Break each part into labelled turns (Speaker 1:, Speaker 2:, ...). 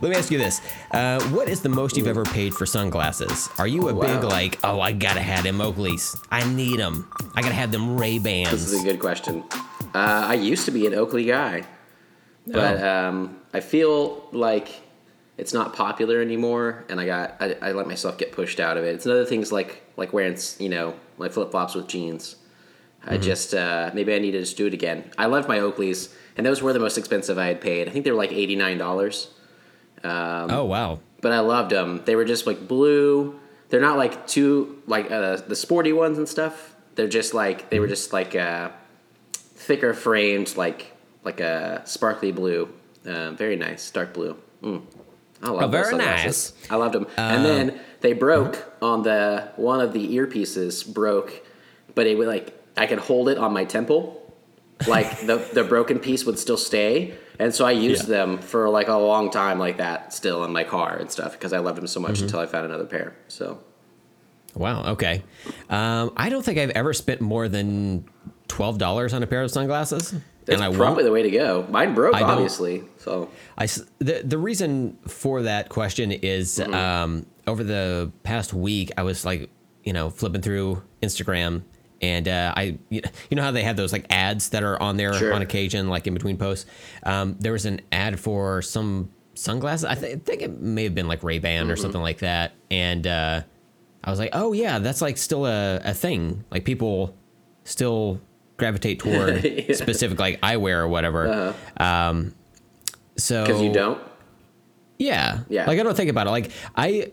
Speaker 1: Let me ask you this: uh, What is the most you've ever paid for sunglasses? Are you a big
Speaker 2: Wow.
Speaker 1: like, oh, I gotta have them Oakleys. I need them. I gotta have them Ray Bans.
Speaker 2: This is a good question. Uh, I used to be an Oakley guy, but
Speaker 1: Oh.
Speaker 2: um, I feel like it's not popular anymore, and I got I, I let myself get pushed out of it. It's another things like like wearing you know my flip flops with jeans. I
Speaker 1: Mm-hmm.
Speaker 2: just uh, maybe I need to just do it again. I loved my Oakleys, and those were the most expensive I had paid. I think they were like eighty nine dollars.
Speaker 1: Oh wow.
Speaker 2: but I loved them. They were just like blue. They're not like too like uh, the sporty ones and stuff. They're just like they were just like uh, thicker framed, like like a sparkly blue. Uh, very nice, dark blue. Mm. I love
Speaker 1: Oh,
Speaker 2: those
Speaker 1: very
Speaker 2: sunglasses. I loved them. and then they broke on the one of the earpieces broke, but it would like I could hold it on my temple. Like the the broken piece would still stay, and so I used
Speaker 1: Yeah.
Speaker 2: them for like a long time, like that, still in my car and stuff, because I loved them so much
Speaker 1: Mm-hmm.
Speaker 2: until I found another pair. So
Speaker 1: Wow. Okay. Um, I don't think I've ever spent more than twelve dollars on a pair of sunglasses,
Speaker 2: that's
Speaker 1: and I
Speaker 2: probably the way to go. Mine broke,
Speaker 1: I
Speaker 2: obviously. So
Speaker 1: I the the reason for that question is
Speaker 2: Mm-hmm.
Speaker 1: um, over the past week I was like you know flipping through Instagram and uh, I you know how they have those like ads that are on there
Speaker 2: Sure.
Speaker 1: on occasion like in between posts. Um, there was an ad for some sunglasses. I th- think it may have been like Ray Ban
Speaker 2: Mm-hmm.
Speaker 1: or something like that, and uh, I was like, oh yeah, that's like still a, a thing. Like people still gravitate toward
Speaker 2: Yeah.
Speaker 1: specific like eyewear or whatever. Um, so
Speaker 2: because you don't,
Speaker 1: yeah.
Speaker 2: Yeah.
Speaker 1: Like I don't think about it. Like I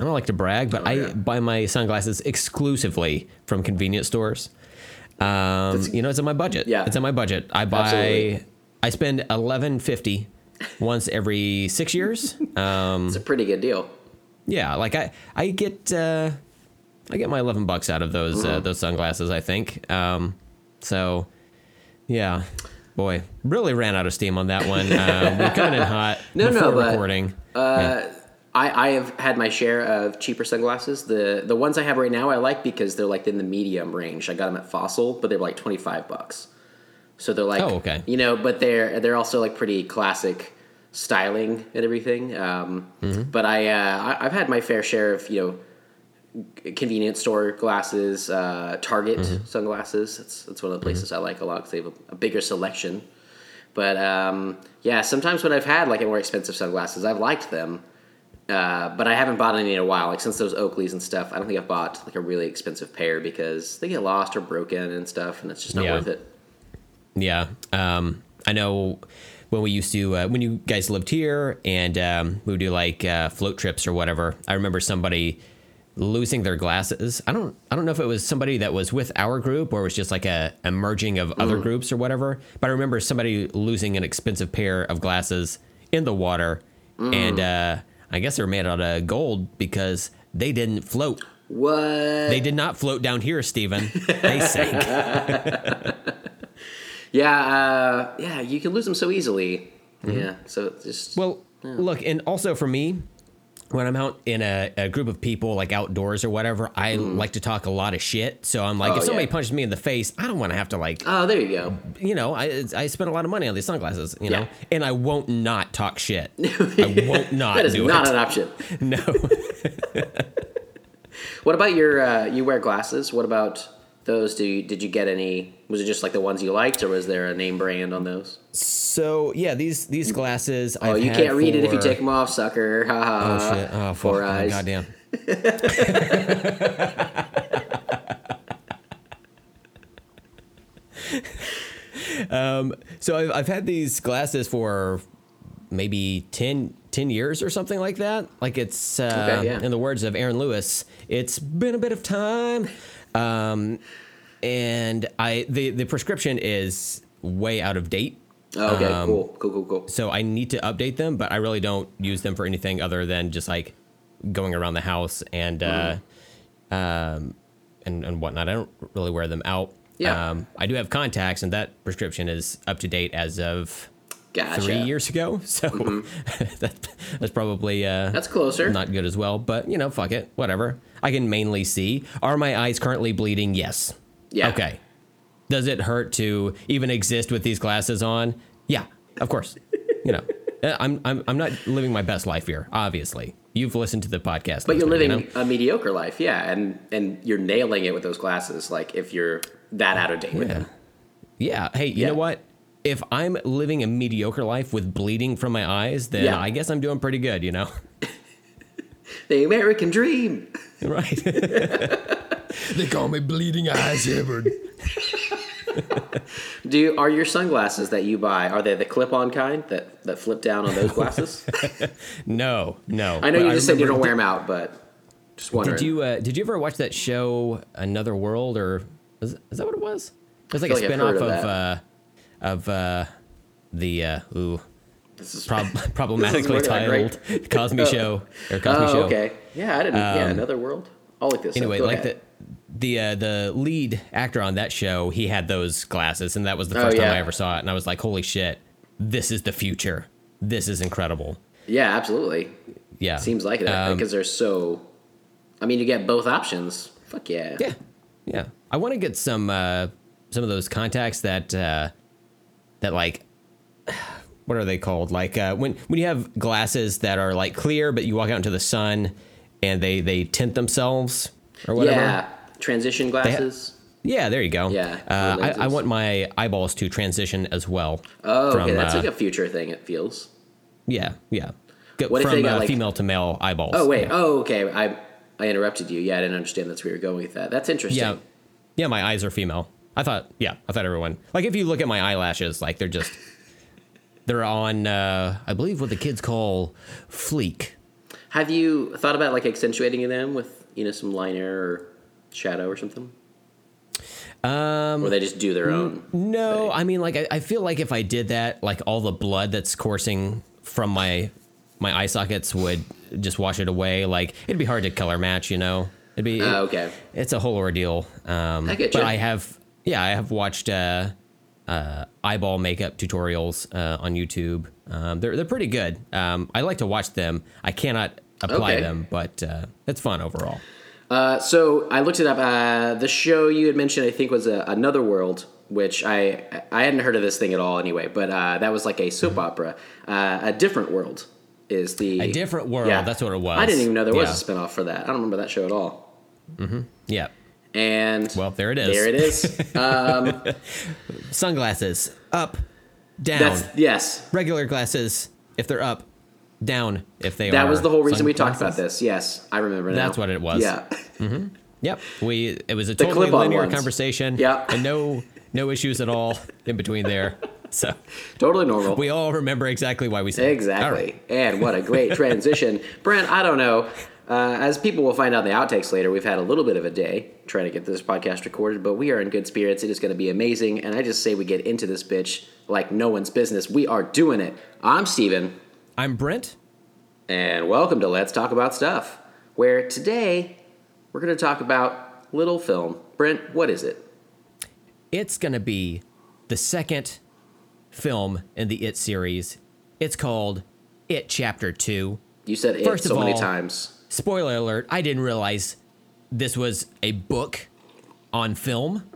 Speaker 1: I don't like to brag, but I
Speaker 2: Oh, yeah.
Speaker 1: buy my sunglasses exclusively from convenience stores. Um, you know, it's in my budget.
Speaker 2: Yeah.
Speaker 1: It's in my budget. I buy
Speaker 2: Absolutely.
Speaker 1: I spend eleven fifty once every six years. Um,
Speaker 2: it's a pretty good deal.
Speaker 1: yeah, like I I get uh, I get my eleven bucks out of those uh,
Speaker 2: Mm-hmm.
Speaker 1: those sunglasses. I think. Um, so yeah, boy, really ran out of steam on that one. Uh, we're coming in hot
Speaker 2: No, no, but,
Speaker 1: recording.
Speaker 2: Uh, I, I have had my share of cheaper sunglasses. The the ones I have right now I like because they're like in the medium range. I got them at Fossil, but they're like twenty five bucks. So they're like,
Speaker 1: Oh, okay.
Speaker 2: you know, but they're they're also like pretty classic styling and everything. Um,
Speaker 1: Mm-hmm.
Speaker 2: But I, uh, I I've had my fair share of you know convenience store glasses, uh, Target
Speaker 1: Mm-hmm.
Speaker 2: sunglasses. That's that's one of the places I like a lot because they have a, a bigger selection. But um, yeah, sometimes when I've had like more expensive sunglasses, I've liked them. Uh, but I haven't bought any in a while. Like since those Oakleys and stuff, I don't think I've bought like a really expensive pair because they get lost or broken and stuff, and it's just not
Speaker 1: Yeah.
Speaker 2: worth it.
Speaker 1: Yeah. Um, I know when we used to, uh, when you guys lived here and um, we would do like uh, float trips or whatever, I remember somebody losing their glasses. I don't, I don't know if it was somebody that was with our group or it was just like a, a merging of other groups or whatever. But I remember somebody losing an expensive pair of glasses in the water. And uh, I guess they were made out of gold because they didn't float.
Speaker 2: What?
Speaker 1: They did not float down here, Stephen. They sank.
Speaker 2: Yeah, uh, yeah. You can lose them so easily. Yeah. So it's just
Speaker 1: Mm-hmm. Well, look, and also for me, when I'm out in a, a group of people, like outdoors or whatever, I like to talk a lot of shit. So I'm like.
Speaker 2: Oh,
Speaker 1: if somebody
Speaker 2: yeah.
Speaker 1: punches me in the face, I don't want to have to like,
Speaker 2: oh, there you go.
Speaker 1: you know, I I spend a lot of money on these sunglasses, you know, and I won't not talk shit. I won't not
Speaker 2: That is not
Speaker 1: it.
Speaker 2: an option.
Speaker 1: no.
Speaker 2: What about your? Uh, you wear glasses. What about those? Do you, did you get any? Was it just like the ones you liked, or was there a name brand on those?
Speaker 1: So yeah, these these glasses.
Speaker 2: Oh,
Speaker 1: I've
Speaker 2: you can't read it if you take them off, sucker. Ha ha.
Speaker 1: Oh shit! Oh fuck!
Speaker 2: Four
Speaker 1: Oh,
Speaker 2: eyes.
Speaker 1: goddamn. um, so I've, I've had these glasses for maybe 10, 10 years or something like that. Like it's, uh,
Speaker 2: Okay, yeah.
Speaker 1: in the words of Aaron Lewis, it's been a bit of time. Um, and I the the prescription is way out of date.
Speaker 2: Oh, okay,
Speaker 1: Um,
Speaker 2: cool, cool, cool, cool.
Speaker 1: So I need to update them, but I really don't use them for anything other than just like going around the house and uh, um, and and whatnot. I don't really wear them out.
Speaker 2: Yeah.
Speaker 1: Um, I do have contacts, and that prescription is up to date as of
Speaker 2: Gotcha.
Speaker 1: three years ago. So that, that's probably uh,
Speaker 2: That's closer.
Speaker 1: not good as well. But you know, fuck it, whatever. I can mainly see. Are my eyes currently bleeding? Yes.
Speaker 2: Yeah.
Speaker 1: Okay. Does it hurt to even exist with these glasses on? Yeah, of course. You know, Uh, I'm I'm I'm not living my best life here. Obviously, you've listened to the podcast,
Speaker 2: But you're living
Speaker 1: you know?
Speaker 2: a mediocre life, yeah, and and you're nailing it with those glasses. Like if you're that out of date with
Speaker 1: Yeah.
Speaker 2: them.
Speaker 1: Yeah. Hey, you
Speaker 2: Yeah.
Speaker 1: know what? If I'm living a mediocre life with bleeding from my eyes, then
Speaker 2: Yeah.
Speaker 1: I guess I'm doing pretty good. You know.
Speaker 2: The American dream.
Speaker 1: right.
Speaker 3: They call me Bleeding Eyes Edward.
Speaker 2: Do you, are your sunglasses that you buy are they the clip-on kind that that flip down on those glasses?
Speaker 1: no, no.
Speaker 2: I know you just said you don't wear them out, but just wondering.
Speaker 1: Did you uh, did you ever watch that show Another World or is, is that what it was? It was like a
Speaker 2: feel like I've
Speaker 1: spin-off of
Speaker 2: of
Speaker 1: uh, of uh, the uh, ooh
Speaker 2: This is
Speaker 1: prob- problematically
Speaker 2: wording like great.
Speaker 1: titled Cosby
Speaker 2: Oh.
Speaker 1: Show or Cosby
Speaker 2: Oh,
Speaker 1: Show.
Speaker 2: okay. Yeah, I didn't. yeah, another world. I'll look this.
Speaker 1: Anyway,
Speaker 2: up.
Speaker 1: Like
Speaker 2: ahead.
Speaker 1: the the uh, the lead actor on that show, he had those glasses, and that was the
Speaker 2: Oh,
Speaker 1: first time. I ever saw it, and I was like, "Holy shit, this is the future! This is incredible!"
Speaker 2: Yeah, absolutely.
Speaker 1: Yeah,
Speaker 2: Seems like it
Speaker 1: Um,
Speaker 2: because they're so. I mean, you get both options. Fuck yeah.
Speaker 1: Yeah, yeah. I want to get some uh, some of those contacts that uh, that like what are they called? Like uh, when when you have glasses that are like clear, but you walk out into the sun and they they tint themselves or whatever.
Speaker 2: Yeah. Transition glasses.
Speaker 1: Yeah, there you go.
Speaker 2: Yeah,
Speaker 1: uh, I, I want my eyeballs to transition as well.
Speaker 2: oh,
Speaker 1: from,
Speaker 2: okay. That's
Speaker 1: uh,
Speaker 2: like a future thing. It feels.
Speaker 1: Yeah, yeah. Go,
Speaker 2: What if
Speaker 1: from
Speaker 2: they got,
Speaker 1: uh,
Speaker 2: like-
Speaker 1: female to male eyeballs.
Speaker 2: Oh wait.
Speaker 1: Yeah.
Speaker 2: Oh, okay. I I interrupted you. Yeah, I didn't understand that's where you're going with that. That's interesting.
Speaker 1: yeah, yeah. My eyes are female. I thought, yeah, I thought everyone like if you look at my eyelashes, like they're just they're on. uh I believe what the kids call fleek.
Speaker 2: Have you thought about like accentuating them with you know some liner or shadow or something? Um, or they just do their own.
Speaker 1: No,
Speaker 2: thing?
Speaker 1: I mean, like I, I feel like if I did that, like all the blood that's coursing from my my eye sockets would just wash it away. Like it'd be hard to color match, you know. It'd be
Speaker 2: Oh, okay.
Speaker 1: it's a whole ordeal. Um,
Speaker 2: I get
Speaker 1: you.
Speaker 2: but.
Speaker 1: I have, yeah, I have watched uh, uh, eyeball makeup tutorials uh, on YouTube. Um, they're they're pretty good. Um, I like to watch them. I cannot apply
Speaker 2: Okay.
Speaker 1: them, but uh, it's fun overall.
Speaker 2: Uh, so I looked it up. Uh, the show you had mentioned, I think, was uh, Another World, which I I hadn't heard of this thing at all anyway. But uh, that was like a soap opera. Uh, a different world is the
Speaker 1: A Different World, Yeah. that's what it was.
Speaker 2: I didn't even know there was
Speaker 1: Yeah.
Speaker 2: a spinoff for that. I don't remember that show at all. Mm-hmm.
Speaker 1: Yeah.
Speaker 2: And
Speaker 1: Well, there it is.
Speaker 2: there it is.
Speaker 1: Sunglasses up, down.
Speaker 2: That's yes.
Speaker 1: Regular glasses if they're up, down if they are.
Speaker 2: That was the whole reason we talked about this. Yes, I remember now.
Speaker 1: That's what it was.
Speaker 2: Yeah.
Speaker 1: Yep. We it was a totally linear
Speaker 2: ones.
Speaker 1: conversation.
Speaker 2: Yep.
Speaker 1: And no no issues at all in between there. So
Speaker 2: totally normal.
Speaker 1: we all remember exactly why we said.
Speaker 2: Exactly.
Speaker 1: right.
Speaker 2: And what a great transition. Brent, I don't know. Uh, as people will find out in the outtakes later, we've had a little bit of a day trying to get this podcast recorded, but we are in good spirits. It is going to be amazing. And I just say we get into this bitch like no one's business. We are doing it. I'm Steven,
Speaker 1: I'm Brent.
Speaker 2: and welcome to Let's Talk About Stuff, where today we're going to talk about little film. Brent, what is it?
Speaker 1: It's gonna be the second film in the It series. It's called It Chapter Two.
Speaker 2: You said it
Speaker 1: First of
Speaker 2: so many
Speaker 1: all-
Speaker 2: times.
Speaker 1: Spoiler alert, I didn't realize this was a book on film.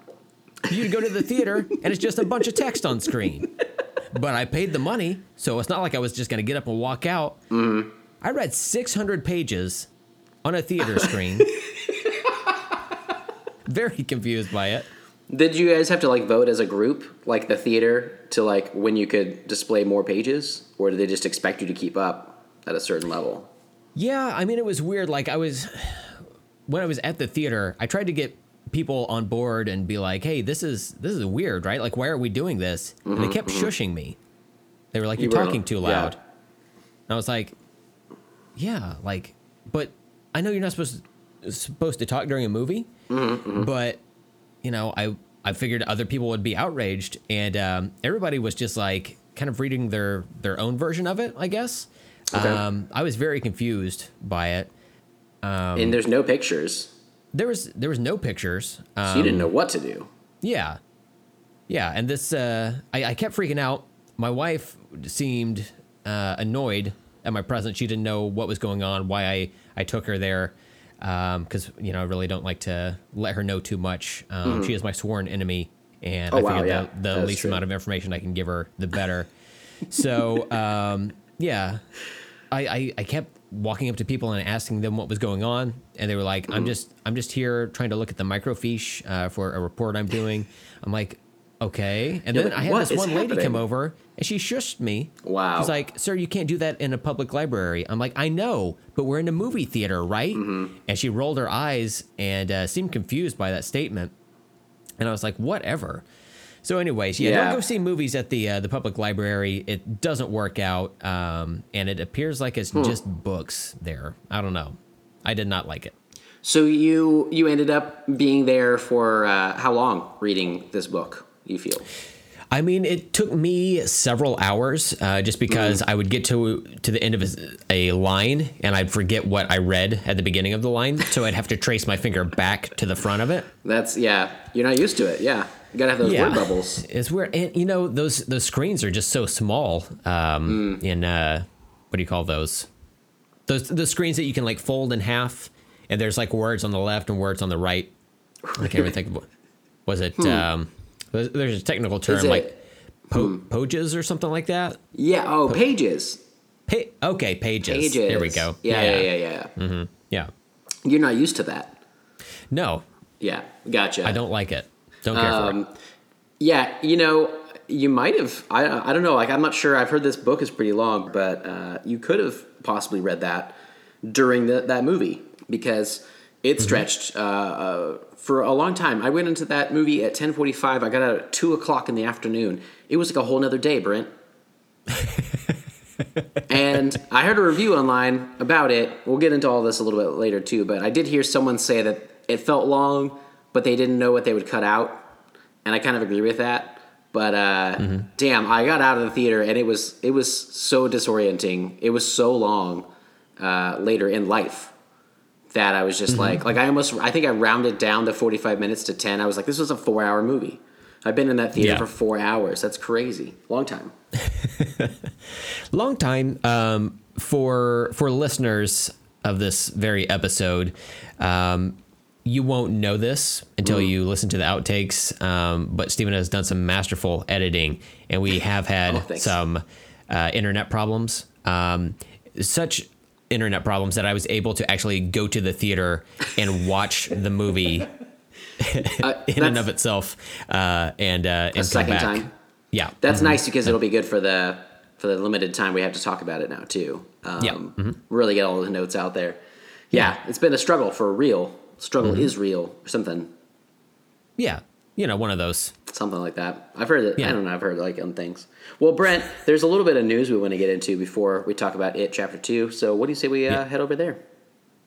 Speaker 1: You go to the theater and it's just a bunch of text on screen. But I paid the money, so it's not like I was just going to get up and walk out. Mm-hmm. I read 600 pages on a theater screen. Very confused by it.
Speaker 2: Did you guys have to like vote as a group, like the theater, to like when you could display more pages, or did they just expect you to keep up at a certain level?
Speaker 1: Yeah, I mean, it was weird. Like, I was, when I was at the theater, I tried to get people on board and be like, hey, this is, this is weird, right? Like, why are we doing this? and they kept shushing me. They were like, you're
Speaker 2: Mm-hmm, You were-
Speaker 1: talking too
Speaker 2: yeah.
Speaker 1: loud. And I was like, yeah, like, but I know you're not supposed to, supposed to talk during a movie,
Speaker 2: Mm-hmm,
Speaker 1: but you know, I I figured other people would be outraged, and um, everybody was just like kind of reading their their own version of it, I guess.
Speaker 2: Okay.
Speaker 1: Um, I was very confused by it. Um,
Speaker 2: and there's no pictures,
Speaker 1: There was there was no pictures. Um,
Speaker 2: so you didn't know what to do.
Speaker 1: yeah, yeah, and this uh, I, I kept freaking out. My wife seemed uh, annoyed at my presence. She didn't know what was going on, why I I took her there, because you know I really don't like to let her know too much. Um, She is my sworn enemy, and.
Speaker 2: Oh,
Speaker 1: I
Speaker 2: wow,
Speaker 1: figured
Speaker 2: yeah,
Speaker 1: the, the least
Speaker 2: true.
Speaker 1: amount of information I can give her, the better. so um, yeah, I, I I kept walking up to people and asking them what was going on, and they were like,
Speaker 2: Mm-hmm.
Speaker 1: "I'm just I'm just here trying to look at the microfiche uh, for a report I'm doing." I'm like, "Okay," and
Speaker 2: You're
Speaker 1: then
Speaker 2: like,
Speaker 1: I had this
Speaker 2: is
Speaker 1: one lady come over and she shushed me.
Speaker 2: Wow.
Speaker 1: She's like, "Sir, you can't do that in a public library." I'm like, "I know, but we're in a movie theater, right?"
Speaker 2: Mm-hmm.
Speaker 1: And she rolled her eyes and uh, seemed confused by that statement. And I was like, "Whatever." So, anyways, yeah,
Speaker 2: Yeah.
Speaker 1: don't go see movies at the uh, the public library. It doesn't work out, um, and it appears like it's just books there. I don't know. I did not like it.
Speaker 2: So you you ended up being there for uh, how long reading this book? You feel?
Speaker 1: I mean, it took me several hours uh, just because I would get to to the end of a, a line and I'd forget what I read at the beginning of the line, so I'd have to trace my finger back to the front of it.
Speaker 2: That's yeah. You're not used to it. Yeah, you gotta have those word bubbles.
Speaker 1: It's weird, and you know those those screens are just so small. Um, In uh, what do you call those? Those the screens that you can like fold in half, and there's like words on the left and words on the right. I can't even think of what was it. Um, there's, a technical term
Speaker 2: it-
Speaker 1: like po- poges or something like that.
Speaker 2: Yeah. Oh, pages.
Speaker 1: Pa- okay, pages.
Speaker 2: Pages.
Speaker 1: There we go.
Speaker 2: Yeah, yeah, yeah, yeah. yeah. Mm-hmm.
Speaker 1: yeah.
Speaker 2: You're not used to that.
Speaker 1: No,
Speaker 2: Yeah, gotcha.
Speaker 1: I don't like it. Don't care for it.
Speaker 2: Um, yeah, you know, you might have. I I don't know. Like, I'm not sure. I've heard this book is pretty long, but uh, you could have possibly read that during the, that movie because it
Speaker 1: Mm-hmm.
Speaker 2: stretched uh, uh, for a long time. I went into that movie at 10:45. I got out at two o'clock in the afternoon. It was like a whole nother day, Brent. and I heard a review online about it. We'll get into all this a little bit later too, but I did hear someone say that it felt long, but they didn't know what they would cut out, and I kind of agree with that. But uh, damn, I got out of the theater and it was it was so disorienting. It was so long uh, later in life that I was just like like I almost I think I rounded down the forty five minutes to ten. I was like, this was a four hour movie. I've been in that theater
Speaker 1: Yeah.
Speaker 2: for four hours. That's crazy. Long time.
Speaker 1: long time um, for for listeners of this very episode. Um, you won't know this until
Speaker 2: Mm.
Speaker 1: you listen to the outtakes. Um, but Stephen has done some masterful editing, and we have had
Speaker 2: Oh,
Speaker 1: some uh, internet problems. Um, such internet problems that I was able to actually go to the theater and watch the movie
Speaker 2: Uh,
Speaker 1: in and of itself, uh, and uh, and
Speaker 2: second
Speaker 1: back.
Speaker 2: time?
Speaker 1: Yeah,
Speaker 2: That's nice because it'll be good for the for the limited time we have to talk about it now too. Um,
Speaker 1: Yeah. Mm-hmm.
Speaker 2: Really get all the notes out there. Yeah, it's been a struggle for real. Struggle
Speaker 1: Mm-hmm.
Speaker 2: is real, or something,
Speaker 1: yeah. You know, one of those.
Speaker 2: something like that. I've heard it.
Speaker 1: Yeah.
Speaker 2: I don't know. I've heard like on things. Well, Brent, there's a little bit of news we want to get into before we talk about it, chapter two. So, what do you say we uh, head over there?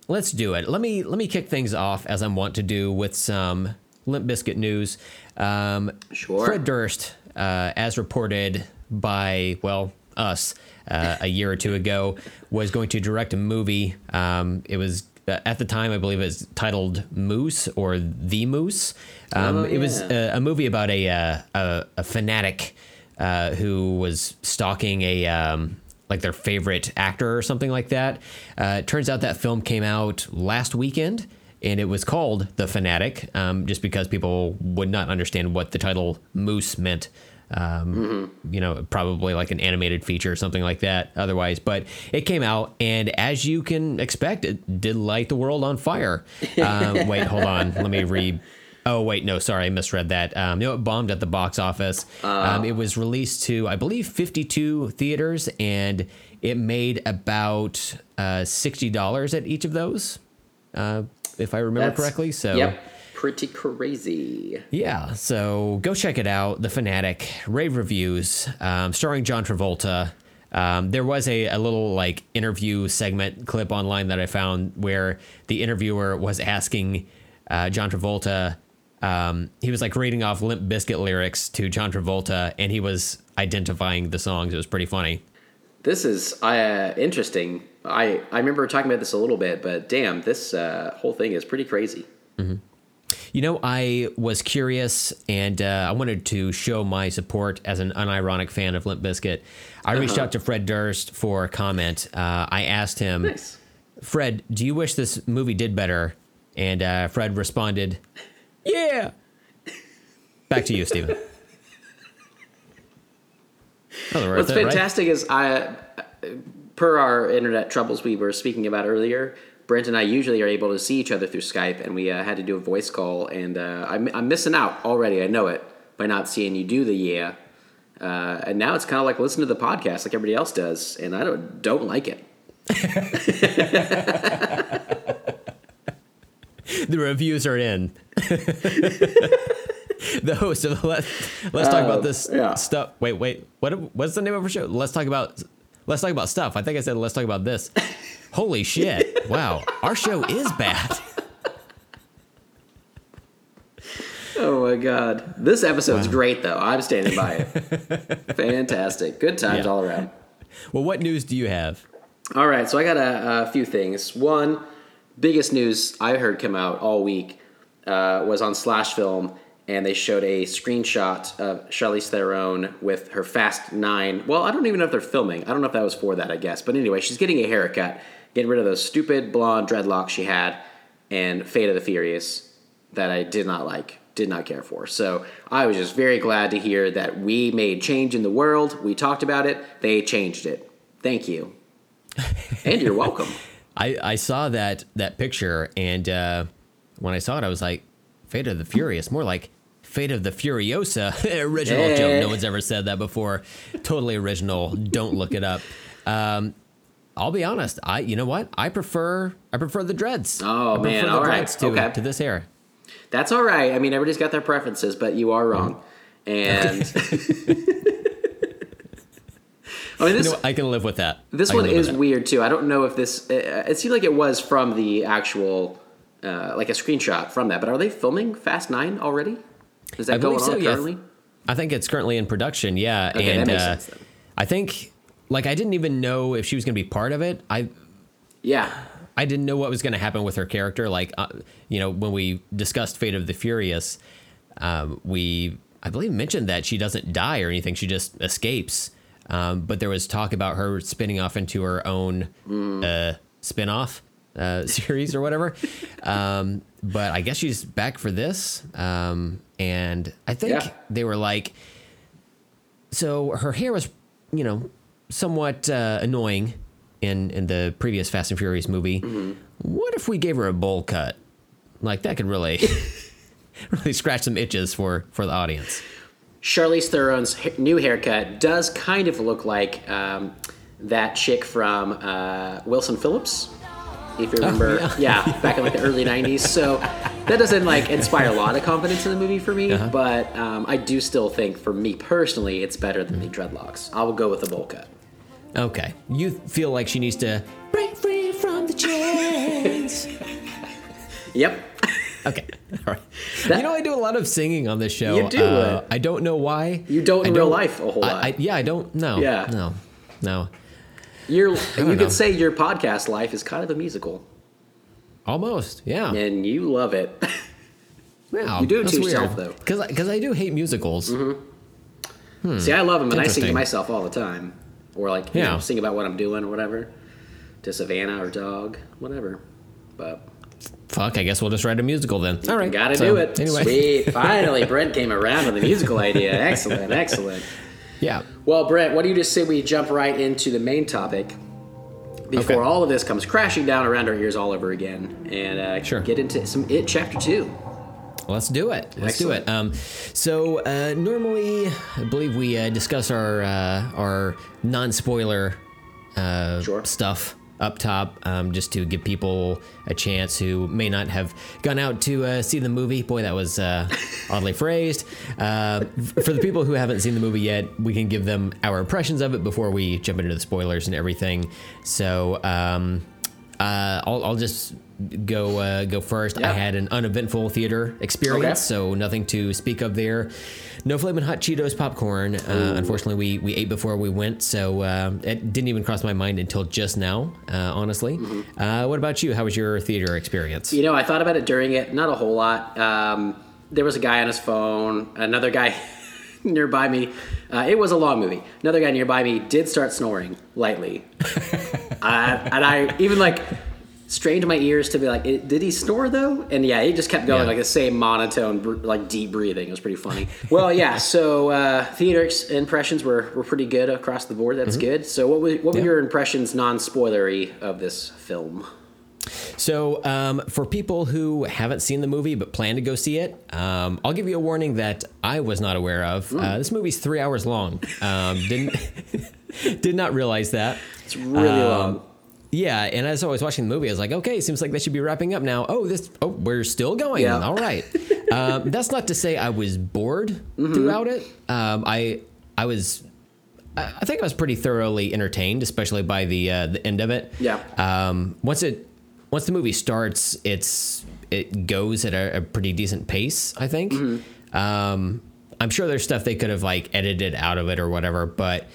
Speaker 1: Let's do it. Let me let me kick things off as I'm wont to do with some Limp Bizkit news. Um,
Speaker 2: Sure.
Speaker 1: Fred Durst, uh, as reported by well us uh, a year or two ago, was going to direct a movie. Um, it was at the time I believe it was titled Moose or The Moose. Um,
Speaker 2: Oh,
Speaker 1: it was a, a movie about a uh, a, a fanatic uh, who was stalking a um, like their favorite actor or something like that. Uh, it turns out that film came out last weekend. And it was called The Fanatic, um, just because people would not understand what the title Moose meant. Um, You know, probably like an animated feature or something like that otherwise. But it came out, and as you can expect, it did light the world on fire. Um, wait, hold on. Let me read. Oh wait, no, sorry, I misread that. Um, you know, it bombed at the box office. Um, it was released to, I believe, 52 theaters, and it made about uh, sixty dollars at each of those, uh, if I remember correctly. So,
Speaker 2: Yep, pretty crazy.
Speaker 1: yeah, so go check it out. The Fanatic, rave reviews, um, starring John Travolta. Um, there was a, a little like interview segment clip online that I found where the interviewer was asking uh, John Travolta. Um, he was like reading off Limp Bizkit lyrics to John Travolta, and he was identifying the songs. It was pretty funny.
Speaker 2: This is uh, interesting. I I remember talking about this a little bit, but damn, this uh, whole thing is pretty crazy.
Speaker 1: You know, I was curious and uh, I wanted to show my support as an unironic fan of Limp Bizkit. I reached
Speaker 2: Uh-huh.
Speaker 1: out to Fred Durst for a comment. Uh, I asked him,
Speaker 2: Nice.
Speaker 1: Fred, do you wish this movie did better? And uh, Fred responded, Yeah. Back to you, Stephen. Oh,
Speaker 2: What's fantastic is I per our internet troubles we were speaking about earlier, Brent and I usually are able to see each other through Skype, and we uh, had to do a voice call, and uh, I'm, I'm missing out already. I know it by not seeing you do the yeah, uh, and now it's kind of like listen to the podcast like everybody else does, and I don't don't like it.
Speaker 1: the reviews are in. the host of Let's Let's talk about this
Speaker 2: yeah.
Speaker 1: stuff. Wait, wait. What? What's the name of our show? Let's talk about. Let's talk about stuff. I think I said let's talk about this. Holy shit! Wow, our show is bad.
Speaker 2: Oh my god, this episode's great though. I'm standing by it. Fantastic, good times
Speaker 1: Yeah.
Speaker 2: all around.
Speaker 1: Well, what news do you have?
Speaker 2: All right, so I got a, a few things. One, biggest news I heard come out all week uh, was on Slash Film, and they showed a screenshot of Charlize Theron with her Fast Nine. Well, I don't even know if they're filming. I don't know if that was for that, I guess. But anyway, she's getting a haircut, getting rid of those stupid blonde dreadlocks she had, and Fate of the Furious that I did not like, did not care for. So I was just very glad to hear that we made change in the world. We talked about it, they changed it. Thank you. And you're welcome.
Speaker 1: I, I saw that that picture, and uh, when I saw it, I was like, "Fate of the Furious," more like "Fate of the Furiosa." original joke. No one's ever said that before. Totally original. Don't look it up. Um, I'll be honest. I you know what? I prefer I prefer the dreads.
Speaker 2: Oh, man, all right.
Speaker 1: to,
Speaker 2: Okay.
Speaker 1: to this hair.
Speaker 2: That's all right. I mean, everybody's got their preferences, but you are wrong. And I mean,
Speaker 1: You know. I can live with that.
Speaker 2: this
Speaker 1: I
Speaker 2: one is weird too. I don't know if this. Uh, it seemed like it was from the actual, uh, like a screenshot from that. But are they filming Fast Nine already? Is that
Speaker 1: I
Speaker 2: going
Speaker 1: believe
Speaker 2: on
Speaker 1: so, yeah. I think it's currently in production. Yeah,
Speaker 2: Okay,
Speaker 1: and uh,
Speaker 2: sense.
Speaker 1: I think like I didn't even know if she was going to be part of it. I
Speaker 2: Yeah.
Speaker 1: I didn't know what was going to happen with her character. Like, uh, you know, when we discussed Fate of the Furious, um, we, I believe, mentioned that she doesn't die or anything. She just escapes. Um, but there was talk about her spinning off into her own uh, spin off uh, series or whatever. um, but I guess she's back for this. Um, and I think
Speaker 2: Yeah.
Speaker 1: they were like, so her hair was, you know, somewhat uh, annoying in in the previous Fast and Furious movie. What if we gave her a bowl cut? Like that could really really scratch some itches for for the audience.
Speaker 2: Charlize Theron's new haircut does kind of look like um, that chick from uh, Wilson Phillips, if you remember.
Speaker 1: Oh, yeah.
Speaker 2: yeah. back in like the early '90s. So that doesn't like inspire a lot of confidence in the movie for me,
Speaker 1: Uh-huh.
Speaker 2: but um, I do still think, for me personally, it's better than the dreadlocks. I will go with the bowl cut.
Speaker 1: Okay, you feel like she needs to break free from the chains.
Speaker 2: Yep.
Speaker 1: Okay, all right.
Speaker 2: That-
Speaker 1: you know, I do a lot of singing on this show.
Speaker 2: You do
Speaker 1: Uh. I don't know why.
Speaker 2: You don't
Speaker 1: I
Speaker 2: in real life a whole
Speaker 1: I-
Speaker 2: lot.
Speaker 1: I, yeah, I don't. No.
Speaker 2: Yeah.
Speaker 1: No. No.
Speaker 2: You're, you
Speaker 1: know.
Speaker 2: could say your podcast life is kind of a musical,
Speaker 1: Almost. Yeah.
Speaker 2: and you love it.
Speaker 1: Wow,
Speaker 2: you do it to
Speaker 1: weird.
Speaker 2: yourself, though.
Speaker 1: Because because I do hate musicals. Mm-hmm.
Speaker 2: Hmm, See, I love them, and I sing to myself all the time, or like you
Speaker 1: Yeah.
Speaker 2: know, sing about what I'm doing or whatever, to Savannah or dog, whatever. But
Speaker 1: Fuck, I guess we'll just write a musical then. All right.
Speaker 2: gotta
Speaker 1: so,
Speaker 2: do it.
Speaker 1: Anyway.
Speaker 2: Sweet. Finally, Brent came around with the musical idea. Excellent, excellent.
Speaker 1: Yeah.
Speaker 2: Well, Brent, what do you just say we jump right into the main topic before
Speaker 1: Okay.
Speaker 2: all of this comes crashing down around our ears all over again, and uh,
Speaker 1: Sure.
Speaker 2: get into some It Chapter Two.
Speaker 1: Let's do it. Let's
Speaker 2: Excellent.
Speaker 1: do it. Um, so uh, normally, I believe we uh, discuss our uh, our non spoiler uh,
Speaker 2: Sure.
Speaker 1: stuff up top, um, just to give people a chance who may not have gone out to uh, see the movie. Boy, that was uh, oddly phrased. Uh, for the people who haven't seen the movie yet, we can give them our impressions of it before we jump into the spoilers and everything. So. Um, uh, I'll, I'll just go uh, go first.
Speaker 2: Yeah.
Speaker 1: I had an uneventful theater experience,
Speaker 2: Okay.
Speaker 1: so nothing to speak of there. No flaming hot Cheetos popcorn. Uh, unfortunately, we we ate before we went, so uh, it didn't even cross my mind until just now. Uh, honestly,
Speaker 2: Mm-hmm.
Speaker 1: uh, what about you? How was your theater experience?
Speaker 2: You know, I thought about it during it, not a whole lot. Um, there was a guy on his phone, another guy nearby me. Uh, it was a long movie. Another guy nearby me did start snoring lightly. uh, and I even like strained my ears to be like, "Eh, did he snore though? And yeah, he just kept going
Speaker 1: Yeah.
Speaker 2: like the same monotone, like deep breathing. It was pretty funny. well, yeah. So uh, theater impressions were, were pretty good across the board. That's good. So what were, what were
Speaker 1: Mm-hmm. Yeah.
Speaker 2: your impressions, non spoilery, of this film?
Speaker 1: So, um, for people who haven't seen the movie but plan to go see it, um, I'll give you a warning that I was not aware of. Uh, this movie's three hours long. Um, didn't did not realize that.
Speaker 2: It's really
Speaker 1: Um,
Speaker 2: long.
Speaker 1: Yeah, and as I was watching the movie, I was like, okay, it seems like they should be wrapping up now. Oh, this, oh, we're still going.
Speaker 2: Yeah.
Speaker 1: All right. um, that's not to say I was bored
Speaker 2: Mm-hmm.
Speaker 1: throughout it. Um, I, I was, I I think I was pretty thoroughly entertained, especially by the uh, the end of it.
Speaker 2: Yeah.
Speaker 1: Um, once it, once the movie starts, it's it goes at a, a pretty decent pace. I think. Um, I'm sure there's stuff they could have like edited out of it or whatever, but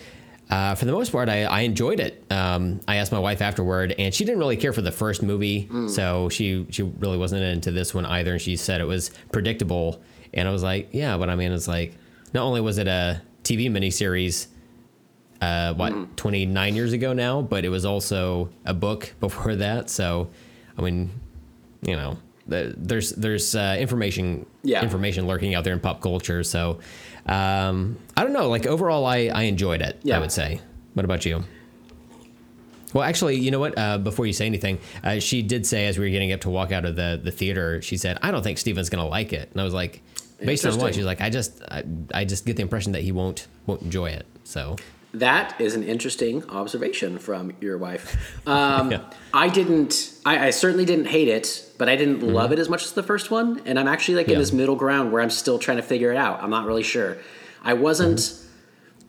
Speaker 1: uh, for the most part, I, I enjoyed it. Um, I asked my wife afterward, and she didn't really care for the first movie, so she she really wasn't into this one either. And she said it was predictable, and I was like, yeah, but I mean, it's like not only was it a TV miniseries, uh, what 29 years ago now, but it was also a book before that. So, I mean, you know, the, there's there's uh, information
Speaker 2: Yeah.
Speaker 1: information lurking out there in pop culture. So, um, I don't know. Like overall, I I enjoyed it.
Speaker 2: Yeah.
Speaker 1: I would say. What about you? Well, actually, you know what? Uh, before you say anything, uh, she did say as we were getting up to walk out of the the theater, she said, "I don't think Steven's going to like it," and I was like, based on what she's like, I just I, I just get the impression that he won't won't enjoy it. So
Speaker 2: That is an interesting observation from your wife. Um,
Speaker 1: Yeah.
Speaker 2: I didn't. I, I certainly didn't hate it, but I didn't love it as much as the first one. And I'm actually like in
Speaker 1: Mm-hmm.
Speaker 2: This middle ground where I'm still trying to figure it out. I'm not really sure. I wasn't.
Speaker 1: Mm-hmm.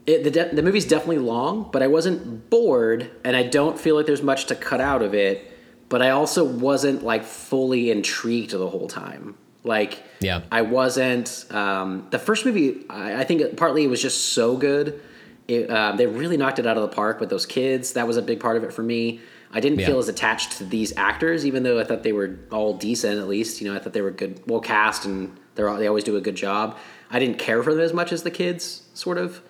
Speaker 2: It, the, de- the movie's definitely long, but I wasn't bored, and I don't feel like there's much to cut out of it. But I also wasn't like fully intrigued the whole time. Like,
Speaker 1: Yeah.
Speaker 2: I wasn't. Um, the first movie, I, I think partly it was just so good. It, um, they really knocked it out of the park with those kids. That was a big part of it for me. I didn't
Speaker 1: Yeah.
Speaker 2: feel as attached to these actors, even though I thought they were all decent. At least, you know, I thought they were good, well cast, and they're all, they always do a good job. I didn't care for them as much as the kids, sort of.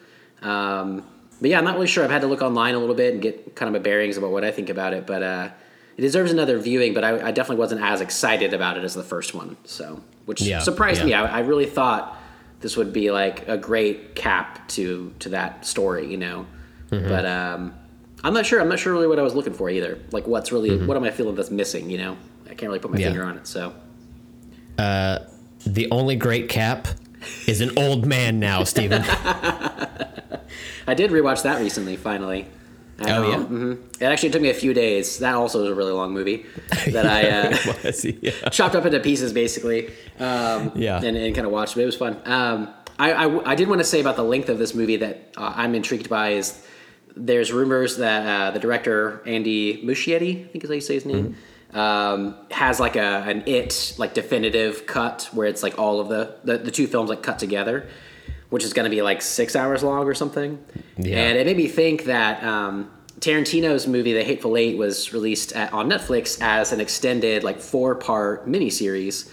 Speaker 2: Um, but yeah, I'm not really sure. I've had to look online a little bit and get kind of my bearings about what I think about it. But uh, it deserves another viewing. But I, I definitely wasn't as excited about it as the first one. So, which
Speaker 1: Yeah,
Speaker 2: surprised
Speaker 1: yeah.
Speaker 2: me. I, I really thought this would be like a great cap to to that story, you know.
Speaker 1: Mm-hmm.
Speaker 2: But um, I'm not sure. I'm not sure really what I was looking for either. Like, what's really
Speaker 1: Mm-hmm.
Speaker 2: what am I feeling that's missing? You know, I can't really put my
Speaker 1: Yeah.
Speaker 2: finger on it. So
Speaker 1: the only great cap is an old man now, Steven.
Speaker 2: I did rewatch that recently. Finally. I
Speaker 1: Oh,
Speaker 2: know.
Speaker 1: yeah?
Speaker 2: Mhm. It actually took me a few days. That also was a really long movie that I uh,
Speaker 1: Was? Yeah.
Speaker 2: chopped up into pieces basically um,
Speaker 1: Yeah.
Speaker 2: and, and kind of watched but it was fun um, I, I, I did want to say about the length of this movie that uh, i'm intrigued by is there's rumors that uh, the director andy muschietti i think is how you say his name um, has like a an it like definitive cut where it's like all of the the, the two films like cut together which is going to be like six hours long or something
Speaker 1: Yeah.
Speaker 2: and it made me think that um, Tarantino's movie, The Hateful Eight, was released at, on Netflix as an extended, like four part miniseries.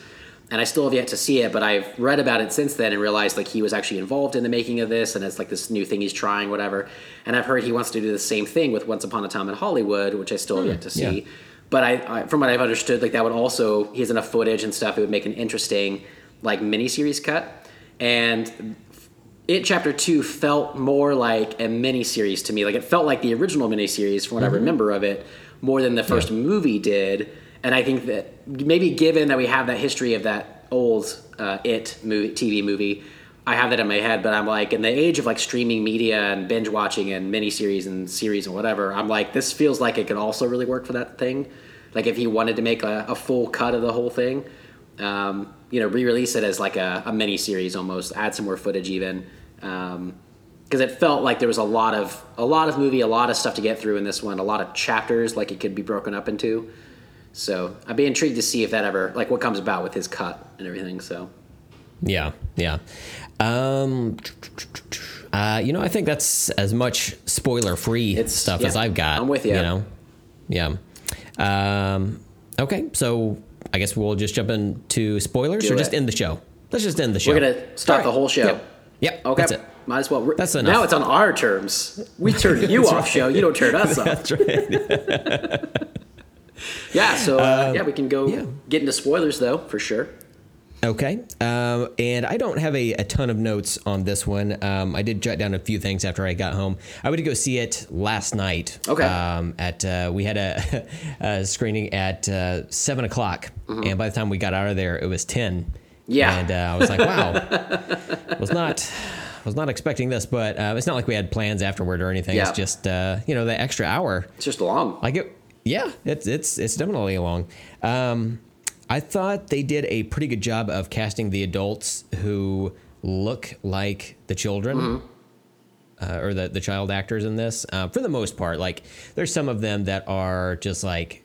Speaker 2: And I still have yet to see it, but I've read about it since then and realized like he was actually involved in the making of this, and it's like this new thing he's trying, whatever. And I've heard he wants to do the same thing with Once Upon a Time in Hollywood, which I still have yet to see.
Speaker 1: yeah.
Speaker 2: But I, I, from what I've understood, like that would also he has enough footage and stuff. It would make an interesting like miniseries cut. And it chapter two felt more like a miniseries to me. Like it felt like the original miniseries from what I remember of it, more than the first movie did. And I think that maybe given that we have that history of that old uh, It movie, TV movie, I have that in my head. But I'm like, in the age of like streaming media and binge watching and miniseries and series and whatever, I'm like, this feels like it could also really work for that thing. Like if he wanted to make a, a full cut of the whole thing, um, you know, re-release it as like a, a mini series almost, add some more footage even, because it felt like there was a lot of a lot of movie, a lot of stuff to get through in this one, a lot of chapters like it could be broken up into. So I'd be intrigued to see if that ever like what comes about with his cut and everything. So
Speaker 1: Yeah, yeah. Um, uh, you know, I think that's as much spoiler-free stuff
Speaker 2: yeah,
Speaker 1: as I've got.
Speaker 2: I'm with you.
Speaker 1: You know, yeah. Um, okay, so I guess we'll just jump into spoilers,
Speaker 2: Do
Speaker 1: or just end the show. Let's just end the show.
Speaker 2: we're gonna start
Speaker 1: All
Speaker 2: the whole show.
Speaker 1: Yep. Yep.
Speaker 2: Okay,
Speaker 1: That's it.
Speaker 2: might as well. We're-
Speaker 1: That's enough.
Speaker 2: Now it's on our terms. We turn you off, show. You don't turn us off.
Speaker 1: That's right.
Speaker 2: Yeah, so uh, yeah, we can go
Speaker 1: yeah.
Speaker 2: get into spoilers though for sure.
Speaker 1: Okay. Um, and I don't have a, a ton of notes on this one. Um, I did jot down a few things after I got home. I went to go see it last night.
Speaker 2: Okay.
Speaker 1: Um, at uh, we had a, a screening at uh, seven o'clock, and by the time we got out of there, it was ten.
Speaker 2: Yeah.
Speaker 1: And uh, I was like, wow, was not was not expecting this, but uh, it's not like we had plans afterward or anything.
Speaker 2: Yeah.
Speaker 1: It's just uh, you know the extra hour
Speaker 2: It's just long.
Speaker 1: like it yeah it's it's it's definitely long um i thought they did a pretty good job of casting the adults who look like the children uh, or the, the child actors in this uh, for the most part like there's some of them that are just like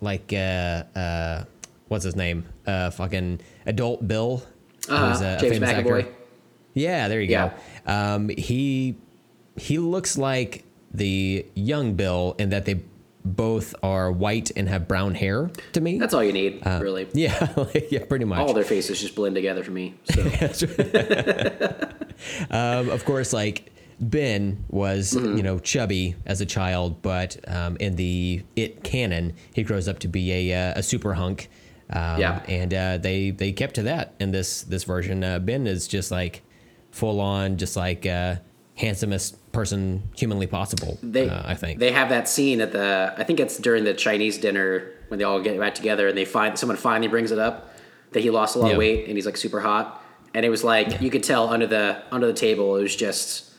Speaker 1: like uh uh what's his name uh fucking adult bill
Speaker 2: Uh-huh.
Speaker 1: who's a, a
Speaker 2: James
Speaker 1: famous
Speaker 2: McAvoy.
Speaker 1: actor yeah, there you
Speaker 2: Yeah.
Speaker 1: go. Um, he he looks like the young Bill in that they both are white and have brown hair to me.
Speaker 2: That's all you need,
Speaker 1: Uh,
Speaker 2: really.
Speaker 1: yeah, like, yeah, pretty much.
Speaker 2: All their faces just blend together for me. So
Speaker 1: um, of course, like Ben was,
Speaker 2: Mm-hmm.
Speaker 1: you know, chubby as a child, but um, in the It canon, he grows up to be a, uh, a super hunk. Um,
Speaker 2: Yeah.
Speaker 1: and uh, they they kept to that in this this version. Uh, ben is just like full on, just like uh, handsomest person humanly possible.
Speaker 2: they,
Speaker 1: uh, I think.
Speaker 2: they have that scene at the. I think it's during the Chinese dinner when they all get back together and they find someone finally brings it up that he lost a lot
Speaker 1: Yeah.
Speaker 2: of weight and he's like super hot. And it was like you could tell under the under the table it was just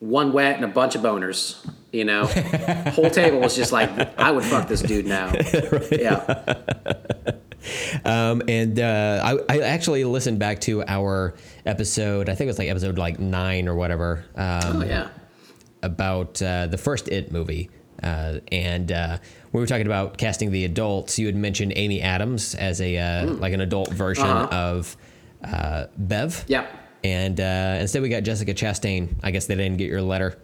Speaker 2: one wet and a bunch of boners. You know, whole table was just like I would fuck this dude now. Yeah,
Speaker 1: Um, and uh, I, I actually listened back to our episode. I think it was like episode like nine or whatever. Um,
Speaker 2: oh yeah.
Speaker 1: about uh, the first It movie. Uh, and uh, we were talking about casting the adults. You had mentioned Amy Adams as a uh, like an adult version
Speaker 2: Uh-huh.
Speaker 1: of uh, Bev.
Speaker 2: Yep.
Speaker 1: And uh, instead, we got Jessica Chastain. I guess they didn't get your letter,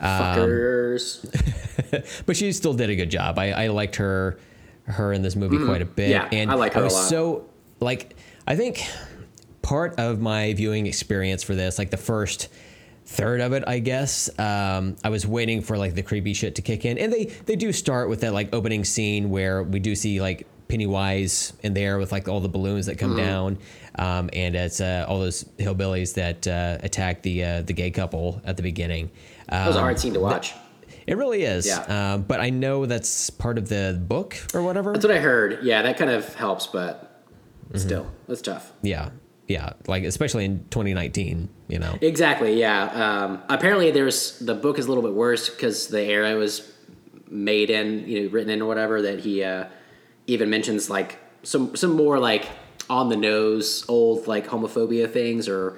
Speaker 2: Fuckers.
Speaker 1: but she still did a good job. I, I liked her her in this movie quite a bit.
Speaker 2: Mm-hmm. Yeah,
Speaker 1: and
Speaker 2: I like her a
Speaker 1: was
Speaker 2: lot.
Speaker 1: so like I think part of my viewing experience for this, like the first third of it, I guess, um, I was waiting for like the creepy shit to kick in, and they they do start with that like opening scene where we do see like Pennywise in there with like all the balloons that come
Speaker 2: Mm-hmm.
Speaker 1: down, um, and it's uh, all those hillbillies that uh, attack the uh, the gay couple at the beginning. Um,
Speaker 2: That was a hard scene to watch.
Speaker 1: It really is.
Speaker 2: Yeah.
Speaker 1: Um, but I know that's part of the book or whatever.
Speaker 2: That's what I heard. Yeah, that kind of helps, but
Speaker 1: Mm-hmm.
Speaker 2: still, it's tough.
Speaker 1: yeah. Yeah. Like, especially in 2019, you know?
Speaker 2: Exactly. Yeah. Um, apparently, there's the book is a little bit worse because the era was made in, you know, written in or whatever. That he uh, even mentions like some some more like on the nose old like homophobia things or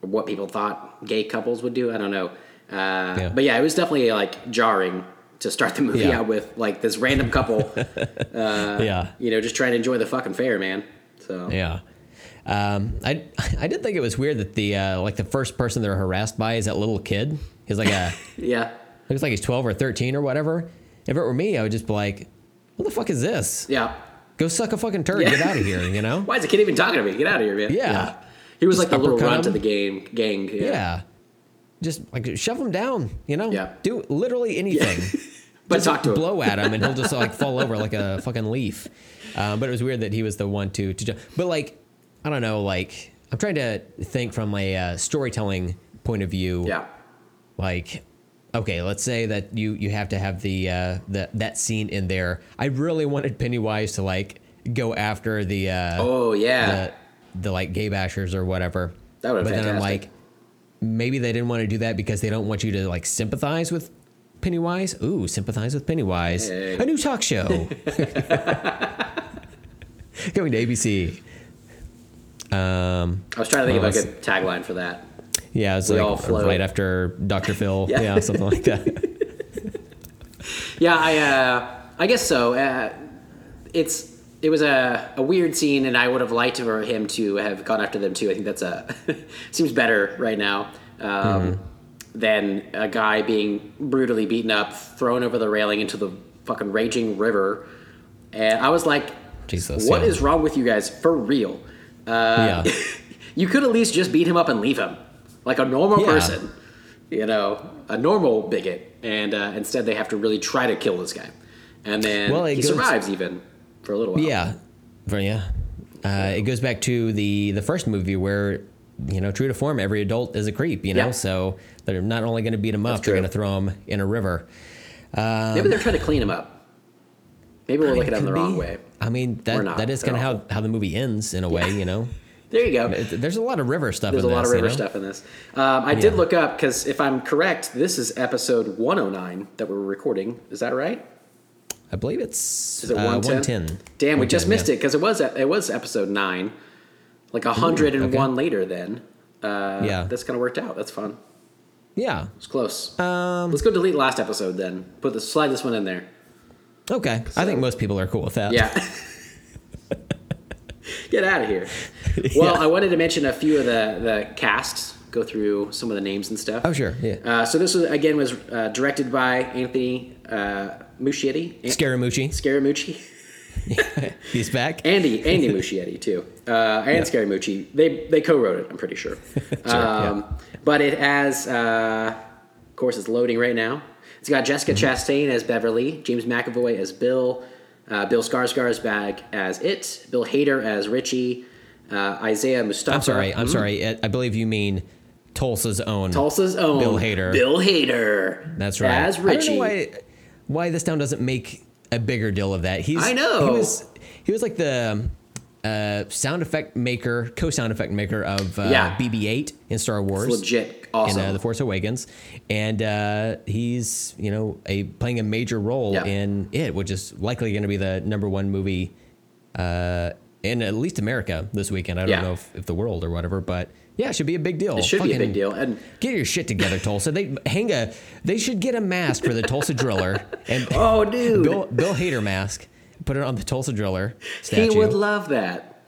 Speaker 2: what people thought gay couples would do. I don't know. Uh, But yeah, it was definitely like jarring to start the movie
Speaker 1: Yeah.
Speaker 2: out with like this random couple,
Speaker 1: yeah.
Speaker 2: you know, just trying to enjoy the fucking fair, man. So
Speaker 1: Yeah. Um, I I did think it was weird that the uh, like the first person they're harassed by is that little kid. He's like a
Speaker 2: yeah.
Speaker 1: looks like he's 12 or 13 or whatever. If it were me, I would just be like, "What the fuck is this?
Speaker 2: Yeah.
Speaker 1: Go suck a fucking turd.
Speaker 2: Yeah.
Speaker 1: Get out of here." You know?
Speaker 2: Why is the kid even talking to me? Get out of here, man.
Speaker 1: Yeah.
Speaker 2: He was
Speaker 1: Just
Speaker 2: like the little runt
Speaker 1: him.
Speaker 2: of the game gang. Yeah.
Speaker 1: Yeah. Just like shove him down. You know?
Speaker 2: Yeah.
Speaker 1: Do literally anything. Yeah.
Speaker 2: But
Speaker 1: just
Speaker 2: talk to him.
Speaker 1: blow at him and he'll just like fall over like a fucking leaf. Um, but it was weird that he was the one to to. ju- But like, I don't know. Like, I'm trying to think from a uh, storytelling point of view.
Speaker 2: Yeah.
Speaker 1: Like, okay, let's say that you you have to have the uh, the that scene in there. I really wanted Pennywise to like go after the uh,
Speaker 2: Oh yeah.
Speaker 1: the the like gay bashers or whatever.
Speaker 2: That would've
Speaker 1: But
Speaker 2: been
Speaker 1: then I'm like, maybe they didn't want to do that because they don't want you to like sympathize with Pennywise. Ooh, sympathize with Pennywise.
Speaker 2: Hey.
Speaker 1: A new talk show. Coming to ABC. Um,
Speaker 2: I was trying to think of a good tagline for that.
Speaker 1: yeah, it's
Speaker 2: We
Speaker 1: like right after Dr. Phil.
Speaker 2: Yeah.
Speaker 1: yeah. something like that.
Speaker 2: Yeah, I uh, I guess so. Uh, it's it was a, a weird scene, and I would have liked for him to have gone after them too. I think that's a seems better right now um, than a guy being brutally beaten up, thrown over the railing into the fucking raging river. And I was like,
Speaker 1: Jesus,
Speaker 2: what
Speaker 1: yeah.
Speaker 2: is wrong with you guys for real?" Uh,
Speaker 1: yeah.
Speaker 2: you could at least just beat him up and leave him like a normal
Speaker 1: Yeah.
Speaker 2: person you know a normal bigot and uh, instead they have to really try to kill this guy and then
Speaker 1: Well,
Speaker 2: he
Speaker 1: goes-
Speaker 2: survives even for a little while.
Speaker 1: Yeah, for yeah. Uh, it goes back to the the first movie where you know, true to form, every adult is a creep. You know,
Speaker 2: Yeah.
Speaker 1: so they're not only going to beat him up, they're going to throw him in a river.
Speaker 2: Maybe they're trying to clean him up. Maybe we're looking at him the
Speaker 1: Could
Speaker 2: wrong
Speaker 1: be.
Speaker 2: way.
Speaker 1: I mean, that that is kind of how how the movie ends in a way. You know,
Speaker 2: There you go.
Speaker 1: There's a lot of river stuff.
Speaker 2: There's a
Speaker 1: in
Speaker 2: lot of
Speaker 1: this, you
Speaker 2: river
Speaker 1: know?
Speaker 2: stuff in this. Um, I did look up because if I'm correct, this is episode 109 that we're recording. Is that right?
Speaker 1: I believe it's
Speaker 2: Is it
Speaker 1: uh,
Speaker 2: 110?
Speaker 1: 110.
Speaker 2: Damn, we just missed
Speaker 1: yeah.
Speaker 2: it because it was it was episode nine, like hundred and one later. Then, uh,
Speaker 1: Yeah.
Speaker 2: that's kind of worked out. That's fun.
Speaker 1: Yeah.
Speaker 2: It's close.
Speaker 1: Um,
Speaker 2: Let's go delete last episode then. Put the slide this one in there.
Speaker 1: okay. I think most people are cool with that.
Speaker 2: Yeah. Get out of here. Well,
Speaker 1: Yeah.
Speaker 2: I wanted to mention a few of the the casts. Go through some of the names and stuff.
Speaker 1: Oh sure. Yeah.
Speaker 2: Uh, so this was again was uh, directed by Anthony uh, Muschietti.
Speaker 1: Scaramucci.
Speaker 2: Scaramucci.
Speaker 1: He's back.
Speaker 2: Andy Andy Muschietti too, uh, and Scaramucci. They they co-wrote it. I'm pretty sure. um, But it has, uh, of course, it's loading right now. It's got Jessica
Speaker 1: Mm-hmm.
Speaker 2: Chastain as Beverly, James McAvoy as Bill, uh, Bill Skarsgård back as It, Bill Hader as Richie, uh, Isaiah Mustafa.
Speaker 1: I'm sorry. I'm
Speaker 2: Mhm.
Speaker 1: sorry. I believe you mean Tulsa's own.
Speaker 2: Tulsa's own
Speaker 1: Bill Hader.
Speaker 2: Bill Hader.
Speaker 1: That's right.
Speaker 2: As
Speaker 1: I don't know
Speaker 2: Richie.
Speaker 1: Why this town doesn't make a bigger deal of that. He's
Speaker 2: I know.
Speaker 1: he was he was like the uh, sound effect maker, co-sound effect maker of uh,
Speaker 2: Yeah.
Speaker 1: BB-8 in Star Wars.
Speaker 2: legit awesome.
Speaker 1: In uh, The Force Awakens, and uh, he's you know a playing a major role
Speaker 2: Yeah.
Speaker 1: in it, which is likely going to be the number one movie uh, in at least America this weekend. I don't
Speaker 2: Yeah.
Speaker 1: know if, if the world or whatever, but yeah, it should be a big deal.
Speaker 2: it should be a big deal. And
Speaker 1: Get your shit together, Tulsa. They hang a. They should get a mask for the Tulsa Driller and
Speaker 2: oh, dude,
Speaker 1: Bill Bill Hader mask. Put it on the Tulsa Driller statue.
Speaker 2: he would love that.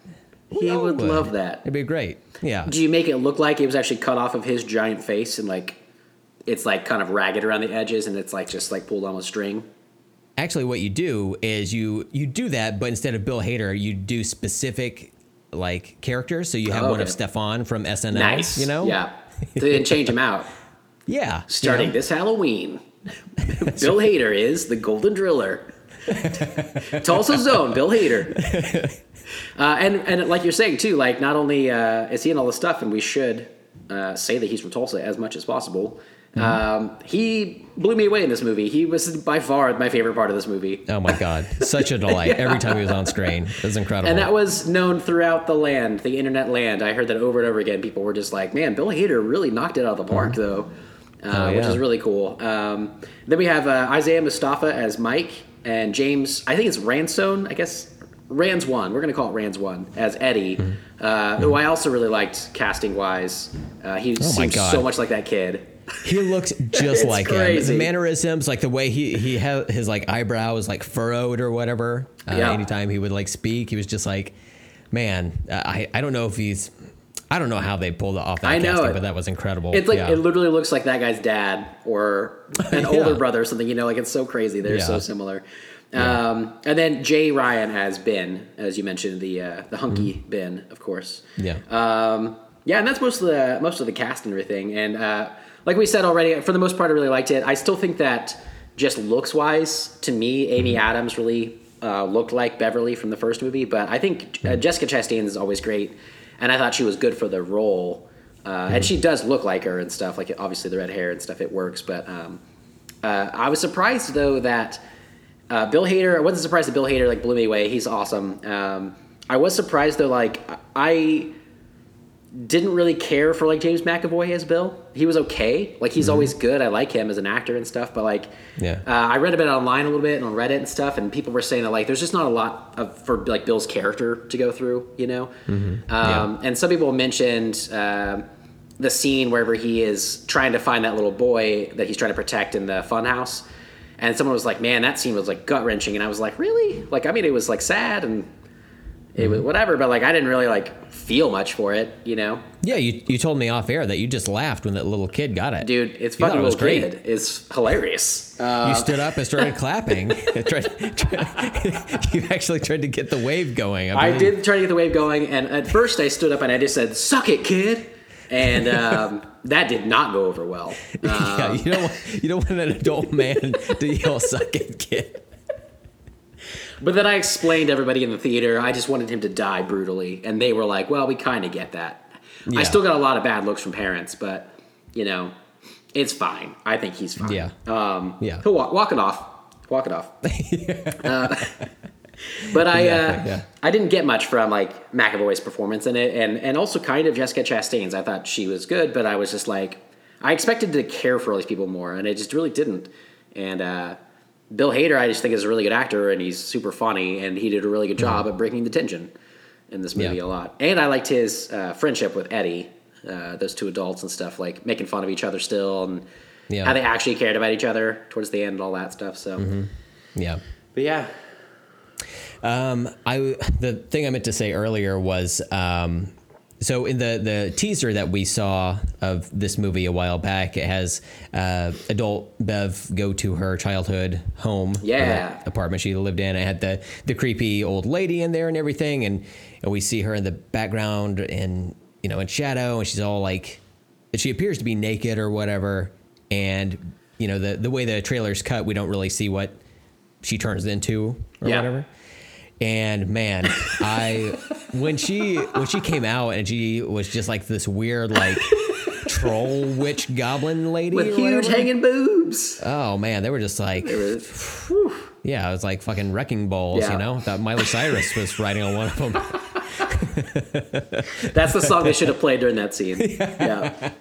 Speaker 2: He
Speaker 1: No,
Speaker 2: would
Speaker 1: would.
Speaker 2: love that.
Speaker 1: It'd be great. Yeah.
Speaker 2: Do you make it look like it was actually cut off of his giant face and like it's like kind of ragged around the edges and it's like just like pulled on a string?
Speaker 1: Actually, what you do is you you do that, but instead of Bill Hader, you do specific like characters. So you have
Speaker 2: Oh,
Speaker 1: one of. Stefon from SNL.
Speaker 2: Nice.
Speaker 1: You know.
Speaker 2: Yeah. Then change him out.
Speaker 1: Yeah.
Speaker 2: Starting
Speaker 1: know?
Speaker 2: this Halloween, Bill Hader is the Golden Driller. Tulsa Zone, Bill Hader. Uh, and and like you're saying too, like not only uh, is he in all this stuff, and we should uh, say that he's from Tulsa as much as possible.
Speaker 1: Mm-hmm.
Speaker 2: Um, he blew me away in this movie. He was by far my favorite part of this movie.
Speaker 1: Oh my God! Such a delight every time he was on screen. It was incredible.
Speaker 2: And that was known throughout the land, the internet land. I heard that over and over again. People were just like, "Man, Bill Hader really knocked it out of the park, though," uh,
Speaker 1: Oh,
Speaker 2: which is really cool. Um, then we have uh, Isaiah Mustafa as Mike and James. I think it's Ransone. I guess Rans one. We're gonna call it Rans one as Eddie,
Speaker 1: Mm-hmm.
Speaker 2: uh, who I also really liked casting wise. Uh, he
Speaker 1: Oh
Speaker 2: seems so much like that kid.
Speaker 1: He looks just like
Speaker 2: crazy.
Speaker 1: him. The mannerisms, like the way he he had his like eyebrow was like furrowed or whatever. Uh,
Speaker 2: Yeah.
Speaker 1: Anytime he would like speak, he was just like, man, I I don't know if he's. I don't know how they pulled off that
Speaker 2: I know
Speaker 1: casting,
Speaker 2: it.
Speaker 1: but that was incredible.
Speaker 2: It's like
Speaker 1: yeah.
Speaker 2: it literally looks like that guy's dad or an
Speaker 1: Yeah.
Speaker 2: older brother or something. You know, like it's so crazy. They're so similar. Um, and then Jay Ryan as Ben, as you mentioned, the uh, the hunky Ben, of course.
Speaker 1: yeah.
Speaker 2: Um, yeah, and that's most of the most of the cast and everything. And uh, like we said already, for the most part, I really liked it. I still think that just looks wise, to me, Amy Adams really uh, looked like Beverly from the first movie. But I think uh, Jessica Chastain is always great, and I thought she was good for the role. Uh, And she does look like her and stuff. Like obviously the red hair and stuff, it works. But um, uh, I was surprised though that uh, Bill Hader. I wasn't surprised that Bill Hader like blew me away. He's awesome. Um, I was surprised though. Like I didn't really care for like James McAvoy as Bill. He was okay. Like he's always good. I like him as an actor and stuff. But like,
Speaker 1: Yeah.
Speaker 2: uh, I read a bit online a little bit and on Reddit and stuff, and people were saying that like there's just not a lot of for like Bill's character to go through. You know, um, and some people mentioned. um the scene wherever he is trying to find that little boy that he's trying to protect in the funhouse. And someone was like, "Man, that scene was like gut wrenching," and I was like, "Really?" Like, I mean, it was like sad and it was whatever, but like I didn't really like feel much for it, you know.
Speaker 1: yeah, you, you told me off air that you just laughed when that little kid got it.
Speaker 2: Dude, it's fucking
Speaker 1: it was
Speaker 2: little
Speaker 1: great.
Speaker 2: kid. It's hilarious. Uh,
Speaker 1: you stood up and started clapping. Tried- tried- you actually tried to get the wave going.
Speaker 2: I
Speaker 1: believe.
Speaker 2: did try to get the wave going, and at first I stood up and I just said, "Suck it, kid," and um, that did not go over well.
Speaker 1: yeah, you don't want, you don't want an adult man to yell "suck it, kid."
Speaker 2: But then I explained to everybody in the theater I just wanted him to die brutally, and they were like, "Well, we kind of get that."
Speaker 1: Yeah.
Speaker 2: I still got a lot of bad looks from parents, but you know, it's fine. I think he's fine.
Speaker 1: Yeah.
Speaker 2: Um,
Speaker 1: Yeah.
Speaker 2: He'll walk, walk it off. Walk it off. Uh, but I, uh,
Speaker 1: yeah.
Speaker 2: I didn't get much from like McAvoy's performance in it, and and also kind of Jessica Chastain's. I thought she was good, but I was just like, I expected to care for all these people more, and I just really didn't. And uh, Bill Hader, I just think is a really good actor, and he's super funny, and he did a really good job at breaking the tension in this movie
Speaker 1: Mm-hmm. Yeah.
Speaker 2: a lot. And I liked his uh, friendship with Eddie, uh, those two adults and stuff, like making fun of each other still, and
Speaker 1: Yeah.
Speaker 2: how they actually cared about each other towards the end and all that stuff. So,
Speaker 1: Mm-hmm. Yeah.
Speaker 2: but yeah,
Speaker 1: Um, I the thing I meant to say earlier was um, so in the the teaser that we saw of this movie a while back, it has uh, adult Bev go to her childhood home,
Speaker 2: Yeah.
Speaker 1: apartment she lived in. I had the the creepy old lady in there and everything, and and we see her in the background and you know in shadow, and she's all like, she appears to be naked or whatever, and you know the the way the trailer's cut, we don't really see what she turns into or
Speaker 2: Yeah.
Speaker 1: whatever. And man, I when she when she came out and she was just like this weird like troll witch goblin lady
Speaker 2: with huge hanging boobs.
Speaker 1: Oh man, they were just like
Speaker 2: whew.
Speaker 1: yeah, it was like fucking wrecking balls,
Speaker 2: Yeah.
Speaker 1: you know. That Miley Cyrus was riding on one of them.
Speaker 2: That's the song they should have played during that scene. Yeah.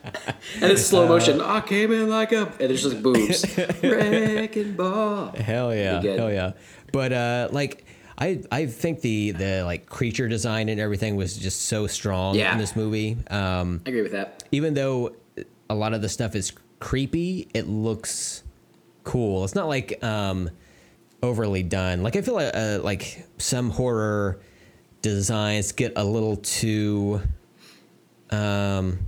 Speaker 2: And it's slow motion. I came in like a. And there's just boobs. Wrecking ball.
Speaker 1: Hell yeah, hell yeah. But uh, like, I I think the the like creature design and everything was just so strong
Speaker 2: Yeah.
Speaker 1: in this movie. Um,
Speaker 2: I agree with that.
Speaker 1: even though a lot of the stuff is creepy, it looks cool. It's not like um, overly done. Like I feel like uh, like some horror designs get a little too. Um,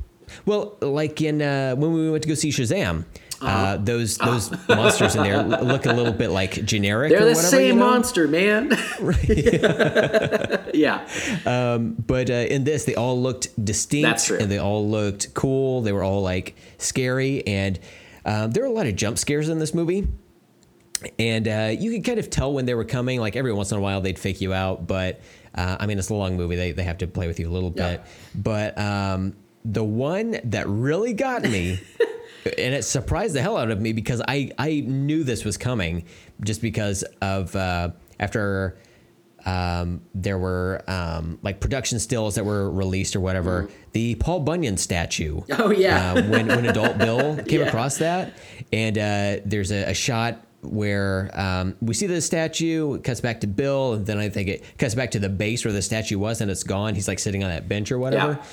Speaker 1: well, like in uh, when we went to go see Shazam, uh, those those monsters in there look a little bit like generic.
Speaker 2: They're
Speaker 1: or
Speaker 2: the
Speaker 1: whatever,
Speaker 2: same
Speaker 1: you know?
Speaker 2: monster, man. yeah.
Speaker 1: But uh, in this, they all looked distinct.
Speaker 2: That's true.
Speaker 1: And they all looked cool. They were all like scary. And um, there were a lot of jump scares in this movie. And uh, you could kind of tell when they were coming. Like every once in a while, they'd fake you out. But uh, I mean, it's a long movie. They, they have to play with you a little
Speaker 2: Yeah.
Speaker 1: bit. But um, the one that really got me. And it surprised the hell out of me because I, I knew this was coming just because of uh, after um, there were um, like production stills that were released or whatever. The Paul Bunyan statue.
Speaker 2: Oh, yeah.
Speaker 1: Uh, when when Adult Bill came
Speaker 2: Yeah.
Speaker 1: across that, and uh, there's a, a shot where um, we see the statue, it cuts back to Bill, and then I think it cuts back to the base where the statue was, and it's gone. He's like sitting on that bench or whatever.
Speaker 2: Yeah.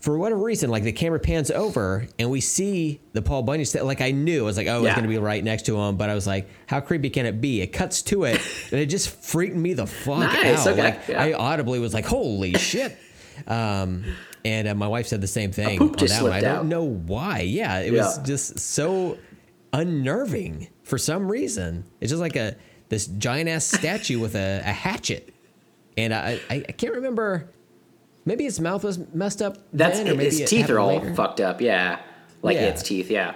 Speaker 1: For whatever reason, like the camera pans over and we see the Paul Bunyan statue. Like I knew, I was like, oh, it's going to be right next to him. But I was like, how creepy can it be? It cuts to it, and it just freaked me the fuck
Speaker 2: Nice,
Speaker 1: out.
Speaker 2: okay,
Speaker 1: Like
Speaker 2: yeah.
Speaker 1: I audibly was like, holy shit. Um, and uh, my wife said the same thing on
Speaker 2: just
Speaker 1: that one. I don't
Speaker 2: out.
Speaker 1: know why. Yeah, it was just so unnerving for some reason. It's just like a this giant ass statue with a, a hatchet, and I, I I can't remember. Maybe its mouth was messed up.
Speaker 2: That's
Speaker 1: then, or maybe
Speaker 2: his
Speaker 1: it
Speaker 2: teeth
Speaker 1: happened
Speaker 2: are all
Speaker 1: later.
Speaker 2: fucked up. Yeah. Like
Speaker 1: Yeah.
Speaker 2: its teeth. Yeah.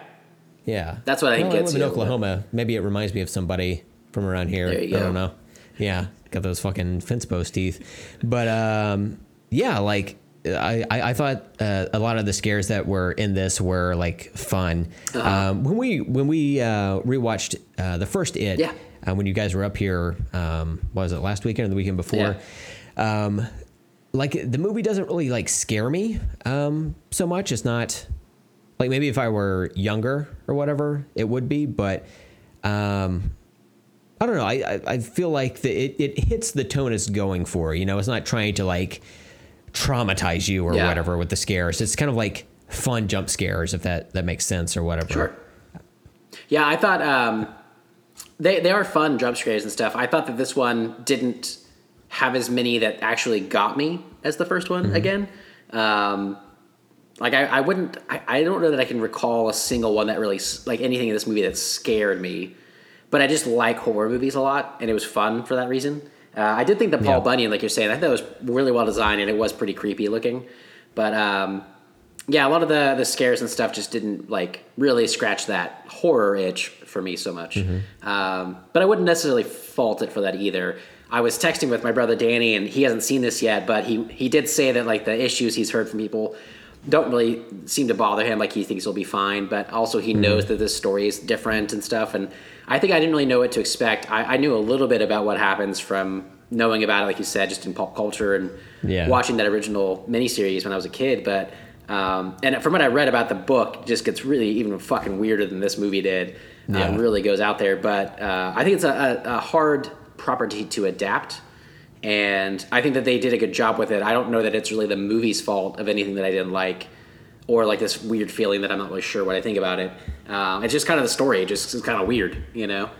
Speaker 1: Yeah,
Speaker 2: That's what I think
Speaker 1: Well,
Speaker 2: gets
Speaker 1: I live in. Oklahoma. Maybe it reminds me of somebody from around here. I don't know. Yeah, got those fucking fence post teeth. But um, yeah, like I I, I thought uh, a lot of the scares that were in this were like fun.
Speaker 2: Uh-huh.
Speaker 1: Um, when we when we uh, rewatched uh, the first It,
Speaker 2: Yeah.
Speaker 1: uh, when you guys were up here, um, what was it last weekend or the weekend before? Um, like the movie doesn't really like scare me um, so much. It's not like maybe if I were younger or whatever, it would be. But um, I don't know. I, I, I feel like the, it, it hits the tone it's going for. You know, it's not trying to like traumatize you or
Speaker 2: Yeah.
Speaker 1: whatever with the scares. It's kind of like fun jump scares, if that, that makes sense or whatever.
Speaker 2: Sure. Yeah, I thought um, they they are fun jump scares and stuff. I thought that this one didn't have as many that actually got me as the first one. Again, um, like I, I wouldn't. I, I don't know that I can recall a single one that really like anything in this movie that scared me. But I just like horror movies a lot, and it was fun for that reason. Uh, I did think the Paul
Speaker 1: Yeah.
Speaker 2: Bunyan, like you're saying, I thought it was really well designed, and it was pretty creepy looking. But um, yeah, a lot of the the scares and stuff just didn't like really scratch that horror itch for me so much. Um, but I wouldn't necessarily fault it for that either. I was texting with my brother Danny, and he hasn't seen this yet, but he he did say that like the issues he's heard from people don't really seem to bother him. Like he thinks he'll be fine, but also he knows that this story is different and stuff. And I think I didn't really know what to expect. I, I knew a little bit about what happens from knowing about it, like you said, just in pop culture and
Speaker 1: Yeah.
Speaker 2: watching that original miniseries when I was a kid. But um, and from what I read about the book, it just gets really even fucking weirder than this movie did. Uh,
Speaker 1: Yeah.
Speaker 2: it really goes out there. But uh, I think it's a, a, a hard property to adapt. And I think that they did a good job with it. I don't know that it's really the movie's fault of anything that I didn't like, or like this weird feeling that I'm not really sure what I think about it. Um, it's just kind of the story. It just is kind of weird, you know.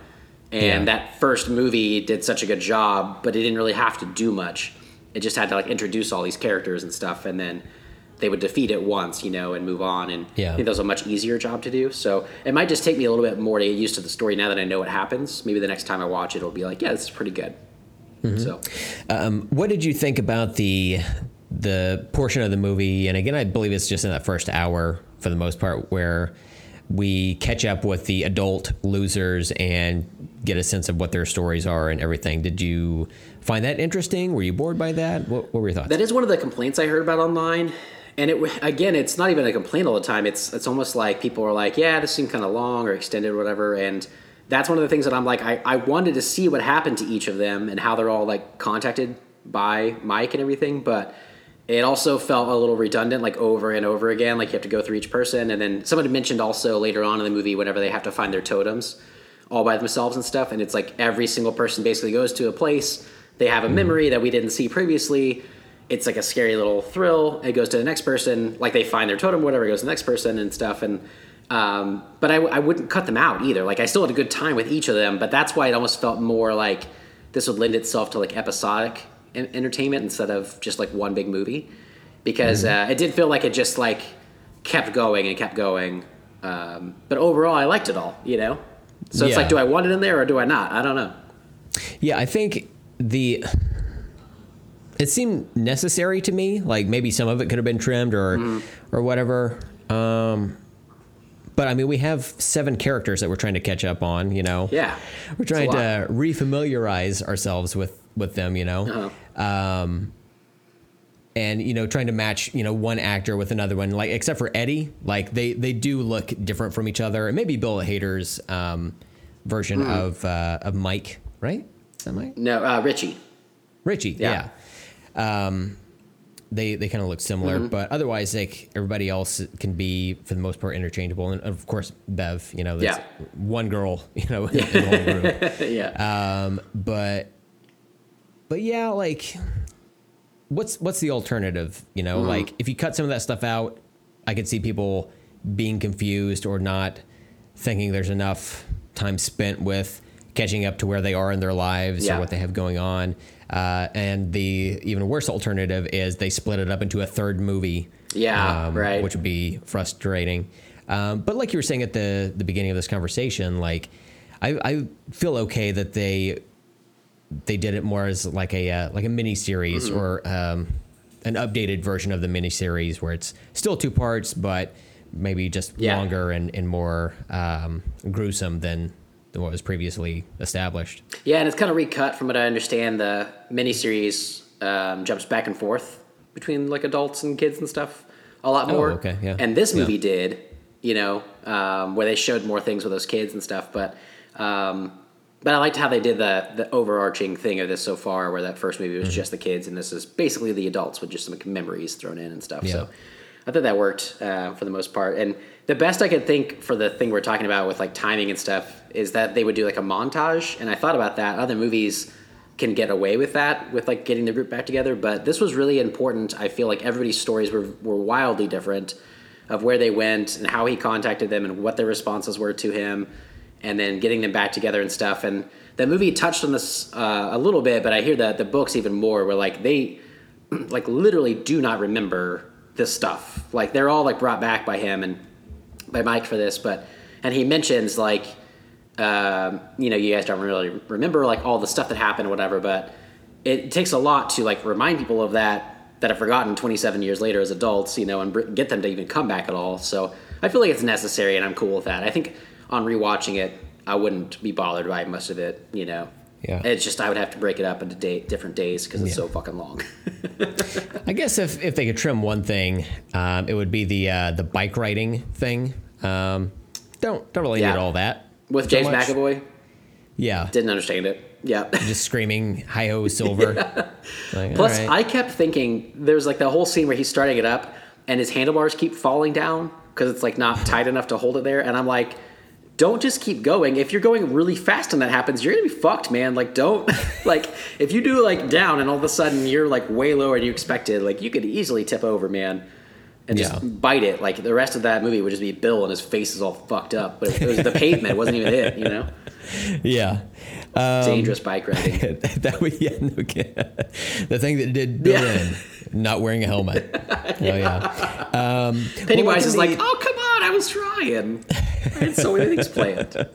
Speaker 2: And
Speaker 1: Yeah.
Speaker 2: that first movie did such a good job, but it didn't really have to do much. It just had to like introduce all these characters and stuff, and then they would defeat it once, you know, and move on. And
Speaker 1: Yeah.
Speaker 2: I think that was a much easier job to do. So it might just take me a little bit more to get used to the story now that I know what happens. Maybe the next time I watch it, it'll be like, yeah, this is pretty good. So
Speaker 1: Um, what did you think about the the portion of the movie? And again, I believe it's just in that first hour for the most part, where we catch up with the adult losers and get a sense of what their stories are and everything. Did you find that interesting? Were you bored by that? What, what were your thoughts?
Speaker 2: That is one of the complaints I heard about online. And it again, it's not even a complaint all the time. It's it's almost like people are like, yeah, this seemed kind of long or extended or whatever. And that's one of the things that I'm like, I, I wanted to see what happened to each of them and how they're all like contacted by Mike and everything. But it also felt a little redundant, like over and over again. Like you have to go through each person. And then someone mentioned also later on in the movie, whenever they have to find their totems all by themselves and stuff. And it's like every single person basically goes to a place. They have a mm-hmm. memory that we didn't see previously. It's like a scary little thrill. It goes to the next person. Like they find their totem, whatever, it goes to the next person and stuff. And um, but I, I wouldn't cut them out either. Like I still had a good time with each of them. But that's why it almost felt more like this would lend itself to like episodic en- entertainment instead of just like one big movie because uh, it did feel like it just like kept going and kept going. Um, but overall, I liked it all. You know, so it's like, do I want it in there or do I not? I don't know.
Speaker 1: Yeah, I think the it seemed necessary to me. Like maybe some of it could have been trimmed or
Speaker 2: Mm-hmm.
Speaker 1: or whatever. Um, but I mean, we have seven characters that we're trying to catch up on. You know,
Speaker 2: Yeah,
Speaker 1: we're trying to refamiliarize ourselves with with them. You know.
Speaker 2: Uh-huh.
Speaker 1: Um, and you know trying to match you know one actor with another one like except for eddie like they they do look different from each other and maybe bill hader's um, version
Speaker 2: Hmm.
Speaker 1: of uh, of mike right is that mike
Speaker 2: No, uh, Richie.
Speaker 1: richie
Speaker 2: Yeah.
Speaker 1: yeah, Um, they they kind of look similar
Speaker 2: Mm-hmm.
Speaker 1: but otherwise like everybody else can be for the most part interchangeable and of course bev you know that's
Speaker 2: Yeah.
Speaker 1: one girl you know in the whole room
Speaker 2: yeah,
Speaker 1: um, but but yeah, like what's what's the alternative? You know, like if you cut some of that stuff out, I could see people being confused or not thinking there's enough time spent with catching up to where they are in their lives
Speaker 2: Yeah.
Speaker 1: or what they have going on. Uh, and the even worse alternative is they split it up into a third movie.
Speaker 2: Yeah, right.
Speaker 1: Which would be frustrating. Um, but like you were saying at the the beginning of this conversation, like I, I feel okay that they they did it more as like a uh, like a mini series
Speaker 2: Mm-hmm.
Speaker 1: or um, an updated version of the mini series where it's still two parts, but maybe just
Speaker 2: Yeah.
Speaker 1: longer and, and more um, gruesome than than what was previously established.
Speaker 2: yeah, and it's kind of recut from what I understand. The miniseries um, jumps back and forth between like adults and kids and stuff a lot
Speaker 1: Oh,
Speaker 2: more.
Speaker 1: okay, yeah.
Speaker 2: And this
Speaker 1: Yeah.
Speaker 2: movie did, you know, um, where they showed more things with those kids and stuff. But um, but I liked how they did the the overarching thing of this so far, where that first movie was
Speaker 1: Mm-hmm.
Speaker 2: just the kids, and this is basically the adults with just some like, memories thrown in and stuff.
Speaker 1: Yeah.
Speaker 2: So I thought that worked uh, for the most part. And the best I could think for the thing we're talking about with like timing and stuff is that they would do like a montage. And I thought about that. Other movies can get away with that with like getting the group back together, but this was really important. I feel like everybody's stories were were wildly different of where they went and how he contacted them and what their responses were to him and then getting them back together and stuff. And the movie touched on this uh, a little bit, but I hear that the books even more where like they like literally do not remember this stuff. Like they're all like brought back by him and by Mike for this, but and he mentions like um, you know you guys don't really remember like all the stuff that happened whatever, but it takes a lot to like remind people of that that have forgotten 27 years later as adults, you know, and get them to even come back at all. So I feel like it's necessary, and I'm cool with that. I think on rewatching it, I wouldn't be bothered by most of it, you know.
Speaker 1: Yeah.
Speaker 2: It's just I would have to break it up into day, different days because it's
Speaker 1: Yeah.
Speaker 2: so fucking long.
Speaker 1: I guess if, if they could trim one thing, um, it would be the uh, the bike riding thing. Um, don't don't really
Speaker 2: Yeah.
Speaker 1: need all that
Speaker 2: With
Speaker 1: so
Speaker 2: James
Speaker 1: much.
Speaker 2: McAvoy,
Speaker 1: Yeah,
Speaker 2: didn't understand it. Yeah.
Speaker 1: just screaming "Hi ho, silver!" Like,
Speaker 2: Plus,
Speaker 1: right.
Speaker 2: I kept thinking there's like the whole scene where he's starting it up and his handlebars keep falling down because it's like not tight enough to hold it there. And I'm like, don't just keep going. If you're going really fast and that happens, you're gonna be fucked, man. Like, don't like if you do like down and all of a sudden you're like way lower than you expected, like you could easily tip over, man. And just
Speaker 1: Yeah.
Speaker 2: bite it. Like the rest of that movie would just be Bill and his face is all fucked up. But it was the pavement, it wasn't even it, you know?
Speaker 1: yeah. Um,
Speaker 2: Dangerous bike riding.
Speaker 1: that would yeah, no, the thing that did Bill
Speaker 2: Yeah.
Speaker 1: in, not wearing a helmet. Oh yeah. Um,
Speaker 2: Pennywise
Speaker 1: well,
Speaker 2: is
Speaker 1: in
Speaker 2: like, oh come on, I was trying. I had so many things planned.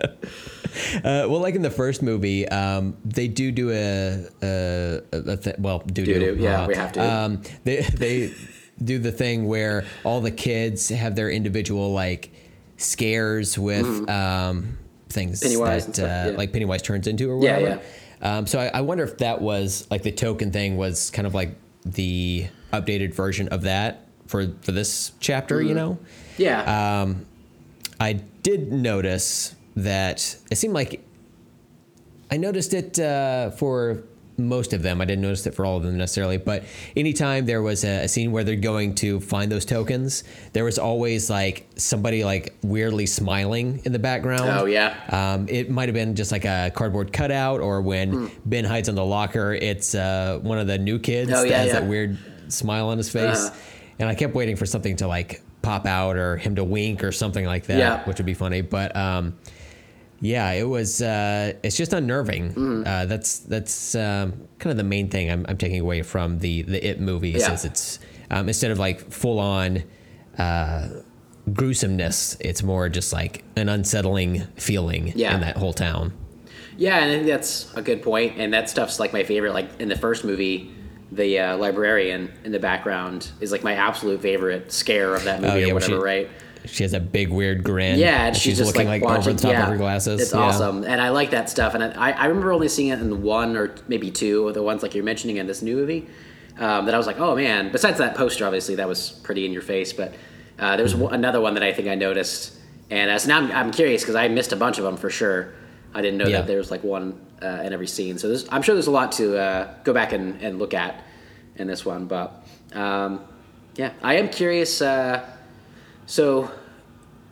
Speaker 1: Uh, well, like in the first movie, um, they do do a, a, a th- well, do do,
Speaker 2: yeah, we have to.
Speaker 1: Um, they they do the thing where all the kids have their individual like scares with um, things.
Speaker 2: Pennywise
Speaker 1: that
Speaker 2: stuff,
Speaker 1: uh,
Speaker 2: yeah.
Speaker 1: like Pennywise turns into or
Speaker 2: Yeah,
Speaker 1: whatever. Um, so I, I wonder if that was like the token thing was kind of like the updated version of that for for this chapter. You know.
Speaker 2: Yeah.
Speaker 1: Um, I did notice that it seemed like I noticed it uh, for most of them. I didn't notice it for all of them necessarily, but anytime there was a, a scene where they're going to find those tokens, there was always like somebody like weirdly smiling in the background.
Speaker 2: Oh, yeah.
Speaker 1: Um, it might have been just like a cardboard cutout, or when
Speaker 2: Hmm.
Speaker 1: Ben hides on the locker, it's uh, one of the new kids
Speaker 2: Oh,
Speaker 1: that
Speaker 2: yeah,
Speaker 1: has
Speaker 2: yeah.
Speaker 1: that weird smile on his face.
Speaker 2: Uh-huh.
Speaker 1: And I kept waiting for something to like pop out or him to wink or something like that,
Speaker 2: Yeah.
Speaker 1: which would be funny. But um, yeah, it was. Uh, it's just unnerving.
Speaker 2: Mm.
Speaker 1: Uh, that's that's um, kind of the main thing I'm, I'm taking away from the the It movies.
Speaker 2: Yeah.
Speaker 1: Is it's um, instead of like full on uh, gruesomeness, it's more just like an unsettling feeling
Speaker 2: Yeah.
Speaker 1: in that whole town.
Speaker 2: Yeah, and I think that's a good point, and that stuff's like my favorite. Like in the first movie, the uh, librarian in the background is like my absolute favorite scare of that movie
Speaker 1: Oh, yeah,
Speaker 2: or whatever,
Speaker 1: she-
Speaker 2: right?
Speaker 1: She has a big weird grin.
Speaker 2: Yeah, and she's, just
Speaker 1: looking
Speaker 2: like,
Speaker 1: like,
Speaker 2: watching,
Speaker 1: over the top
Speaker 2: yeah,
Speaker 1: of her glasses.
Speaker 2: It's
Speaker 1: Yeah.
Speaker 2: awesome, and I like that stuff. And I, I remember only seeing it in one or maybe two of the ones like you're mentioning in this new movie. Um, that I was like, oh man. Besides that poster, obviously that was pretty in your face, but uh, there was
Speaker 1: Mm-hmm.
Speaker 2: another one that I think I noticed, and uh, so now I'm, I'm curious because I missed a bunch of them for sure. I didn't know
Speaker 1: Yeah.
Speaker 2: that there was like one uh, in every scene, so I'm sure there's a lot to uh, go back and, and look at in this one. But um, yeah, I am curious. Uh, so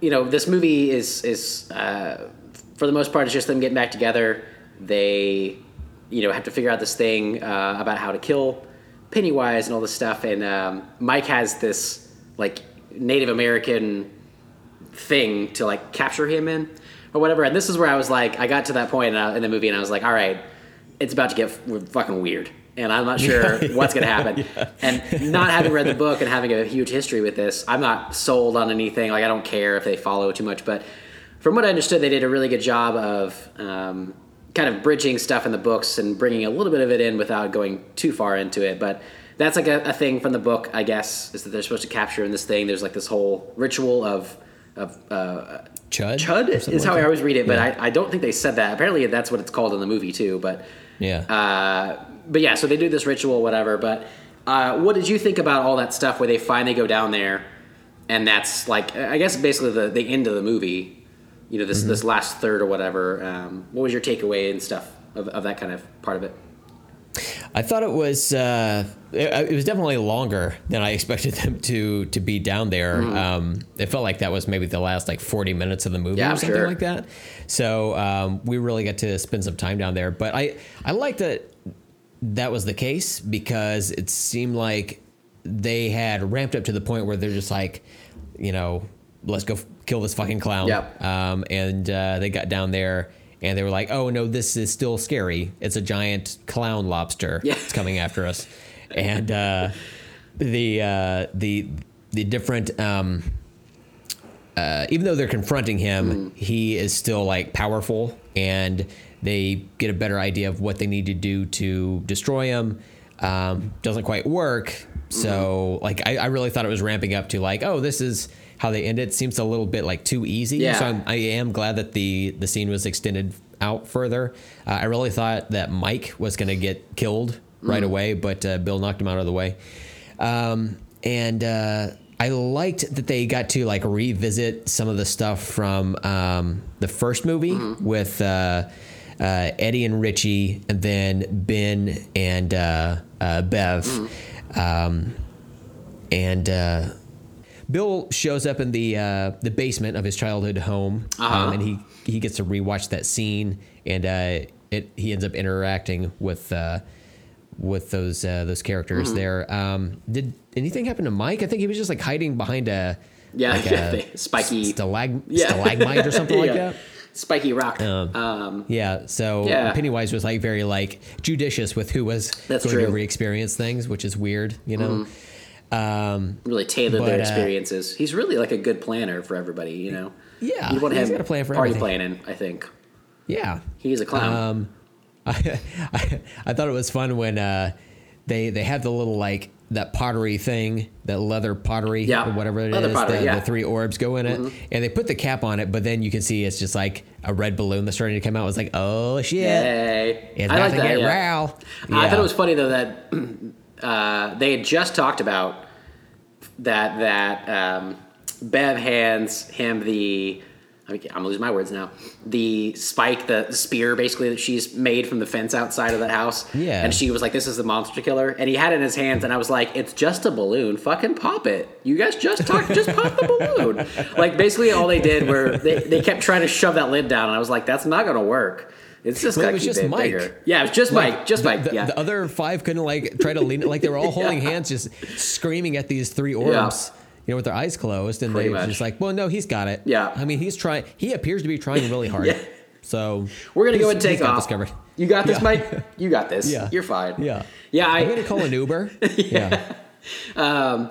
Speaker 2: you know, this movie is is uh, for the most part it's just them getting back together. They, you know, have to figure out this thing uh, about how to kill Pennywise and all this stuff. And um, Mike has this like Native American thing to like capture him in or whatever. And this is where I was like, I got to that point in, uh, the movie and I was like, all right, it's about to get fucking weird. And I'm not sure what's going to happen. And not having read the book and having a huge history with this, I'm not sold on anything. Like, I don't care if they follow too much. But from what I understood, they did a really good job of um, kind of bridging stuff in the books and bringing a little bit of it in without going too far into it. But that's like a, a thing from the book, I guess, is that they're supposed to capture in this thing. There's like this whole ritual of of uh,
Speaker 1: Chud.
Speaker 2: Chud is how
Speaker 1: like
Speaker 2: I always read it, but
Speaker 1: Yeah.
Speaker 2: I, I don't think they said that. Apparently, that's what it's called in the movie too. But
Speaker 1: Yeah.
Speaker 2: uh, but yeah, so they do this ritual, whatever. But uh, what did you think about all that stuff where they finally go down there, and that's like I guess basically the, the end of the movie. You know, this
Speaker 1: Mm-hmm.
Speaker 2: this last third or whatever. Um, what was your takeaway and stuff of, of that kind of part of it?
Speaker 1: I thought it was uh, it, it was definitely longer than I expected them to to be down there.
Speaker 2: Mm-hmm.
Speaker 1: Um, it felt like that was maybe the last like forty minutes of the movie
Speaker 2: Yeah,
Speaker 1: or something
Speaker 2: sure.
Speaker 1: like that. So um, we really got to spend some time down there. But I I like that that was the case because it seemed like they had ramped up to the point where they're just like, you know, let's go f- kill this fucking clown.
Speaker 2: Yep.
Speaker 1: Um, and uh, they got down there and they were like, oh no, this is still scary. It's a giant clown lobster.
Speaker 2: Yeah.
Speaker 1: It's coming after us. And uh, the uh, the the different um, uh, even though they're confronting him, he is still like powerful, and they get a better idea of what they need to do to destroy him. Um, doesn't quite work, so like I, I really thought it was ramping up to like, oh, this is how they end it. Seems a little bit like too easy.
Speaker 2: Yeah.
Speaker 1: So I'm, I am glad that the the scene was extended out further. Uh, I really thought that Mike was going to get killed right away, but uh, Bill knocked him out of the way. Um, and uh, I liked that they got to like revisit some of the stuff from um, the first movie with uh, uh, Eddie and Richie, and then Ben and uh, uh, Bev. Um, and uh, Bill shows up in the uh, the basement of his childhood home,
Speaker 2: Uh-huh.
Speaker 1: um, and he he gets to rewatch that scene, and uh, it he ends up interacting with uh, with those uh, those characters
Speaker 2: Mm-hmm.
Speaker 1: there. Um, did anything happen to Mike? I think he was just like hiding behind a
Speaker 2: Yeah,
Speaker 1: like a
Speaker 2: spiky-
Speaker 1: stalag-
Speaker 2: Yeah.
Speaker 1: stalagmite or something like that.
Speaker 2: Spiky rock.
Speaker 1: Um,
Speaker 2: Um,
Speaker 1: Yeah, so
Speaker 2: Yeah.
Speaker 1: Pennywise was like very like judicious with who was
Speaker 2: That's
Speaker 1: going to
Speaker 2: true. Mm-hmm.
Speaker 1: re-experience things, which is weird, you know. Um,
Speaker 2: really tailor
Speaker 1: But,
Speaker 2: their
Speaker 1: uh,
Speaker 2: experiences. He's really like a good planner for everybody, you know.
Speaker 1: Yeah,
Speaker 2: you want
Speaker 1: he's
Speaker 2: him
Speaker 1: got a plan for
Speaker 2: party
Speaker 1: everything.
Speaker 2: planning. I think
Speaker 1: yeah,
Speaker 2: he's a clown.
Speaker 1: Um, I, I I thought it was fun when uh, they they have the little like that pottery thing, that leather pottery,
Speaker 2: Yeah,
Speaker 1: or whatever it is.
Speaker 2: leather pottery,
Speaker 1: the,
Speaker 2: yeah. Mm-hmm.
Speaker 1: the three orbs go in it, and they put the cap on it, but then you can see it's just like a red balloon that's starting to come out. It's like, oh shit,
Speaker 2: Yay!
Speaker 1: it's
Speaker 2: I
Speaker 1: about
Speaker 2: like
Speaker 1: to
Speaker 2: that.
Speaker 1: get
Speaker 2: yeah.
Speaker 1: real.
Speaker 2: I thought it was funny though that uh, they had just talked about that that um, Bev hands him the. I'm gonna lose my words now. The spike, the, spear, basically that she's made from the fence outside of that house.
Speaker 1: Yeah.
Speaker 2: And she was like, "This is the monster killer," and he had it in his hands, and I was like, "It's just a balloon. Fucking pop it. You guys just talk, just pop the balloon." Like basically, all they did were they, they kept trying to shove that lid down, and I was like, "That's not gonna work. It's just
Speaker 1: Well, it was just Mike.
Speaker 2: bigger." Yeah, it was just
Speaker 1: Like,
Speaker 2: Mike, just
Speaker 1: the,
Speaker 2: Mike.
Speaker 1: The,
Speaker 2: yeah.
Speaker 1: the other five couldn't like try to lean like they were all holding hands, just screaming at these three orbs. Yeah. You know, with their eyes closed, and
Speaker 2: Pretty
Speaker 1: they were
Speaker 2: much.
Speaker 1: just like, "Well, no, he's got it."
Speaker 2: Yeah.
Speaker 1: I mean, he's trying. He appears to be trying really hard.
Speaker 2: Yeah.
Speaker 1: So
Speaker 2: We're gonna go and take off. You got this,
Speaker 1: Yeah.
Speaker 2: Mike. You got this.
Speaker 1: Yeah.
Speaker 2: You're fine.
Speaker 1: Yeah.
Speaker 2: Yeah.
Speaker 1: I'm gonna call an Uber. yeah.
Speaker 2: Um,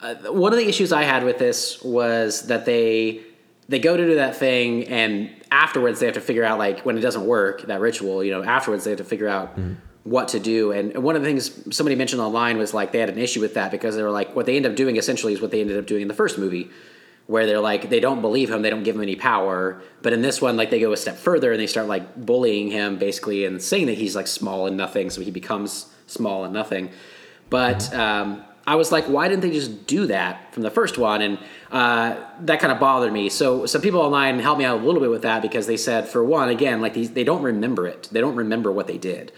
Speaker 2: uh, one of the issues I had with this was that they they go to do that thing and afterwards they have to figure out like when it doesn't work that ritual you know afterwards they have to figure out what to do. And one of the things somebody mentioned online was like they had an issue with that because they were like what they end up doing essentially is what they ended up doing in the first movie where they're like they don't believe him they don't give him any power but in this one like they go a step further and they start like bullying him basically and saying that he's like small and nothing so he becomes small and nothing. But um, I was like, why didn't they just do that from the first one? And uh, that kind of bothered me. So some people online helped me out a little bit with that because they said, for one, again, like these, they don't remember it. They don't remember what they did.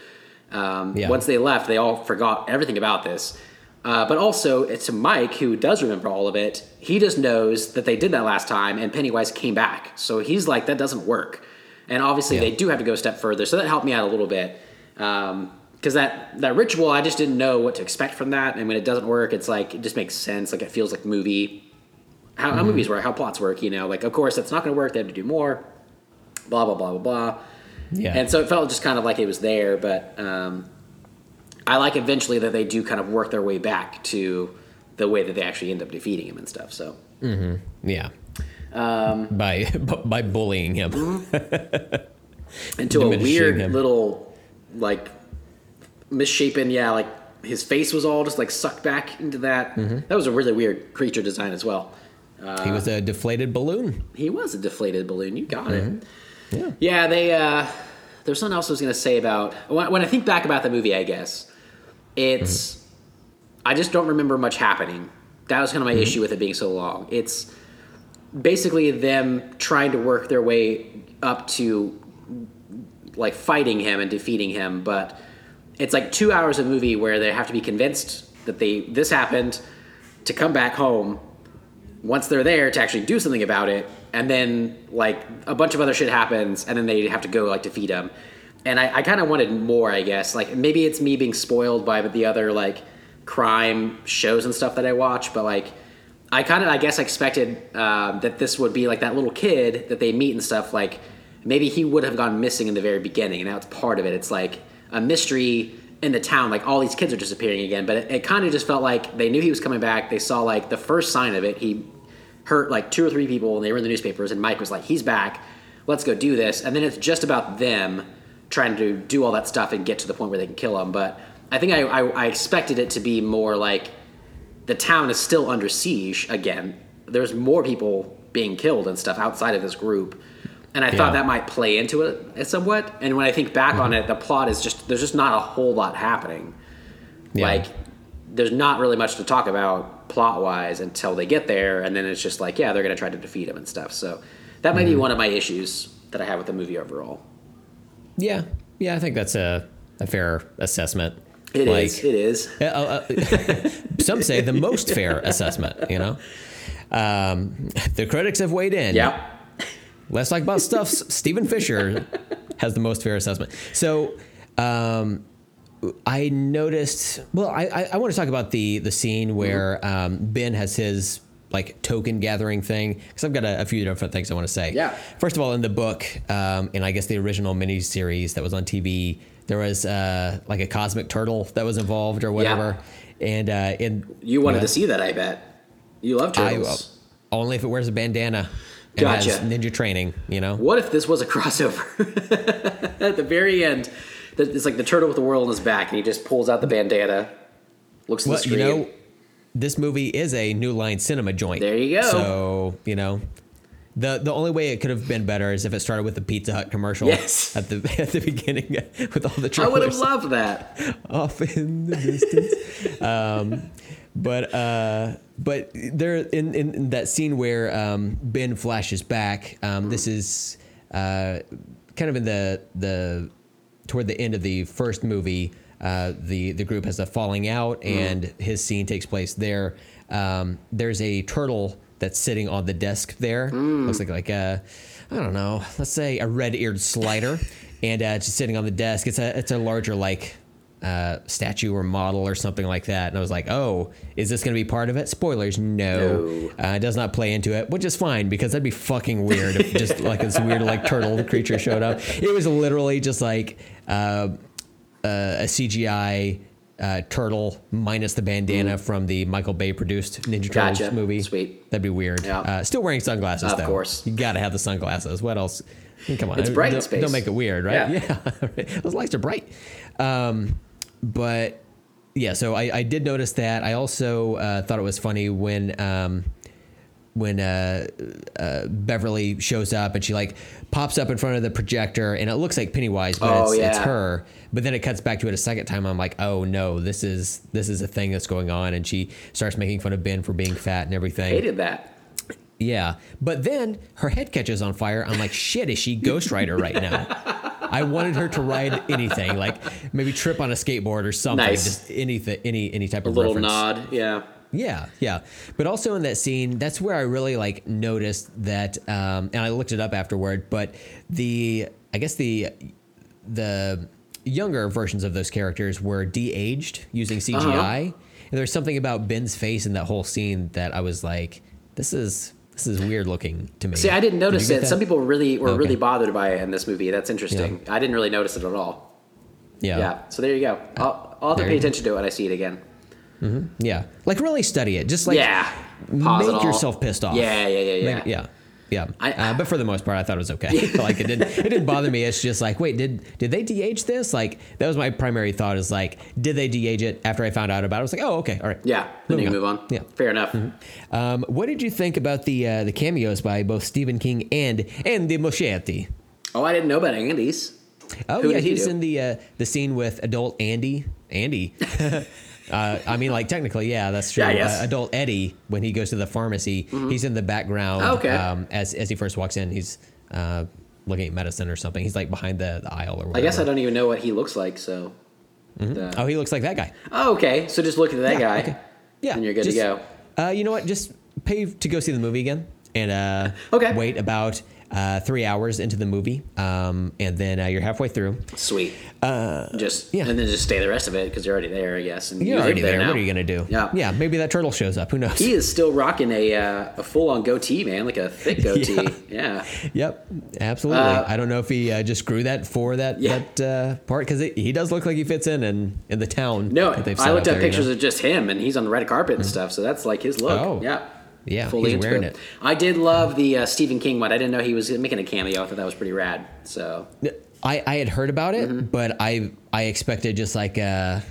Speaker 2: Um,
Speaker 1: Yeah.
Speaker 2: Once they left, they all forgot everything about this. Uh, but also, it's to Mike, who does remember all of it. He just knows that they did that last time, and Pennywise came back. So he's like, that doesn't work. And obviously,
Speaker 1: Yeah.
Speaker 2: they do have to go a step further. So that helped me out a little bit. Um, because that that ritual, I just didn't know what to expect from that, and when it doesn't work, it's like it just makes sense. Like it feels like movie, how, how movies work, how plots work. You know, like of course that's not going to work. They have to do more. Blah blah blah blah blah.
Speaker 1: Yeah.
Speaker 2: And so it felt just kind of like it was there, but um, I like eventually that they do kind of work their way back to the way that they actually end up defeating him and stuff. So Mm-hmm.
Speaker 1: yeah.
Speaker 2: Um,
Speaker 1: by by bullying him.
Speaker 2: into a weird
Speaker 1: him.
Speaker 2: little like misshapen yeah like his face was all just like sucked back into that
Speaker 1: Mm-hmm.
Speaker 2: that was a really weird creature design as well
Speaker 1: he was a deflated balloon.
Speaker 2: he was a deflated balloon you got
Speaker 1: Mm-hmm.
Speaker 2: it
Speaker 1: Yeah.
Speaker 2: yeah they uh there's something else i was going to say about when, when i think back about the movie i guess it's
Speaker 1: Mm-hmm.
Speaker 2: i just don't remember much happening that was kind of my issue with it being so long it's basically them trying to work their way up to like fighting him and defeating him but it's like two hours of movie where they have to be convinced that they this happened to come back home once they're there to actually do something about it. And then like a bunch of other shit happens and then they have to go like defeat him and i, I kind of wanted more i guess. Like maybe it's me being spoiled by the other like crime shows and stuff that i watch but like i kind of i guess expected uh, that this would be like that little kid that they meet and stuff like maybe he would have gone missing in the very beginning and that's part of it. It's like a mystery in the town like all these kids are disappearing again. But it, it kind of just felt like they knew he was coming back. They saw like the first sign of it. He hurt like two or three people and they were in the newspapers and mike was like he's back. Let's go do this. And then it's just about them trying to do all that stuff and get to the point where they can kill him. But i think i, I, I expected it to be more like the town is still under siege again. There's more people being killed and stuff outside of this group and I
Speaker 1: Yeah.
Speaker 2: thought that might play into it somewhat. And when I think back on
Speaker 1: Mm-hmm.
Speaker 2: it, the plot is just there's just not a whole lot happening.
Speaker 1: Yeah.
Speaker 2: Like there's not really much to talk about plot wise until they get there, and then it's just like yeah, they're gonna try to defeat him and stuff. So that might be
Speaker 1: Mm-hmm.
Speaker 2: one of my issues that I have with the movie overall.
Speaker 1: Yeah, yeah, I think that's a, a fair assessment.
Speaker 2: It is.
Speaker 1: Like,
Speaker 2: It is.
Speaker 1: uh, uh, some say the most fair assessment. You know, um, the critics have weighed in.
Speaker 2: Yeah.
Speaker 1: Let's talk about stuff. Stephen Fisher has the most fair assessment. So, um, I noticed. Well, I, I, I want to talk about the the scene where um, Ben has his like token gathering thing because I've got a, a few different things I want to say.
Speaker 2: Yeah.
Speaker 1: First of all, in the book, um, and I guess the original miniseries that was on TV, there was uh, like a cosmic turtle that was involved or whatever, Yeah. and uh, in
Speaker 2: You wanted
Speaker 1: know,
Speaker 2: to see that, I bet. You love
Speaker 1: I,
Speaker 2: turtles.
Speaker 1: uh, only if it wears a bandana and
Speaker 2: Gotcha.
Speaker 1: has ninja training. You know.
Speaker 2: What if this was a crossover? At the very end, it's like the turtle with the world on his back, and he just pulls out the bandana, looks at
Speaker 1: Well,
Speaker 2: the
Speaker 1: you know, this movie is a New Line Cinema joint.
Speaker 2: There you go.
Speaker 1: So you know, the the only way it could have been better is if it started with the Pizza Hut commercial.
Speaker 2: Yes.
Speaker 1: At the at the beginning with all the
Speaker 2: I would have loved that.
Speaker 1: off in the distance. um, but uh, but there in, in, that scene where um, Ben flashes back. Um, This is uh, kind of in the the toward the end of the first movie. Uh, the the group has a falling out, and his scene takes place there. Um, there's a turtle that's sitting on the desk there. Looks like like a I don't know. Let's say a red eared slider, and uh, it's just sitting on the desk. It's a it's a larger like uh, statue or model or something like that. And I was like, oh, is this going to be part of it? Spoilers, no.
Speaker 2: No.
Speaker 1: Uh, it does not play into it, which is fine because that'd be fucking weird if just like this weird like turtle creature showed up. It was literally just like uh, uh, a CGI. Uh, turtle minus the bandana from the Michael Bay produced Ninja Turtles movie.
Speaker 2: Sweet.
Speaker 1: That'd be weird. Uh, still wearing sunglasses
Speaker 2: Of
Speaker 1: though.
Speaker 2: Of course.
Speaker 1: You gotta have the sunglasses. What else? I mean, come on.
Speaker 2: It's bright in
Speaker 1: don't,
Speaker 2: space.
Speaker 1: Don't make it weird, right?
Speaker 2: Yeah.
Speaker 1: Yeah. Those lights are bright. Um, but yeah, so I, I did notice that. I also uh, thought it was funny when um, when uh, uh, Beverly shows up and she like pops up in front of the projector and it looks like Pennywise, but
Speaker 2: Oh,
Speaker 1: it's, it's her. But then it cuts back to it a second time. I'm like, oh no, this is this is a thing that's going on, and she starts making fun of Ben for being fat and everything.
Speaker 2: I hated that.
Speaker 1: Yeah, but then her head catches on fire. I'm like, shit, is she Ghost Rider right now? I wanted her to ride anything, like maybe trip on a skateboard or something,
Speaker 2: Nice.
Speaker 1: just anything, any any type
Speaker 2: A
Speaker 1: of
Speaker 2: little
Speaker 1: reference.
Speaker 2: nod. Yeah.
Speaker 1: Yeah, yeah. But also in that scene, that's where I really like noticed that, um, and I looked it up afterward. But the, I guess the, the younger versions of those characters were de-aged using CGI.
Speaker 2: Uh-huh.
Speaker 1: And there's something about Ben's face in that whole scene that I was like, this is this is weird looking to me.
Speaker 2: See, I didn't notice
Speaker 1: get
Speaker 2: it. Some people really were
Speaker 1: Okay.
Speaker 2: really bothered by it in this movie. That's interesting. I didn't really notice it at all.
Speaker 1: yeah,
Speaker 2: Yeah. So there you go. I'll, I'll have to pay attention to it when I see it again. Mm-hmm.
Speaker 1: yeah. Like really study it. Just like
Speaker 2: yeah. Pause
Speaker 1: make yourself pissed off.
Speaker 2: Yeah, yeah, yeah, yeah.
Speaker 1: Make- yeah. Yeah,
Speaker 2: I-
Speaker 1: uh, but for the most part, I thought it was okay. like it didn't, it didn't bother me. It's just like, wait, did did they de-age this? Like that was my primary thought. Is like, did they de-age it after I found out about it? I was like, oh, okay, all right.
Speaker 2: Yeah. Then
Speaker 1: Moving
Speaker 2: you can
Speaker 1: on.
Speaker 2: move on.
Speaker 1: Yeah.
Speaker 2: Fair enough.
Speaker 1: Um, what did you think about the uh, the cameos by both Stephen King and Andy Muschietti?
Speaker 2: Oh, I didn't know about Andy's.
Speaker 1: Oh
Speaker 2: Who
Speaker 1: yeah,
Speaker 2: did he
Speaker 1: he's in the uh, the scene with adult Andy. Andy. uh, I mean, like technically, yeah, that's true.
Speaker 2: Yeah. Mm-hmm.
Speaker 1: Uh, adult Eddie, when he goes to the pharmacy, he's in the background.
Speaker 2: Okay.
Speaker 1: Um, as as he first walks in, he's uh, looking at medicine or something. He's like behind the, the aisle or whatever.
Speaker 2: I guess I don't even know what he looks like. So. The-
Speaker 1: Oh, he looks like that guy.
Speaker 2: Oh, okay. So just look at that
Speaker 1: Yeah,
Speaker 2: guy.
Speaker 1: okay. Yeah,
Speaker 2: And you're good
Speaker 1: just-
Speaker 2: to go.
Speaker 1: Uh, you know what? Just pay to go see the movie again, and uh,
Speaker 2: Okay.
Speaker 1: wait about uh, three hours into the movie, um, and then uh, you're halfway through.
Speaker 2: Sweet. just
Speaker 1: Uh, yeah.
Speaker 2: and then just stay the rest of it because you're already there, I guess. And
Speaker 1: You're
Speaker 2: you
Speaker 1: already
Speaker 2: live
Speaker 1: there. What are you gonna do?
Speaker 2: Yeah.
Speaker 1: yeah. Maybe that turtle shows up. Who knows?
Speaker 2: He is still rocking a uh, a full on goatee, man, like a thick goatee. yeah.
Speaker 1: Yep, absolutely.
Speaker 2: Uh,
Speaker 1: I don't know if he uh, just grew that for that
Speaker 2: Yeah.
Speaker 1: that uh, part because he does look like he fits in in, in the town.
Speaker 2: No,
Speaker 1: that they've
Speaker 2: I looked
Speaker 1: up
Speaker 2: at
Speaker 1: there, you
Speaker 2: pictures
Speaker 1: know?
Speaker 2: of just him, and he's on the red carpet and stuff. So that's like his look.
Speaker 1: Oh.
Speaker 2: yeah.
Speaker 1: Yeah,
Speaker 2: Fully
Speaker 1: he's wearing
Speaker 2: it. I did love the uh, Stephen King one. I didn't know he was making a cameo. I thought that was pretty rad. So
Speaker 1: I, I had heard about it,
Speaker 2: Mm-hmm.
Speaker 1: but I I expected just like a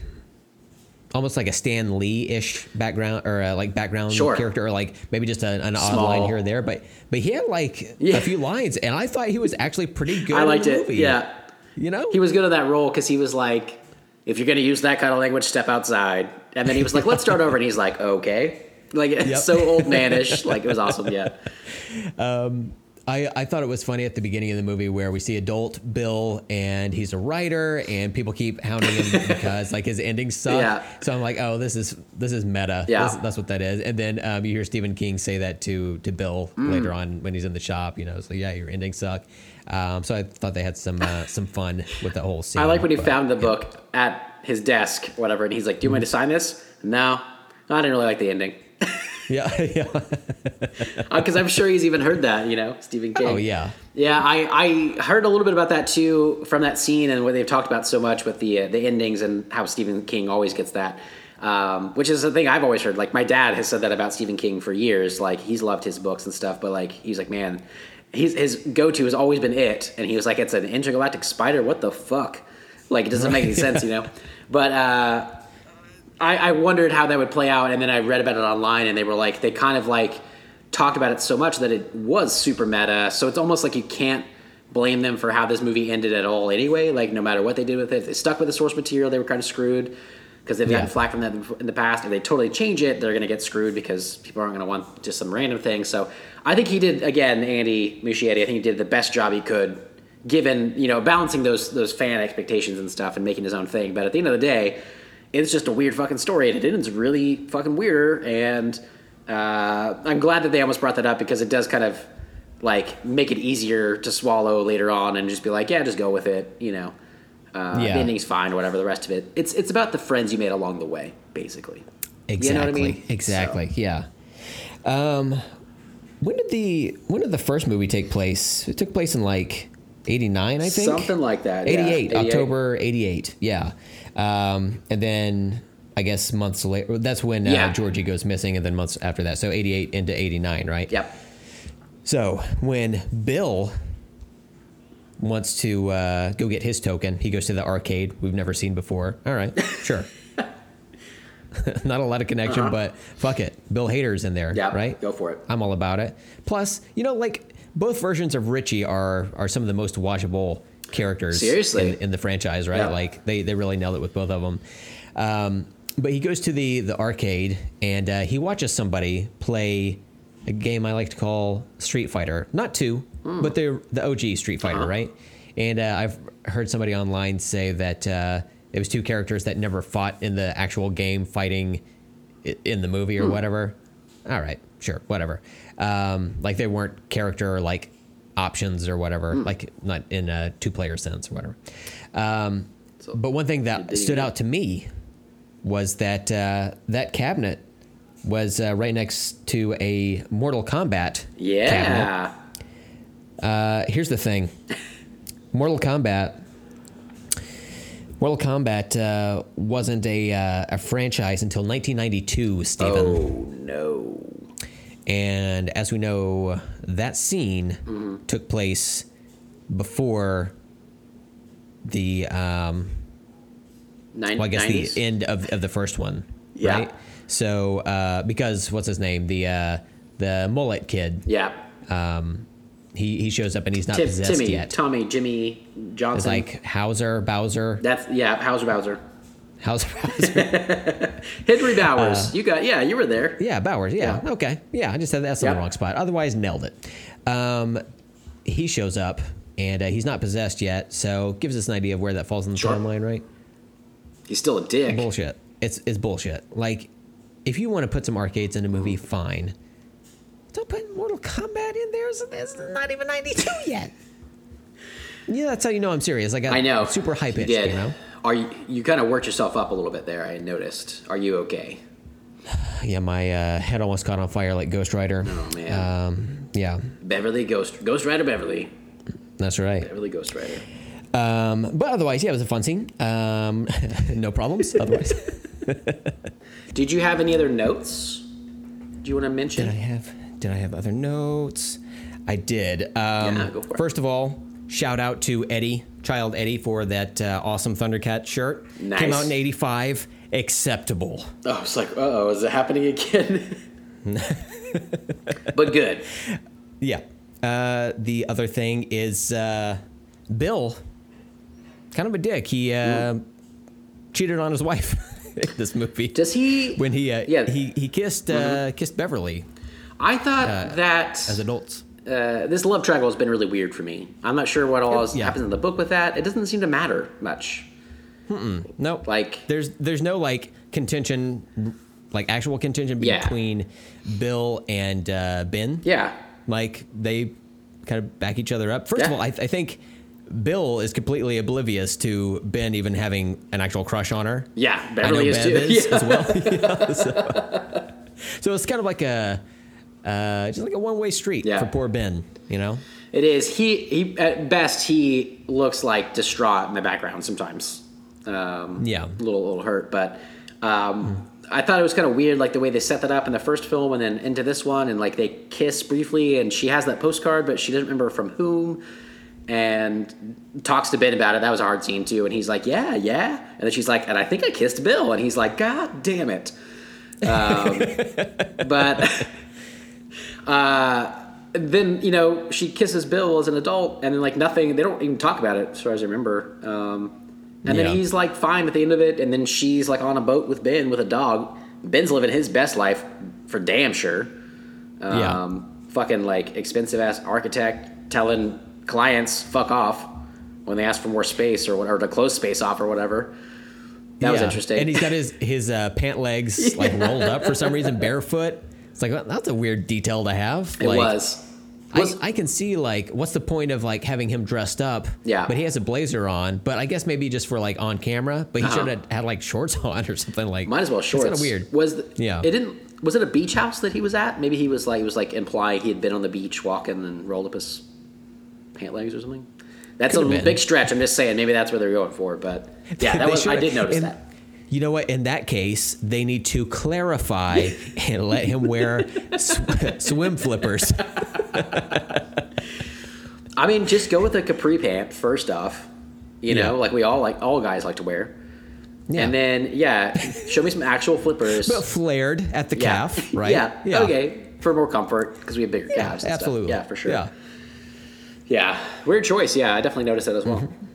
Speaker 1: almost like a Stan Lee ish background or uh, like background
Speaker 2: Sure.
Speaker 1: character, or like maybe just an odd line here or there. But but he had like
Speaker 2: Yeah.
Speaker 1: a few lines, and I thought he was actually pretty good.
Speaker 2: I
Speaker 1: in
Speaker 2: liked it.
Speaker 1: movie.
Speaker 2: Yeah,
Speaker 1: you know,
Speaker 2: he was good at that role because he was like, if you're gonna use that kind of language, step outside. And then he was like, let's start over, and he's like, okay. Like it's
Speaker 1: Yep.
Speaker 2: so old manish. Like it was awesome. Yeah.
Speaker 1: I, I thought it was funny at the beginning of the movie where we see adult Bill and he's a writer and people keep hounding him because like his endings suck.
Speaker 2: Yeah.
Speaker 1: So I'm like, oh, this is this is meta.
Speaker 2: Yeah.
Speaker 1: This- that's what that is. And then um, you hear Stephen King say that to to Bill
Speaker 2: Mm.
Speaker 1: later on when he's in the shop. You know, so yeah, your endings suck. Um, so I thought they had some uh, some fun with the whole scene.
Speaker 2: I like when he
Speaker 1: but-
Speaker 2: found the book at his desk, whatever, and he's like, "Do you want me to sign this?" No, no, I didn't really like the ending
Speaker 1: Yeah, yeah.
Speaker 2: because I'm sure he's even heard that. You know, Stephen King.
Speaker 1: Oh yeah.
Speaker 2: Yeah, I, I heard a little bit about that too from that scene and what they've talked about so much with the uh, the endings and how Stephen King always gets that, um, which is the thing I've always heard. Like my dad has said that about Stephen King for years. Like he's loved his books and stuff, but like he's like, man, he's, his go to has always been it, and he was like, it's an intergalactic spider. What the fuck? Like it doesn't make any sense, you know. But uh, I, I wondered how that would play out, and then I read about it online, and they were like, they kind of like talked about it so much that it was super meta. So it's almost like you can't blame them for how this movie ended at all, anyway. Like no matter what they did with it, if they stuck with the source material, they were kind of screwed because they've gotten
Speaker 1: Yeah.
Speaker 2: flack from that in the past. If they totally change it, they're going to get screwed because people aren't going to want just some random thing. So I think he did again, Andy Muschietti. I think he did the best job he could, given you know balancing those those fan expectations and stuff and making his own thing. But at the end of the day it's just a weird fucking story, and it ends really fucking weirder. And uh, I'm glad that they almost brought that up because it does kind of like make it easier to swallow later on, and just be like, yeah, just go with it. You know, uh,
Speaker 1: Yeah.
Speaker 2: the ending's fine, whatever. The rest of it, it's it's about the friends you made along the way, basically.
Speaker 1: Exactly.
Speaker 2: You know what I mean?
Speaker 1: Exactly. Yeah. Um, when did the when did the first movie take place? It took place in like '89, I think.
Speaker 2: Something like that. yeah.
Speaker 1: 88, October 88. Yeah. Um, and then I guess months later, that's when uh,
Speaker 2: Yeah.
Speaker 1: Georgie goes missing, and then months after that. So 88 into 89, right?
Speaker 2: Yep.
Speaker 1: So when Bill wants to uh, go get his token, he goes to the arcade we've never seen before. All right, sure. Not a lot of connection, but fuck it. Bill Hader's in there,
Speaker 2: Uh-huh.
Speaker 1: Right?
Speaker 2: Go for it.
Speaker 1: I'm all about it. Plus, you know, like both versions of Richie are are some of the most watchable characters
Speaker 2: Seriously.
Speaker 1: in, in the franchise, right?
Speaker 2: Yeah.
Speaker 1: Like they they really nailed it with both of them. Um, but he goes to the the arcade and uh, he watches somebody play a game I like to call Street Fighter, not two, but the the OG Street Fighter.
Speaker 2: Uh-huh.
Speaker 1: right? And uh, I've heard somebody online say that uh, it was two characters that never fought in the actual game, fighting in the movie or whatever. All right, sure, whatever. Um, like they weren't character like options or whatever,
Speaker 2: Hmm.
Speaker 1: like not in a two player sense or whatever. Um,
Speaker 2: So,
Speaker 1: but one thing that stood out to me was that uh, that cabinet was uh, right next to a Mortal Kombat cabinet.
Speaker 2: Yeah.
Speaker 1: Uh, here's the thing Mortal Kombat. Mortal Kombat uh, wasn't a, uh, a franchise until 1992, Stephen.
Speaker 2: Oh no.
Speaker 1: And as we know, that scene
Speaker 2: Mm-hmm.
Speaker 1: took place before the, um,
Speaker 2: Nine,
Speaker 1: well, I guess
Speaker 2: 90s?
Speaker 1: the end of, of the first one,
Speaker 2: Yeah.
Speaker 1: right? So, uh, because what's his name? The uh, the mullet kid.
Speaker 2: Yeah.
Speaker 1: um, He he shows up and he's not
Speaker 2: Tim,
Speaker 1: possessed
Speaker 2: Timmy,
Speaker 1: yet.
Speaker 2: Tommy, Jimmy Johnson, It's
Speaker 1: like Hauser, Bowser,
Speaker 2: that's yeah, Hauser Bowser.
Speaker 1: Hauser, Bowser.
Speaker 2: Henry Bowers. you got yeah, you were there.
Speaker 1: Uh, Yeah, Bowers. Yeah.
Speaker 2: Yeah.
Speaker 1: Okay. Yeah, I just had that's in
Speaker 2: Yep.
Speaker 1: the wrong spot. Otherwise, nailed it. Um, he shows up and uh, he's not possessed yet, so gives us an idea of where that falls in the
Speaker 2: Sure.
Speaker 1: timeline, right?
Speaker 2: He's still a dick.
Speaker 1: Bullshit. It's it's bullshit. Like, if you want to put some arcades in a movie, fine. Don't put Mortal Kombat in there. It's, it's not even ninety two yet. Yeah, that's how you know I'm serious. I
Speaker 2: I know.
Speaker 1: super hype
Speaker 2: did.
Speaker 1: You know.
Speaker 2: Are you? You kind of worked yourself up a little bit there. I noticed. Are you okay?
Speaker 1: Yeah, my uh, head almost caught on fire like Ghost Rider.
Speaker 2: Oh man.
Speaker 1: Um, yeah,
Speaker 2: Beverly Ghost Ghost Rider Beverly
Speaker 1: that's right.
Speaker 2: Beverly Ghost Rider.
Speaker 1: Um, but otherwise, yeah, it was a fun scene. Um, no problems. Otherwise,
Speaker 2: Did you have any other notes? Do you want to mention?
Speaker 1: did I have did I have other notes? I did. Um,
Speaker 2: Yeah, go for it.
Speaker 1: First of all, shout out to Eddie, child Eddie, for that uh, awesome Thundercat shirt.
Speaker 2: Nice.
Speaker 1: Came out in '85. acceptable.
Speaker 2: Oh, it's like, oh, is it happening again? but good.
Speaker 1: Yeah. Uh, the other thing is uh, Bill, kind of a dick. He uh, cheated on his wife in this movie.
Speaker 2: Does he?
Speaker 1: when he uh,
Speaker 2: Yeah. Mm-hmm.
Speaker 1: he he kissed uh, kissed Beverly
Speaker 2: I thought that
Speaker 1: as adults.
Speaker 2: Uh, this love triangle has been really weird for me. I'm not sure what all
Speaker 1: Yeah.
Speaker 2: happens in the book with that. It doesn't seem to matter much.
Speaker 1: No,
Speaker 2: Like-
Speaker 1: there's there's no like contention, like actual contention
Speaker 2: Yeah.
Speaker 1: between Bill and uh, Ben.
Speaker 2: Yeah.
Speaker 1: Like they kind of back each other up. First of all, I, I think Bill is completely oblivious to Ben even having an actual crush on her.
Speaker 2: Yeah.
Speaker 1: I know
Speaker 2: Beverly is
Speaker 1: Bev
Speaker 2: too.
Speaker 1: is
Speaker 2: Yeah.
Speaker 1: as well. Yeah, so, so it's kind of like a uh, just like a one way street
Speaker 2: Yeah.
Speaker 1: for poor Ben. You know.
Speaker 2: It is. He he at best he looks like distraught in the background sometimes. Um,
Speaker 1: Yeah.
Speaker 2: a little little hurt, but um, I thought it was kind of weird, like the way they set that up in the first film and then into this one, and like they kiss briefly, and she has that postcard, but she doesn't remember from whom, and talks to Ben about it. That was a hard scene too, and he's like, "Yeah, yeah," and then she's like, "And I think I kissed Bill," and he's like, "God damn it." Um, but then you know she kisses Bill as an adult, and then like nothing. They don't even talk about it, as far as I remember. Um, and
Speaker 1: Yeah.
Speaker 2: then he's like fine at the end of it, and then she's like on a boat with Ben with a dog. Ben's living his best life for damn sure.
Speaker 1: Yeah.
Speaker 2: Um, Fucking like expensive ass architect telling clients fuck off when they ask for more space or whatever to close space off or whatever. That was interesting.
Speaker 1: And he's got his his uh, pant legs like rolled up for some reason, barefoot. It's like well, that's a weird detail to have.
Speaker 2: it
Speaker 1: like,
Speaker 2: was.
Speaker 1: I, I can see like what's the point of like having him dressed up?
Speaker 2: Yeah.
Speaker 1: But he has a blazer on. But I guess maybe just for like on camera. But he
Speaker 2: Uh-huh.
Speaker 1: should have had like shorts on or something like.
Speaker 2: Might as well shorts.
Speaker 1: It's kind of weird.
Speaker 2: Was the,
Speaker 1: Yeah.
Speaker 2: It didn't. Was it a beach house that he was at? Maybe he was like he was like implying he had been on the beach walking and rolled up his pant legs or something. That's
Speaker 1: Could've
Speaker 2: a big stretch. I'm just saying. Maybe that's where they're going for. But yeah, that was. I did notice
Speaker 1: and
Speaker 2: that.
Speaker 1: You know what? In that case, they need to clarify and let him wear sw- swim flippers.
Speaker 2: I mean, just go with a capri pant first off. You know,
Speaker 1: Yeah.
Speaker 2: like we all like all guys like to wear.
Speaker 1: Yeah.
Speaker 2: And then yeah, show me some actual flippers.
Speaker 1: but flared at the
Speaker 2: yeah.
Speaker 1: calf, right?
Speaker 2: Yeah. Okay. For more comfort because we have bigger
Speaker 1: Yeah,
Speaker 2: calves. and stuff.
Speaker 1: absolutely.
Speaker 2: Yeah, for sure.
Speaker 1: Yeah.
Speaker 2: Yeah. Weird choice. Yeah, I definitely noticed that as well. Mm-hmm.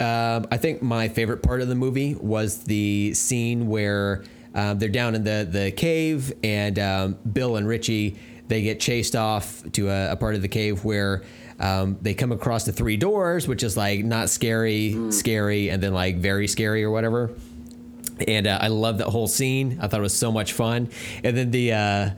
Speaker 1: Um, I think my favorite part of the movie was the scene where um, they're down in the, the cave and um, Bill and Richie they get chased off to a, a part of the cave where um, they come across the three doors, which is like not scary, scary, and then like very scary or whatever. And uh, I love that whole scene. I thought it was so much fun. And then the uh,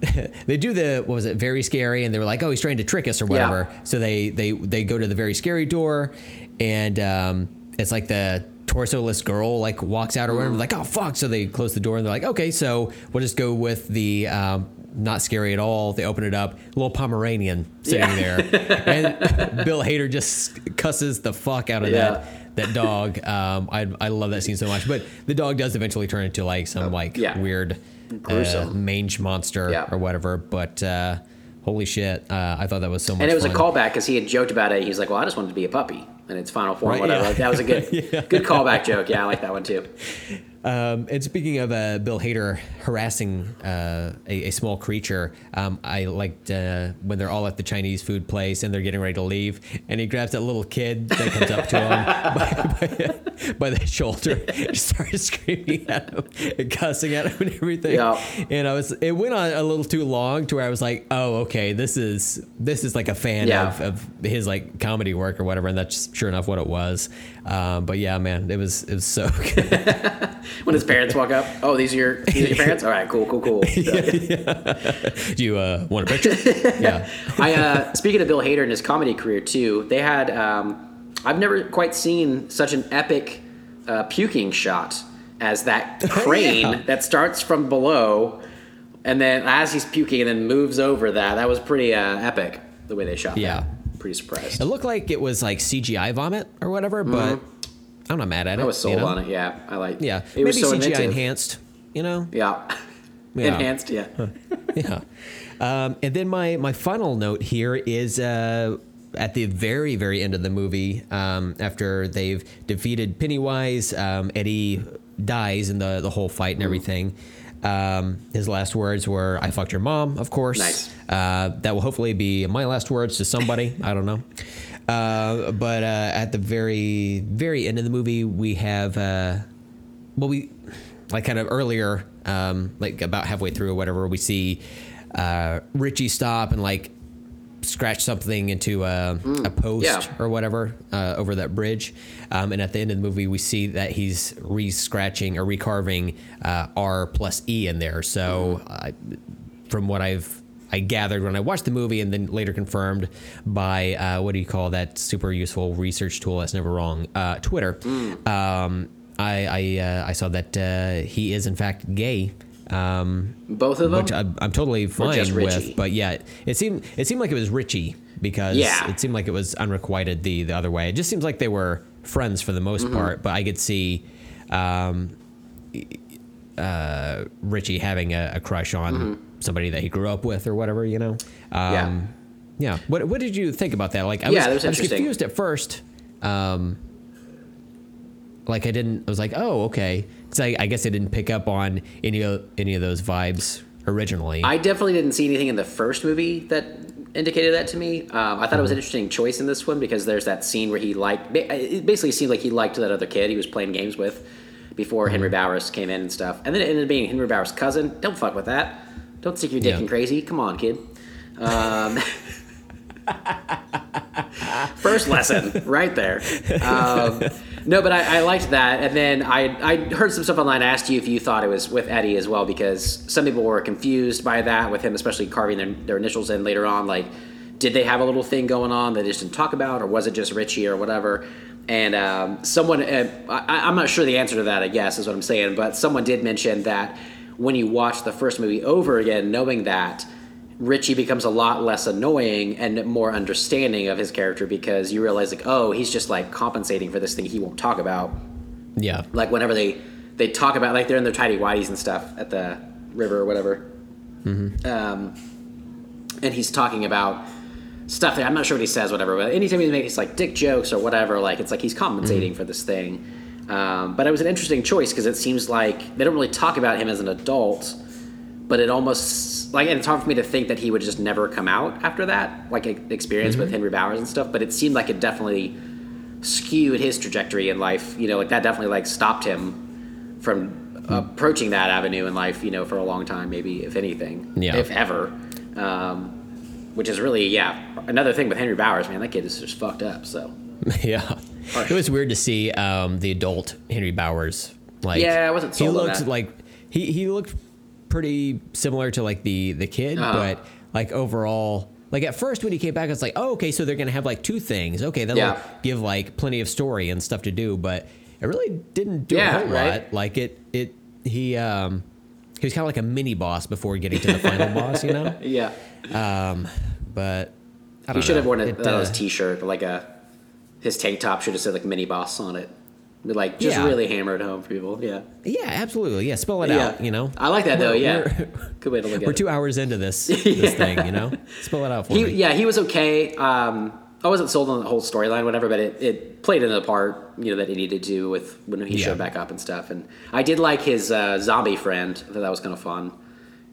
Speaker 1: they do the what was it very scary and they were like oh he's trying to trick us or whatever so they they they go to the very scary door and um, it's like the torso-less girl like walks out or whatever like oh fuck so they close the door and they're like okay so we'll just go with the um, not scary at all they open it up little pomeranian sitting
Speaker 2: Yeah.
Speaker 1: there and bill hader just cusses the fuck out of
Speaker 2: Yeah.
Speaker 1: that that dog um, I, I love that scene so much but the dog does eventually turn into like some like
Speaker 2: Oh, yeah.
Speaker 1: weird
Speaker 2: Gruesome.
Speaker 1: uh, mange monster
Speaker 2: Yeah.
Speaker 1: or whatever. But uh, holy shit, uh, I thought that was so much.
Speaker 2: And it was
Speaker 1: fun.
Speaker 2: a callback because he had joked about it. He's like, "Well, I just wanted to be a puppy," and its final form,
Speaker 1: Right,
Speaker 2: whatever.
Speaker 1: yeah.
Speaker 2: That was a good, good callback joke. Yeah, I like that one too.
Speaker 1: Um, and speaking of uh, Bill Hader harassing uh, a, a small creature, um, I liked uh, when they're all at the Chinese food place and they're getting ready to leave, and he grabs that little kid that comes up to him by, by, by the shoulder and starts screaming at him and cussing at him and everything.
Speaker 2: Yeah.
Speaker 1: And I was, it went on a little too long to where I was like, oh, okay, this is this is like a fan
Speaker 2: Yeah.
Speaker 1: of, of his like comedy work or whatever, and that's sure enough what it was. Um, but yeah, man, it was it was so good.
Speaker 2: When his parents walk up, oh, these are your, these are your parents. All right, cool, cool, cool.
Speaker 1: Do you uh, want a picture? yeah.
Speaker 2: I uh, speaking of Bill Hader and his comedy career too, they had. Um, I've never quite seen such an epic uh, puking shot as that crane
Speaker 1: Yeah.
Speaker 2: that starts from below, and then as he's puking, and then moves over that. That was pretty uh, epic the way they shot.
Speaker 1: Yeah.
Speaker 2: that. Pretty surprised.
Speaker 1: It looked like it was like CGI vomit or whatever, but I'm not mad at it.
Speaker 2: Mm-hmm. I was sold
Speaker 1: you know?
Speaker 2: on it. Yeah, I like.
Speaker 1: Yeah,
Speaker 2: it was
Speaker 1: maybe
Speaker 2: so
Speaker 1: CGI
Speaker 2: inventive.
Speaker 1: enhanced. You know,
Speaker 2: Yeah.
Speaker 1: Yeah.
Speaker 2: enhanced. Yeah.
Speaker 1: yeah. Um, and then my my final note here is uh, at the very very end of the movie, um, after they've defeated Pennywise, um, Eddie dies in the the whole fight and everything. Um, his last words were, "I fucked your mom," of course.
Speaker 2: Nice.
Speaker 1: Uh, that will hopefully be my last words to somebody. I don't know. Uh, but uh, at the very very end of the movie, we have uh, well, we like kind of earlier, um, like about halfway through or whatever, we see uh, Richie stop and like scratch something into a, a post
Speaker 2: yeah.
Speaker 1: or whatever uh, over that bridge. Um, and at the end of the movie, we see that he's re-scratching or recarving uh, R plus E in there. So, uh, from what I've I gathered when I watched the movie, and then later confirmed by uh, what do you call that super useful research tool that's never wrong, uh, Twitter. Um, I I, uh, I saw that uh, he is in fact gay. Um,
Speaker 2: Both of them.
Speaker 1: which I'm, I'm totally fine with. But yeah, it seemed it seemed like it was Richie because
Speaker 2: Yeah.
Speaker 1: it seemed like it was unrequited the the other way. It just seems like they were friends for the most
Speaker 2: Mm-hmm.
Speaker 1: part. But I could see um, uh, Richie having a, a crush on somebody that he grew up with or whatever. You know. Um,
Speaker 2: Yeah.
Speaker 1: Yeah. What What did you think about that? Like, I
Speaker 2: Yeah,
Speaker 1: was,
Speaker 2: was
Speaker 1: I was confused at first. Um, like I didn't. I was like, oh, okay. Because I, I guess I didn't pick up on any of any of those vibes originally.
Speaker 2: I definitely didn't see anything in the first movie that indicated that to me. Um, I thought it was an interesting choice in this one because there's that scene where he liked. It basically seemed like he liked that other kid he was playing games with before Henry Bowers came in and stuff. And then it ended up being Henry Bowers' cousin. Don't fuck with that. Don't stick your dick
Speaker 1: Yeah.
Speaker 2: in crazy. Come on, kid. Um, first lesson right there. Um, no, but I, I liked that, and then I I heard some stuff online. I asked you if you thought it was with Eddie as well, because some people were confused by that with him, especially carving their, their initials in later on. Like, did they have a little thing going on that they just didn't talk about, or was it just Richie or whatever? And um, someone, uh, I, I'm not sure the answer to that. I guess is what I'm saying, but someone did mention that when you watch the first movie over again, knowing that. Richie becomes a lot less annoying and more understanding of his character because you realize like oh he's just like compensating for this thing he won't talk about.
Speaker 1: Yeah.
Speaker 2: like whenever they they talk about like they're in their tidy whities and stuff at the river or whatever. Um, and he's talking about stuff that I'm not sure what he says whatever but anytime he makes like dick jokes or whatever like it's like he's compensating for this thing. Um, but it was an interesting choice because it seems like they don't really talk about him as an adult but it almost like and it's hard for me to think that he would just never come out after that like experience with Henry Bowers and stuff but it seemed like it definitely skewed his trajectory in life you know like that definitely like stopped him from approaching that avenue in life you know for a long time maybe if anything
Speaker 1: Yeah.
Speaker 2: if ever um, which is really yeah another thing with Henry Bowers man that kid is just fucked up so
Speaker 1: yeah. It was weird to see um, the adult Henry Bowers. Like,
Speaker 2: Yeah, I wasn't
Speaker 1: He
Speaker 2: sold on
Speaker 1: looked like he he looked pretty similar to like the the kid,
Speaker 2: Uh-huh.
Speaker 1: but like overall. Like at first when he came back, it's like, oh, okay, so they're gonna have like two things. Okay, that'll
Speaker 2: Yeah.
Speaker 1: give like plenty of story and stuff to do, but it really didn't do
Speaker 2: Yeah,
Speaker 1: a whole
Speaker 2: right.
Speaker 1: lot. Like it it he um he was kind of like a mini boss before getting to the final boss, you know.
Speaker 2: yeah Um,
Speaker 1: But I
Speaker 2: he should have worn a,
Speaker 1: It,
Speaker 2: that on his
Speaker 1: uh,
Speaker 2: t-shirt like a his tank top should have said like mini boss on it like just
Speaker 1: Yeah.
Speaker 2: really hammer it home for people yeah
Speaker 1: Yeah, absolutely. Yeah, spell it
Speaker 2: yeah
Speaker 1: out. You know,
Speaker 2: I like that though
Speaker 1: We're-
Speaker 2: yeah
Speaker 1: we're-
Speaker 2: good way to look at it.
Speaker 1: We're two hours into this this thing, you know. Spell it out for
Speaker 2: he,
Speaker 1: me.
Speaker 2: yeah, he was okay. Um, I wasn't sold on the whole storyline, whatever, but it, it played in the part you know that it needed to do with when he
Speaker 1: Yeah.
Speaker 2: showed back up and stuff. And I did like his uh, zombie friend. I thought that was kind of fun.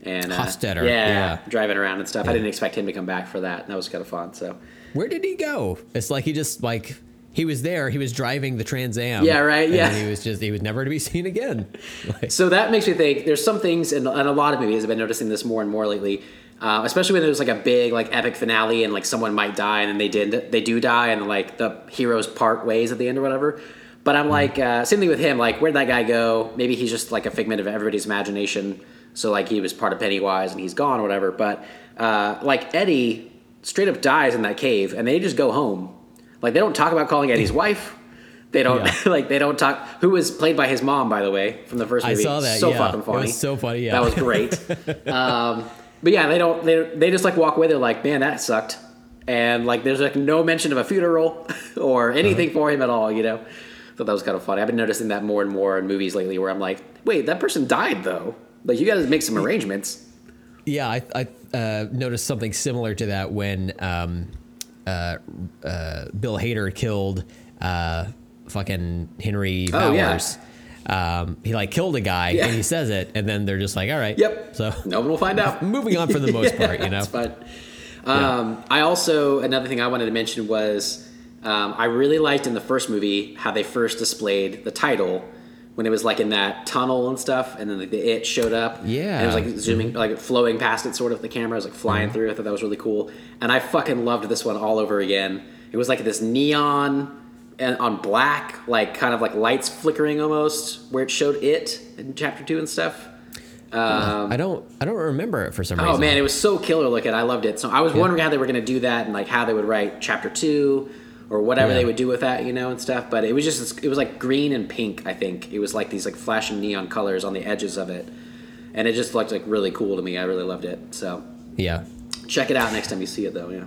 Speaker 2: And uh, yeah,
Speaker 1: yeah.
Speaker 2: driving around and stuff. I didn't expect him to come back for that. and That was kind of fun. So
Speaker 1: Where did he go? It's like he just like he was there. He was driving the Trans Am.
Speaker 2: Yeah, right,
Speaker 1: and
Speaker 2: yeah.
Speaker 1: he was just he was never to be seen again. Like,
Speaker 2: So that makes me think there's some things in, in a lot of movies. I've been noticing this more and more lately, uh, especially when there's like a big like epic finale and like someone might die and then they did they do die and like the heroes part ways at the end or whatever. But I'm like uh, same thing with him. Like where'd that guy go? Maybe he's just like a figment of everybody's imagination. So like he was part of Pennywise and he's gone or whatever. But uh, like Eddie straight up dies in that cave and they just go home. Like they don't talk about calling Eddie's wife. They don't
Speaker 1: Yeah.
Speaker 2: like they don't talk. Who was played by his mom, by the way, from the first movie?
Speaker 1: I saw that,
Speaker 2: So
Speaker 1: yeah.
Speaker 2: fucking
Speaker 1: It
Speaker 2: funny.
Speaker 1: was so funny, yeah.
Speaker 2: That was great. um, but yeah, they don't. They they just like walk away. They're like, man, that sucked. And like, there's like no mention of a funeral or anything
Speaker 1: Uh-huh.
Speaker 2: for him at all. You know. Thought that was kind of funny. I've been noticing that more and more in movies lately, where I'm like, wait, that person died though. Like, you got to make some arrangements.
Speaker 1: yeah, I, I uh, noticed something similar to that when um, uh, uh, Bill Hader killed uh, fucking Henry
Speaker 2: Oh, yeah.
Speaker 1: Bowers. um, he like killed a guy
Speaker 2: Yeah.
Speaker 1: and he says it, and then they're just like, all right,
Speaker 2: Yep.
Speaker 1: So
Speaker 2: no one will find out.
Speaker 1: moving on for the most part, you know.
Speaker 2: That's fine. Um, I also another thing I wanted to mention was um, I really liked in the first movie how they first displayed the title when it was like in that tunnel and stuff, and then like, the it showed up.
Speaker 1: Yeah.
Speaker 2: and it was like zooming, like flowing past it, sort of. The camera was like flying through. I thought that was really cool, and I fucking loved this one all over again. It was like this neon and on black, like kind of like lights flickering almost, where it showed it in chapter two and stuff. Um,
Speaker 1: I don't I don't remember it for some reason.
Speaker 2: Oh man, it was so killer looking. I loved it. So I was wondering how they were going to do that and like how they would write chapter two or whatever
Speaker 1: Yeah.
Speaker 2: they would do with that, you know, and stuff. But it was just it was like green and pink. I think it was like these like flashing neon colors on the edges of it, and it just looked like really cool to me. I really loved it. So
Speaker 1: yeah.
Speaker 2: check it out next time you see it, though. Yeah.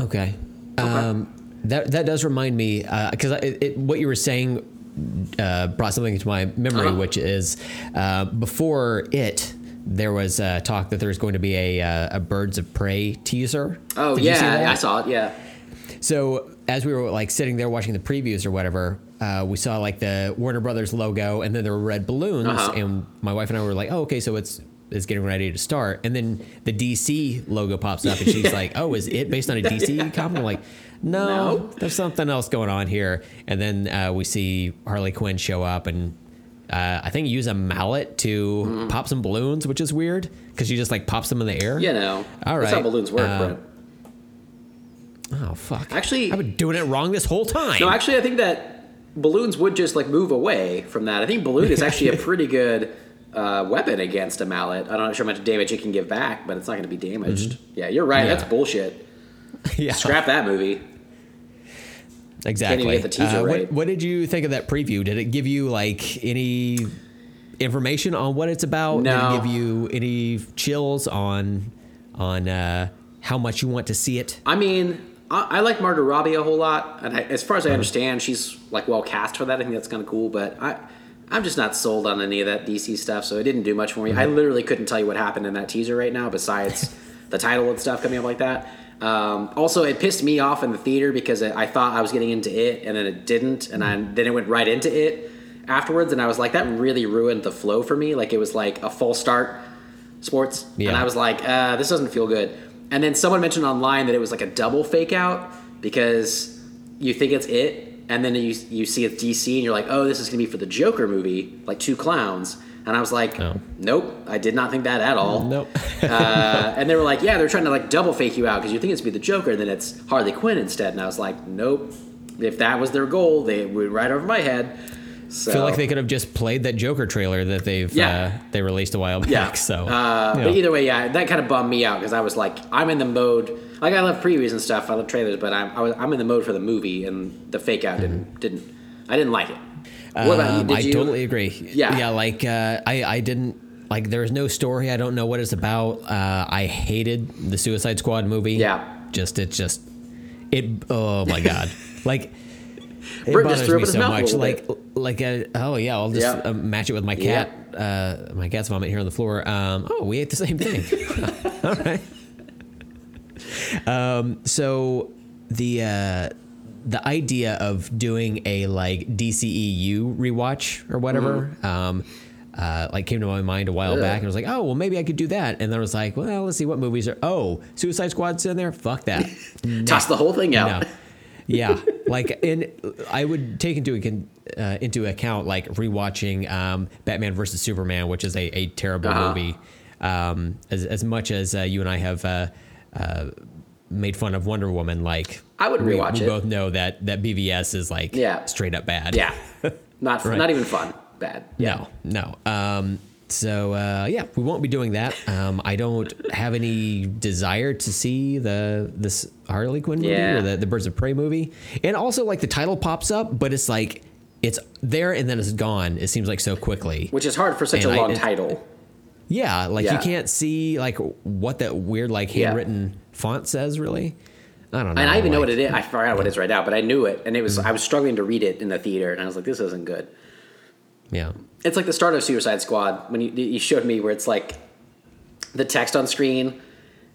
Speaker 1: Okay. Um, that that does remind me because it, what you were saying uh, brought something to my memory,
Speaker 2: Uh-huh.
Speaker 1: which is uh, before it. There was uh, talk that there was going to be a, uh, a Birds of Prey teaser.
Speaker 2: Oh
Speaker 1: Did you see that?
Speaker 2: yeah, I saw it. Yeah.
Speaker 1: So as we were like sitting there watching the previews or whatever, uh, we saw like the Warner Brothers logo, and then there were red balloons,
Speaker 2: Uh-huh.
Speaker 1: and my wife and I were like, "Oh, okay, so it's it's getting ready to start." And then the DC logo pops up, and she's like, "Oh, is it based on a DC comic?" I'm like, no,
Speaker 2: No.
Speaker 1: there's something else going on here." And then uh, we see Harley Quinn show up and. Uh, I think use a mallet to
Speaker 2: Mm-hmm.
Speaker 1: pop some balloons, which is weird because she just like pops them in the air.
Speaker 2: You know.
Speaker 1: All
Speaker 2: That's how balloons work.
Speaker 1: Uh, Oh fuck!
Speaker 2: Actually-
Speaker 1: I've been doing it wrong this whole time.
Speaker 2: No, actually, I think that balloons would just like move away from that. I think balloon is actually a pretty good uh, weapon against a mallet. I'm not sure how much damage it can give back, but it's not going to be damaged. Yeah, you're right.
Speaker 1: Mm-hmm. Yeah.
Speaker 2: That's bullshit.
Speaker 1: yeah,
Speaker 2: Scrap that movie.
Speaker 1: exactly.
Speaker 2: get the teaser
Speaker 1: Uh,
Speaker 2: right.
Speaker 1: what, what did you think of that preview? Did it give you like any information on what it's about? Did it give you any chills on on uh, how much you want to see it?
Speaker 2: I mean, I, I like Margot Robbie a whole lot, and I, as far as. I understand, she's like well cast for that. I think that's kind of cool, but I. I'm just not sold on any of that DC stuff, so it didn't do much for me. I
Speaker 1: Mm-hmm.
Speaker 2: literally couldn't tell you what happened in that teaser right now, besides the title and stuff coming up like that. Um, also, it pissed me off in the theater because I thought I was getting into it, and then it didn't, and I, then it went right into it afterwards, and I was like, that really ruined the flow for me. Like it was like a full start sports, and I was like, uh, this doesn't feel good. And then someone mentioned online that it was like a double fake out because you think it's it, and then you you see it's DC, and you're like, oh, this is gonna be for the Joker movie, like two clowns. And I was like, nope, I did not think that at all.
Speaker 1: Nope.
Speaker 2: uh, and they were like, yeah, they're trying to like double fake you out because you think it's gonna be the Joker, and then it's Harley Quinn instead. And I was like, nope. If that was their goal, they would right over my head. So
Speaker 1: I feel like they could have just played that Joker trailer that they've
Speaker 2: Yeah.
Speaker 1: uh, they released a while back.
Speaker 2: Yeah.
Speaker 1: So,
Speaker 2: uh, but
Speaker 1: know.
Speaker 2: either way, yeah, that kind of bummed me out because I was like, I'm in the mode. Like I love previews and stuff. I love trailers, but I'm I was, I'm in the mode for the movie, and the fake out didn't didn't. I didn't like it. What about you?
Speaker 1: Um,
Speaker 2: Did
Speaker 1: I
Speaker 2: you?
Speaker 1: totally agree.
Speaker 2: Yeah.
Speaker 1: yeah. Like uh, I, I didn't like. There's no story. I don't know what it's about. Uh, I hated the Suicide Squad movie.
Speaker 2: Yeah.
Speaker 1: Just it's just it. Oh my god. like. It bothers
Speaker 2: threw
Speaker 1: me so
Speaker 2: mouth
Speaker 1: much. Like, like, uh, oh yeah, I'll just
Speaker 2: Yeah.
Speaker 1: uh, match it with my
Speaker 2: Yeah.
Speaker 1: cat. Uh, my cat's vomit here on the floor. Um, oh, we ate the same thing. All right. Um, so the uh, the idea of doing a like DCEU rewatch or whatever, um, uh, like came to my mind a while
Speaker 2: Ugh.
Speaker 1: back, and I was like, oh well, maybe I could do that. And then I was like, well, let's see what movies are. Oh, Suicide Squad's in there. Fuck that.
Speaker 2: Toss the whole thing out.
Speaker 1: No. Yeah, like, and I would take into account, uh, into account like rewatching um, Batman versus Superman, which is a, a terrible
Speaker 2: Uh-huh.
Speaker 1: movie. Um, as as much as uh, you and I have uh, uh, made fun of Wonder Woman, like
Speaker 2: I would rewatch
Speaker 1: we
Speaker 2: it.
Speaker 1: both know that that BVS is like
Speaker 2: Yeah.
Speaker 1: straight up bad.
Speaker 2: Yeah, not
Speaker 1: Right.
Speaker 2: not even fun. Bad.
Speaker 1: No, no. Um, so uh, yeah, we won't be doing that. Um, I don't have any desire to see the this Harley Quinn movie
Speaker 2: Yeah.
Speaker 1: or the, the Birds of Prey movie. And also, like the title pops up, but it's like it's there and then it's gone. It seems like so quickly.
Speaker 2: Which is hard for such
Speaker 1: And
Speaker 2: a
Speaker 1: I-
Speaker 2: long
Speaker 1: it-
Speaker 2: title.
Speaker 1: Yeah, like
Speaker 2: Yeah.
Speaker 1: you can't see like what that weird like
Speaker 2: Yeah.
Speaker 1: handwritten font says. Really, I don't know.
Speaker 2: And I even know what it is. I forgot what it is right now, but I knew it, and it was I was struggling to read it in the theater, and I was like, "This isn't good."
Speaker 1: Yeah,
Speaker 2: It's like the start of Suicide Squad when you, you showed me where it's like the text on screen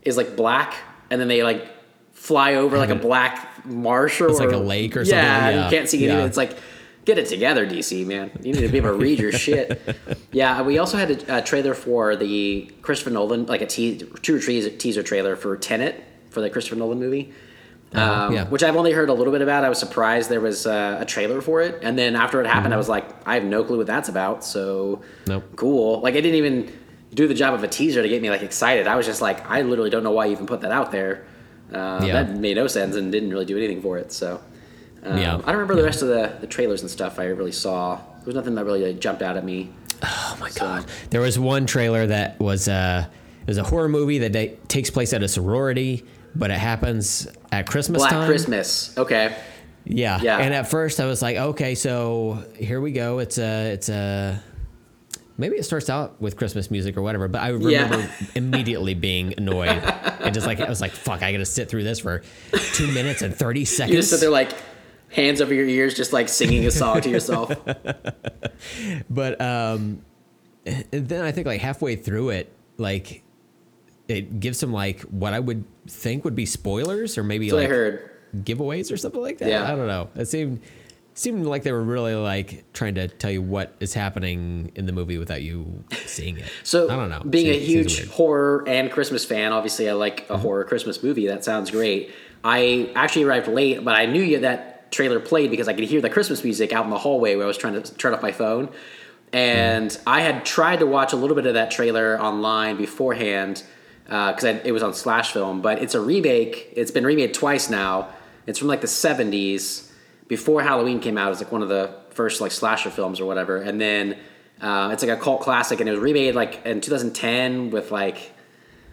Speaker 2: is like black, and then they like fly over like a black marsh or
Speaker 1: It's like a lake or something,
Speaker 2: Yeah, and
Speaker 1: yeah.
Speaker 2: you can't see anything.
Speaker 1: Yeah.
Speaker 2: It's like Get it together, DC man. You need to be able to read your shit. Yeah, we also had a, a trailer for the Christopher Nolan, like a te- true teaser, teaser trailer for Tenet for the Christopher Nolan movie. Um,
Speaker 1: yeah.
Speaker 2: Which I've only heard a little bit about. I was surprised there was uh, a trailer for it, and then after it happened, I was like, I have no clue what that's about. So
Speaker 1: Nope.
Speaker 2: cool. Like I didn't even do the job of a teaser to get me like excited. I was just like, I literally don't know why you even put that out there. Uh,
Speaker 1: Yeah.
Speaker 2: That made no sense and didn't really do anything for it. So um,
Speaker 1: Yeah.
Speaker 2: I don't remember the rest of the, the trailers and stuff I really saw. There was nothing that really like, jumped out at me.
Speaker 1: Oh my god! There was one trailer that was uh, it was a horror movie that takes place at a sorority, but it happens at Christmas
Speaker 2: Black
Speaker 1: time.
Speaker 2: Christmas. Okay.
Speaker 1: Yeah.
Speaker 2: Yeah.
Speaker 1: And at first I was like, okay, so here we go. It's a, it's a, maybe it starts out with Christmas music or whatever, but I
Speaker 2: Yeah.
Speaker 1: remember immediately being annoyed and just like, I was like, fuck, I gotta sit through this for two minutes and 30 seconds.
Speaker 2: You just sit there like hands over your ears, just like singing a song to yourself.
Speaker 1: but, um, and then I think like halfway through it, like, it gives some like what I would think would be spoilers or maybe
Speaker 2: That's
Speaker 1: like
Speaker 2: I heard.
Speaker 1: giveaways or something like that.
Speaker 2: Yeah.
Speaker 1: I don't know. It seemed seemed like they were really like trying to tell you what is happening in the movie without you seeing it.
Speaker 2: So,
Speaker 1: I don't know.
Speaker 2: Being a
Speaker 1: Seems- seems
Speaker 2: huge.
Speaker 1: Mm-hmm.
Speaker 2: horror and Christmas fan, obviously, I like a horror Christmas movie. That sounds great. I actually arrived late, but I knew you that trailer played because I could hear the Christmas music out in the hallway where I was trying to turn off my phone. And
Speaker 1: Mm.
Speaker 2: I had tried to watch a little bit of that trailer online beforehand because it was on Slash Film, but it's a remake. It's been remade twice now. It's from like the 70s before Halloween came out. It was like one of the first like slasher films or whatever. And then uh, it's like a cult classic, and it was remade like in 2010 with like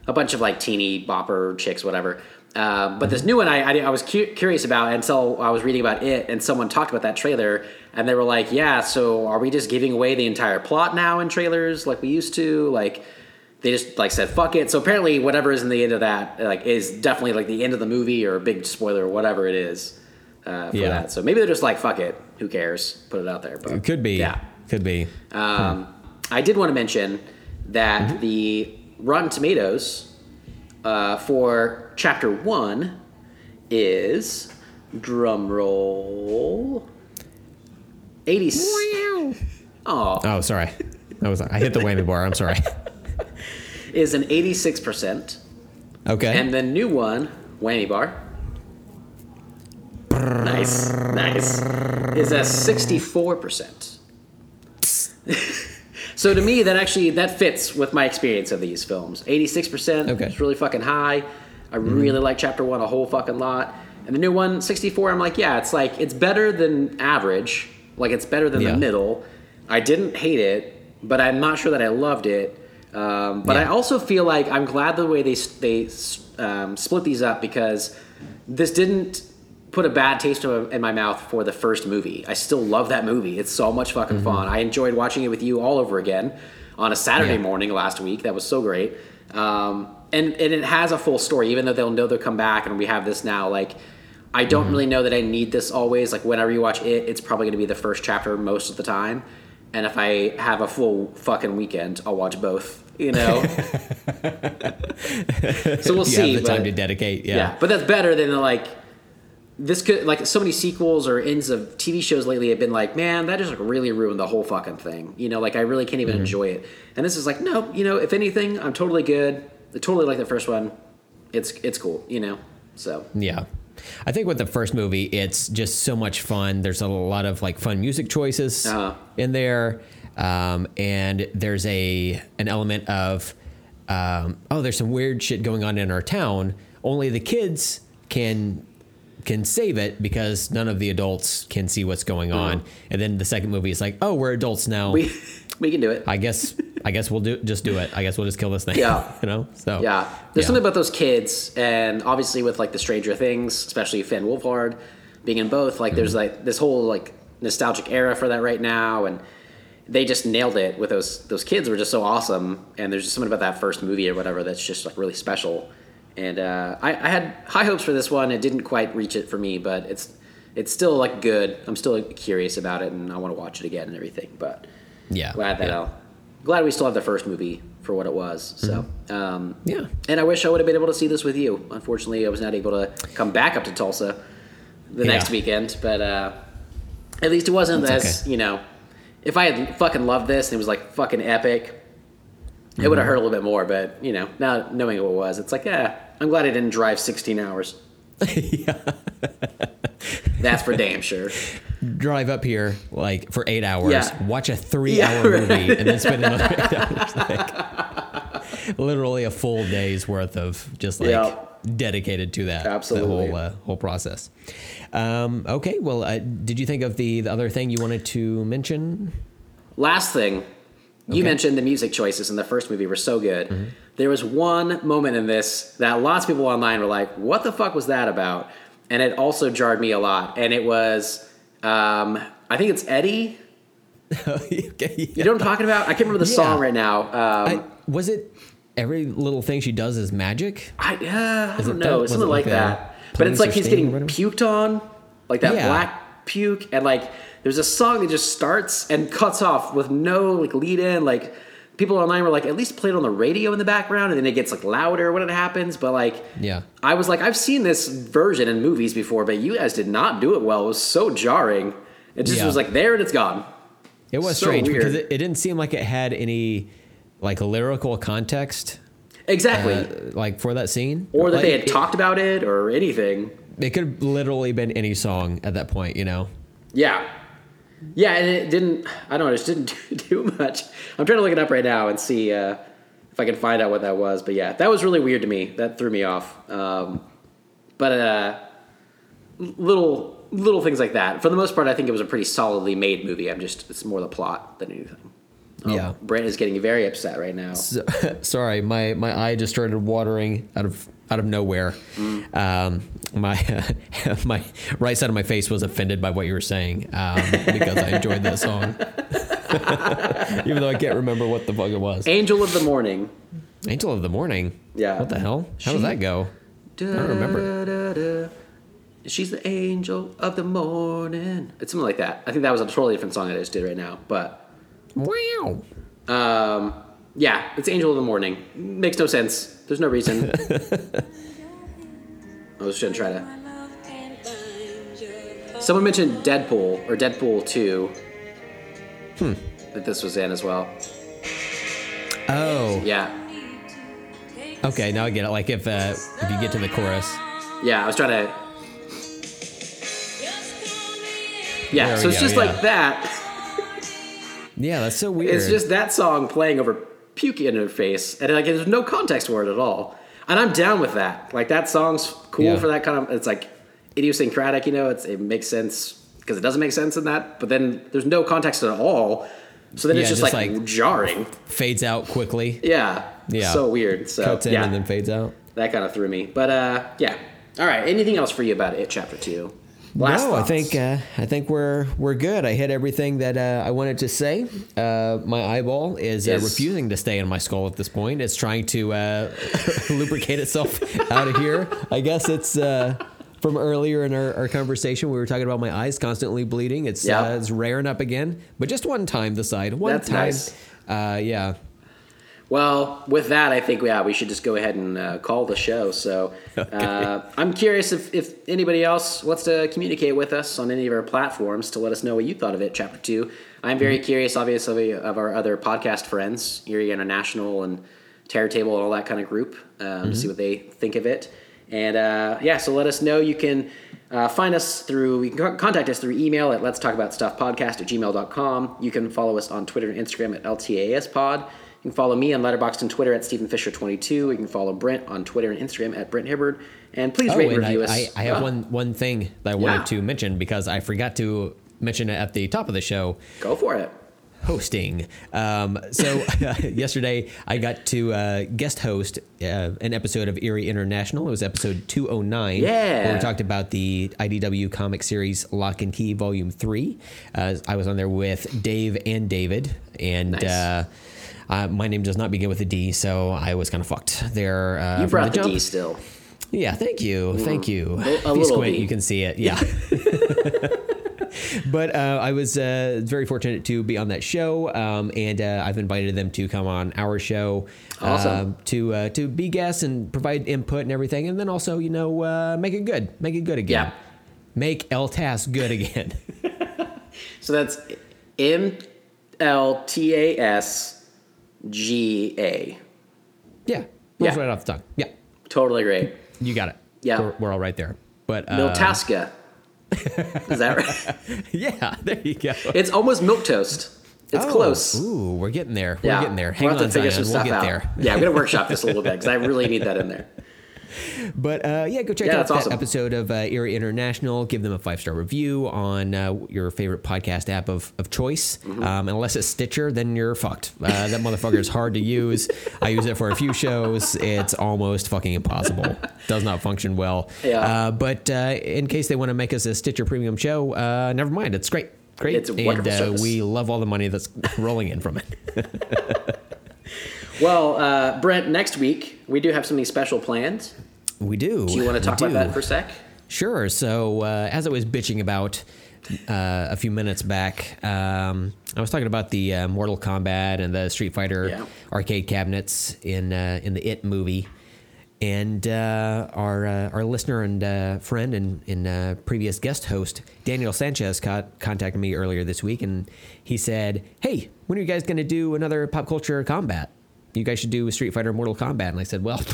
Speaker 2: a bunch of like teeny bopper chicks, whatever. Uh, but this new one, I, I, I was cu- curious about until I was reading about it, and someone talked about that trailer, and they were like, "Yeah, so are we just giving away the entire plot now in trailers like we used to?" Like they just like said, "Fuck it." So apparently, whatever is in the end of that, like, is definitely like the end of the movie or a big spoiler or whatever it is uh, for
Speaker 1: Yeah.
Speaker 2: that. So maybe they're just like, "Fuck it, who cares?" Put it out there. But
Speaker 1: It could be.
Speaker 2: yeah.
Speaker 1: Could be.
Speaker 2: Um, I did want to mention that
Speaker 1: Mm-hmm.
Speaker 2: the Rotten Tomatoes uh, for Chapter One is drum roll eighty. Oh,
Speaker 1: Oh, sorry. That was I hit the whammy bar. I'm sorry.
Speaker 2: is an eighty-six percent,
Speaker 1: Okay.
Speaker 2: and the new one, whammy bar. Nice, nice. Is a sixty-four percent. So to me, that actually that fits with my experience of these films. Eighty-six percent.
Speaker 1: Okay.
Speaker 2: It's really fucking high. I mm-hmm. really like Chapter One a whole fucking lot, and the new one, 64, I'm like, yeah, it's like it's better than average. Like it's better than
Speaker 1: Yeah.
Speaker 2: the middle. I didn't hate it, but I'm not sure that I loved it. Um, but I also feel like I'm glad the way they they um, split these up because this didn't put a bad taste in my- in my mouth for the first movie. I still love that movie. It's so much fucking
Speaker 1: Mm-hmm.
Speaker 2: fun. I enjoyed watching it with you all over again on a Saturday
Speaker 1: Yeah.
Speaker 2: morning last week. That was so great. Um, and, and it has a full story, even though they'll know they'll come back and we have this now. Like, I don't
Speaker 1: Mm-hmm.
Speaker 2: really know that I need this always. Like, whenever you watch it, it's probably going to be the first chapter most of the time. And if I have a full fucking weekend, I'll watch both. You know. so we'll
Speaker 1: you
Speaker 2: see.
Speaker 1: have the time to dedicate.
Speaker 2: yeah.
Speaker 1: Yeah.
Speaker 2: but that's better than like this could like so many sequels or ends of TV shows lately have been like, man, that just like really ruined the whole fucking thing. You know, like I really can't even
Speaker 1: Mm-hmm.
Speaker 2: enjoy it. And this is like, no, you know, if anything, I'm totally good. I totally like the first one. It's it's cool, you know. So
Speaker 1: Yeah. I think with the first movie, it's just so much fun. There's a lot of like fun music choices
Speaker 2: Uh-huh.
Speaker 1: in there, um, and there's a an element of um, oh, there's some weird shit going on in our town. Only the kids can can save it because none of the adults can see what's going on. And then the second movie is like, oh, we're adults now.
Speaker 2: we we can do it.
Speaker 1: I guess I guess we'll do just do it. I guess we'll just kill this thing.
Speaker 2: Yeah.
Speaker 1: you know. So
Speaker 2: Yeah, there's
Speaker 1: yeah.
Speaker 2: something about those kids, and obviously with like the Stranger Things, especially Finn Wolfhard being in both. Like,
Speaker 1: Mm-hmm.
Speaker 2: there's like this whole like nostalgic era for that right now, and they just nailed it with those those kids were just so awesome. And there's just something about that first movie or whatever that's just like really special. And uh, I, I had high hopes for this one. It didn't quite reach it for me, but it's it's still like good. I'm still curious about it, and I want to watch it again and everything. But
Speaker 1: yeah,
Speaker 2: glad that
Speaker 1: yeah.
Speaker 2: I'll glad we still have the first movie for what it was. So um,
Speaker 1: Yeah.
Speaker 2: and I wish I would have been able to see this with you. Unfortunately, I was not able to come back up to Tulsa the
Speaker 1: Yeah.
Speaker 2: next weekend. But uh, At least it wasn't
Speaker 1: That's
Speaker 2: as
Speaker 1: okay.
Speaker 2: you know. If I had fucking loved this and it was like fucking epic, it would have hurt a little bit more. But you know, now knowing what it was, it's like, yeah, I'm glad I didn't drive 16 hours. That's for damn sure.
Speaker 1: Drive up here like for eight hours,
Speaker 2: Yeah.
Speaker 1: watch a three
Speaker 2: Yeah,
Speaker 1: hour
Speaker 2: right.
Speaker 1: movie, and then spend another eight hours. Like, literally a full day's worth of just like
Speaker 2: Yeah.
Speaker 1: dedicated to that.
Speaker 2: Absolutely.
Speaker 1: The whole, uh, whole process. Um, okay. Well, uh, did you think of the, the other thing you wanted to mention?
Speaker 2: Last thing, you
Speaker 1: Okay.
Speaker 2: mentioned the music choices in the first movie were so good. There was one moment in this that lots of people online were like, "What the fuck was that about?" And it also jarred me a lot. And it was, um, I think it's Eddie.
Speaker 1: okay.
Speaker 2: You know what I'm talking about? I can't remember the
Speaker 1: Yeah.
Speaker 2: song right now. Um,
Speaker 1: I, was it every little thing she does is magic?
Speaker 2: I, uh, I don't
Speaker 1: it
Speaker 2: know, something like
Speaker 1: like
Speaker 2: that. But it's like he's getting puked on, like that
Speaker 1: Yeah.
Speaker 2: black puke, and like there's a song that just starts and cuts off with no like lead in. Like people online were like, at least play it on the radio in the background, and then it gets like louder when it happens. But like,
Speaker 1: Yeah.
Speaker 2: I was like, I've seen this version in movies before, but you guys did not do it well. It was so jarring. It just
Speaker 1: Yeah.
Speaker 2: was like there and it's gone.
Speaker 1: It was
Speaker 2: So
Speaker 1: strange because it, it didn't seem like it had any like lyrical context,
Speaker 2: Exactly.
Speaker 1: uh, like for that scene,
Speaker 2: or that
Speaker 1: Like,
Speaker 2: they had
Speaker 1: it-
Speaker 2: talked about it or anything.
Speaker 1: It could have literally been any song at that point, you know.
Speaker 2: Yeah. Yeah, and it didn't, I don't know, it just didn't do, do much. I'm trying to look it up right now and see uh, if I can find out what that was. But yeah, that was really weird to me. That threw me off. Um, but uh, little little things like that. For the most part, I think it was a pretty solidly made movie. I'm just, it's more the plot than anything. Oh,
Speaker 1: Yeah.
Speaker 2: Brent is getting very upset right now.
Speaker 1: So, sorry, my my eye just started watering out of out of nowhere. Um, my my right side of my face was offended by what you were saying um, because I enjoyed that song, even though I can't remember what the fuck it was.
Speaker 2: Angel of the Morning.
Speaker 1: Angel of the Morning.
Speaker 2: Yeah.
Speaker 1: What the hell? How does that go? I don't remember.
Speaker 2: Da-da-da. She's the angel of the morning. It's something like that. I think that was a totally different song I just did right now. But
Speaker 1: Wow.
Speaker 2: um, yeah, it's Angel of the Morning. Makes no sense. There's no reason. I was just gonna try to. Someone mentioned Deadpool or Deadpool 2.
Speaker 1: Hmm.
Speaker 2: That this was in as well.
Speaker 1: Oh.
Speaker 2: Yeah.
Speaker 1: Okay, now I get it. Like if uh, if you get to the chorus.
Speaker 2: Yeah, I was trying to. Yeah,
Speaker 1: There
Speaker 2: so it's
Speaker 1: go,
Speaker 2: just
Speaker 1: yeah.
Speaker 2: like that.
Speaker 1: Yeah, that's so weird.
Speaker 2: It's just that song playing over puke in her face, and like there's no context for it at all. And I'm down with that. Like that song's cool
Speaker 1: Yeah.
Speaker 2: for that kind of. It's like idiosyncratic, you know. It's it makes sense because it doesn't make sense in that. But then there's no context at all. So then it's just,
Speaker 1: just
Speaker 2: like,
Speaker 1: like-
Speaker 2: jarring.
Speaker 1: fades out quickly,
Speaker 2: Yeah.
Speaker 1: Yeah.
Speaker 2: So weird. So
Speaker 1: cuts in,
Speaker 2: yeah,
Speaker 1: and then fades out.
Speaker 2: that kind of threw me. But uh, yeah. All right. Anything else for you about it? Chapter two. Last
Speaker 1: no, I think uh, I think we're we're good. I hit everything that uh, I wanted to say. Uh, my eyeball is uh,
Speaker 2: Yes.
Speaker 1: refusing to stay in my skull at this point. It's trying to uh, lubricate itself out of here. I guess it's uh, from earlier in our, our conversation. We were talking about my eyes constantly bleeding. It's uh, it's raring up again, but just one time the side. One
Speaker 2: That's
Speaker 1: time.
Speaker 2: nice.
Speaker 1: Uh, yeah.
Speaker 2: Well, with that, I think yeah, we should just go ahead and uh, call the show. So, uh, I'm curious if, if anybody else wants to communicate with us on any of our platforms to let us know what you thought of it. Chapter two. I'm very
Speaker 1: Mm-hmm.
Speaker 2: curious, obviously, of our other podcast friends, Erie International and Terror Table and all that kind of group, um,
Speaker 1: Mm-hmm.
Speaker 2: to see what they think of it. And uh, yeah, so let us know. You can uh, find us through, you can contact us through email at let's talk about stuff podcast at gmail.com. You can follow us on Twitter and Instagram at LTASpod. You can follow me on Letterboxd and Twitter at Stephen Fisher22. You can follow Brent on Twitter and Instagram at Brent Hibbard. And please
Speaker 1: Oh,
Speaker 2: rate and
Speaker 1: and I,
Speaker 2: review us.
Speaker 1: I, I have
Speaker 2: Oh,
Speaker 1: one one thing that I wanted
Speaker 2: Yeah.
Speaker 1: to mention because I forgot to mention it at the top of the show.
Speaker 2: Go for it.
Speaker 1: hosting. Um, so yesterday I got to uh, guest host uh, an episode of Erie International. It was episode 209.
Speaker 2: Yeah.
Speaker 1: Where we talked about the IDW comic series Locke and Key Volume 3. Uh, I was on there with Dave and David. And
Speaker 2: Nice.
Speaker 1: Uh, uh, my name does not begin with a D, so I was kind of fucked there. Uh,
Speaker 2: You brought the,
Speaker 1: jump.
Speaker 2: D still.
Speaker 1: Yeah, thank you, thank you.
Speaker 2: A- a
Speaker 1: if you squint,
Speaker 2: D.
Speaker 1: you can see it. Yeah. but uh, I was uh, very fortunate to be on that show, um, and uh, I've invited them to come on our show,
Speaker 2: Awesome.
Speaker 1: um, to uh, to be guests and provide input and everything, and then also you know uh, make it good, make it good again,
Speaker 2: Yeah.
Speaker 1: make El Tas good again.
Speaker 2: So that's M L T A S G A.
Speaker 1: Yeah, rolls
Speaker 2: Yeah.
Speaker 1: right off the tongue. Yeah,
Speaker 2: Totally great.
Speaker 1: you got it.
Speaker 2: Yeah.
Speaker 1: we're, we're all right there. But uh,
Speaker 2: Miltasca. Is that right?
Speaker 1: yeah, there you go.
Speaker 2: It's almost milk toast. It's
Speaker 1: Oh,
Speaker 2: close.
Speaker 1: Ooh, we're getting there. We're
Speaker 2: yeah,
Speaker 1: getting there.
Speaker 2: We'll
Speaker 1: Hang
Speaker 2: to
Speaker 1: on, Zion. We'll get
Speaker 2: out.
Speaker 1: there.
Speaker 2: Yeah, I'm gonna workshop this a little bit because I really need that in there.
Speaker 1: But uh, yeah, go check
Speaker 2: Yeah,
Speaker 1: out that
Speaker 2: awesome.
Speaker 1: episode of uh, Erie International. Give them a five star review on uh, your favorite podcast app of, of choice.
Speaker 2: Mm-hmm.
Speaker 1: Um, unless it's Stitcher, then you're fucked. Uh, that motherfucker is hard to use. I use it for a few shows. It's almost fucking impossible. Does not function well.
Speaker 2: Yeah.
Speaker 1: Uh, but uh, in case they want to make us a Stitcher premium show, uh, never mind. It's great. Great.
Speaker 2: It's
Speaker 1: and we love all the money that's rolling in from it.
Speaker 2: Well, uh, Brent, next week we do have something special planned.
Speaker 1: We do.
Speaker 2: Do you want to talk about that for a sec?
Speaker 1: Sure. So, uh, as I was bitching about uh, a few minutes back, um, I was talking about the uh, Mortal Kombat and the Street Fighter
Speaker 2: Yeah.
Speaker 1: arcade cabinets in uh, in the It movie, and uh, our uh, our listener and uh, friend and, and uh, previous guest host Daniel Sanchez co- contacted me earlier this week, and he said, "Hey, when are you guys going to do another pop culture combat? You guys should do a Street Fighter Mortal Kombat." And I said, "Well."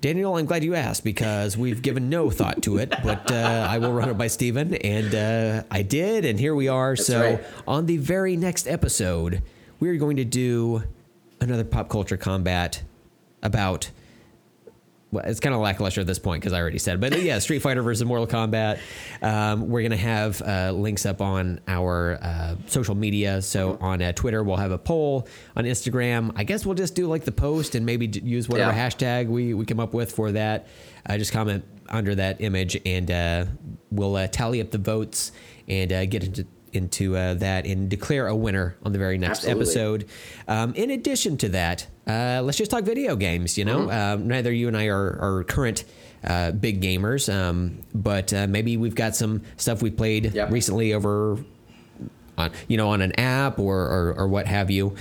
Speaker 1: Daniel, I'm glad you asked because we've given no thought to it, but uh, I will run it by Stephen, and uh, I did, and here we are. so,
Speaker 2: right.
Speaker 1: on the very next episode, we're going to do another pop culture combat about. Well, it's kind of lackluster at this point because I already said, but yeah, Street Fighter versus Mortal Kombat. Um, we're gonna have uh, links up on our uh, social media. So on uh, Twitter, we'll have a poll. On Instagram, I guess we'll just do like the post and maybe d- use whatever
Speaker 2: Yeah.
Speaker 1: hashtag we, we come up with for that. Uh, just comment under that image, and uh, we'll uh, tally up the votes and uh, get into into uh, that and declare a winner on the very next
Speaker 2: Absolutely.
Speaker 1: episode. Um, in addition to that, uh, let's just talk video games. You know, um, neither you and I are, are current uh, big gamers, um, but uh, maybe we've got some stuff we played
Speaker 2: Yep.
Speaker 1: recently over on you know on an app or or, or what have you.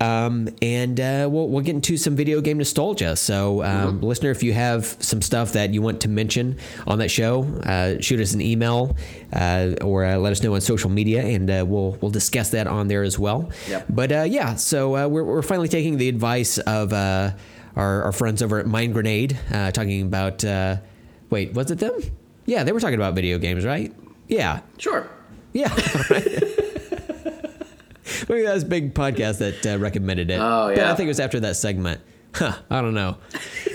Speaker 1: Um, and uh, we'll, we'll get into some video game nostalgia. So um, listener if you have some stuff that you want to mention on that show uh, shoot us an email uh, or uh, let us know on social media and uh, we'll we'll discuss that on there as well.
Speaker 2: Yep.
Speaker 1: but uh, yeah so uh, we're, we're finally taking the advice of uh, our, our friends over at Mind Grenade uh, talking about uh, wait was it them? Yeah they were talking about video games right? Yeah.
Speaker 2: Sure.
Speaker 1: yeah. Maybe that was big podcast that uh, recommended it.
Speaker 2: Oh,
Speaker 1: But
Speaker 2: yeah.
Speaker 1: I think it was after that segment. Huh, I don't know.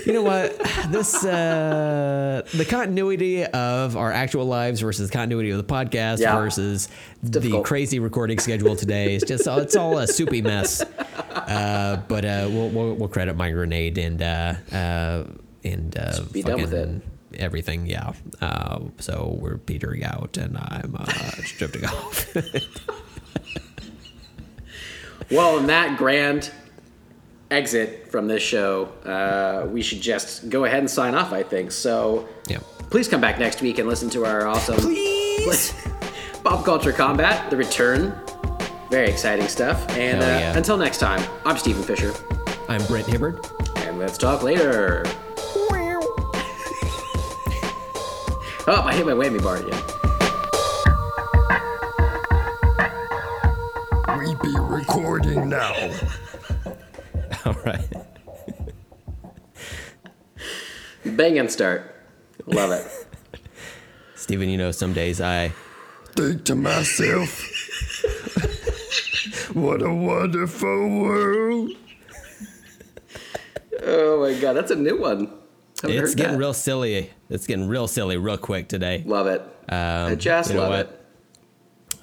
Speaker 1: You know what? This uh, the continuity of our actual lives versus the continuity of the podcast
Speaker 2: Yeah.
Speaker 1: versus the crazy recording schedule today. It's just it's all a soupy mess. Uh, but uh, we'll, we'll we'll credit Mind Grenade and uh, uh, and uh,
Speaker 2: be done with
Speaker 1: fucking everything. Yeah. Uh, so we're petering out, and I'm uh, drifting off.
Speaker 2: Well, in that grand exit from this show, uh, we should just go ahead and sign off, I think. So
Speaker 1: yeah.
Speaker 2: please come back next week and listen to our awesome
Speaker 1: Please.
Speaker 2: Pop Culture Combat, The Return. Very exciting stuff. And uh,
Speaker 1: yeah.
Speaker 2: until next time, I'm Stephen Fisher,
Speaker 1: I'm Brent Hibbard.
Speaker 2: and let's talk later. Oh, I hit my whammy bar again.
Speaker 3: Recording now.
Speaker 1: All right.
Speaker 2: Bang and start. Love it.
Speaker 1: Stephen, you know, some days I.
Speaker 3: Think to myself, what a wonderful world.
Speaker 2: Oh my god, that's a new one. Haven't
Speaker 1: It's getting
Speaker 2: that.
Speaker 1: real silly. It's getting real silly real quick today.
Speaker 2: Love it. I just
Speaker 1: Um, you know
Speaker 2: love
Speaker 1: what?
Speaker 2: it.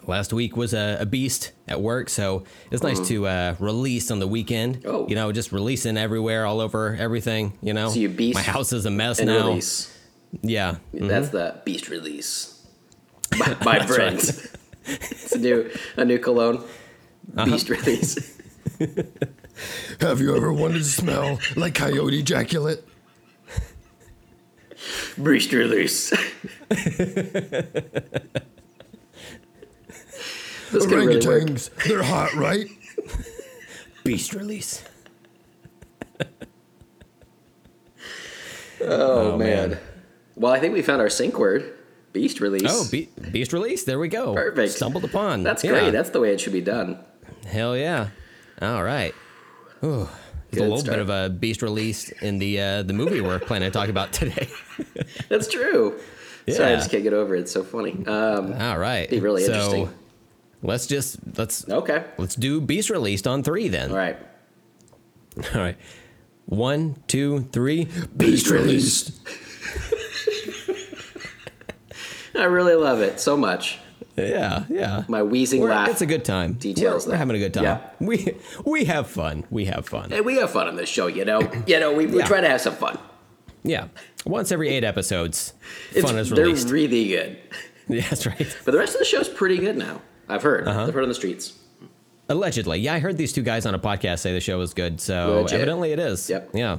Speaker 1: Last week was a, a beast at work, so it's nice to uh, release on the weekend.
Speaker 2: Mm-hmm. Oh.
Speaker 1: You know, just releasing everywhere, all over everything. You know,
Speaker 2: So you beast
Speaker 1: my house is a mess now.
Speaker 2: release.
Speaker 1: Yeah,
Speaker 2: That's the beast release
Speaker 1: That's
Speaker 2: Brent.
Speaker 1: right.
Speaker 2: it's a new a new cologne.
Speaker 1: Uh-huh.
Speaker 2: Beast release.
Speaker 3: Have you ever wanted to smell like coyote ejaculate?
Speaker 2: Beast release. That's gonna really work.
Speaker 3: Orangutans, they're hot, right?
Speaker 1: beast release.
Speaker 2: Oh,
Speaker 1: Oh,
Speaker 2: man.
Speaker 1: man.
Speaker 2: Well, I think we found our sync word. Beast release.
Speaker 1: Oh, Be- Beast release. There we go.
Speaker 2: Perfect.
Speaker 1: Stumbled upon.
Speaker 2: That's
Speaker 1: Yeah.
Speaker 2: great. That's the way it should be done.
Speaker 1: Hell yeah. All right. Ooh. There's a little
Speaker 2: start.
Speaker 1: bit of a beast release in the uh, the movie we're planning to talk about today.
Speaker 2: That's true. Yeah. Sorry, I just can't get over it. It's so funny. Um,
Speaker 1: All right.
Speaker 2: Be really
Speaker 1: so,
Speaker 2: interesting.
Speaker 1: Let's just let's
Speaker 2: okay.
Speaker 1: let's do beast released on three then.
Speaker 2: All right.
Speaker 1: All right. One, two, three.
Speaker 3: Beast released.
Speaker 2: I really love it so much.
Speaker 1: Yeah, yeah.
Speaker 2: My wheezing
Speaker 1: We're-
Speaker 2: laugh.
Speaker 1: it's a good time.
Speaker 2: Details
Speaker 1: We're, we're having a good time.
Speaker 2: Yeah.
Speaker 1: We we have fun. We have fun.
Speaker 2: Hey, we have fun on this show, you know. You know, we, we
Speaker 1: Yeah.
Speaker 2: try to have some fun.
Speaker 1: Yeah. Once every eight episodes,
Speaker 2: It's,
Speaker 1: fun is
Speaker 2: they're really good.
Speaker 1: yeah, that's right.
Speaker 2: But the rest of the show's pretty good now. I've heard.
Speaker 1: Uh-huh.
Speaker 2: I've heard on the streets.
Speaker 1: Allegedly. Yeah, I heard these two guys on a podcast say the show was good, so
Speaker 2: Legit.
Speaker 1: evidently it is.
Speaker 2: Yep.
Speaker 1: Yeah.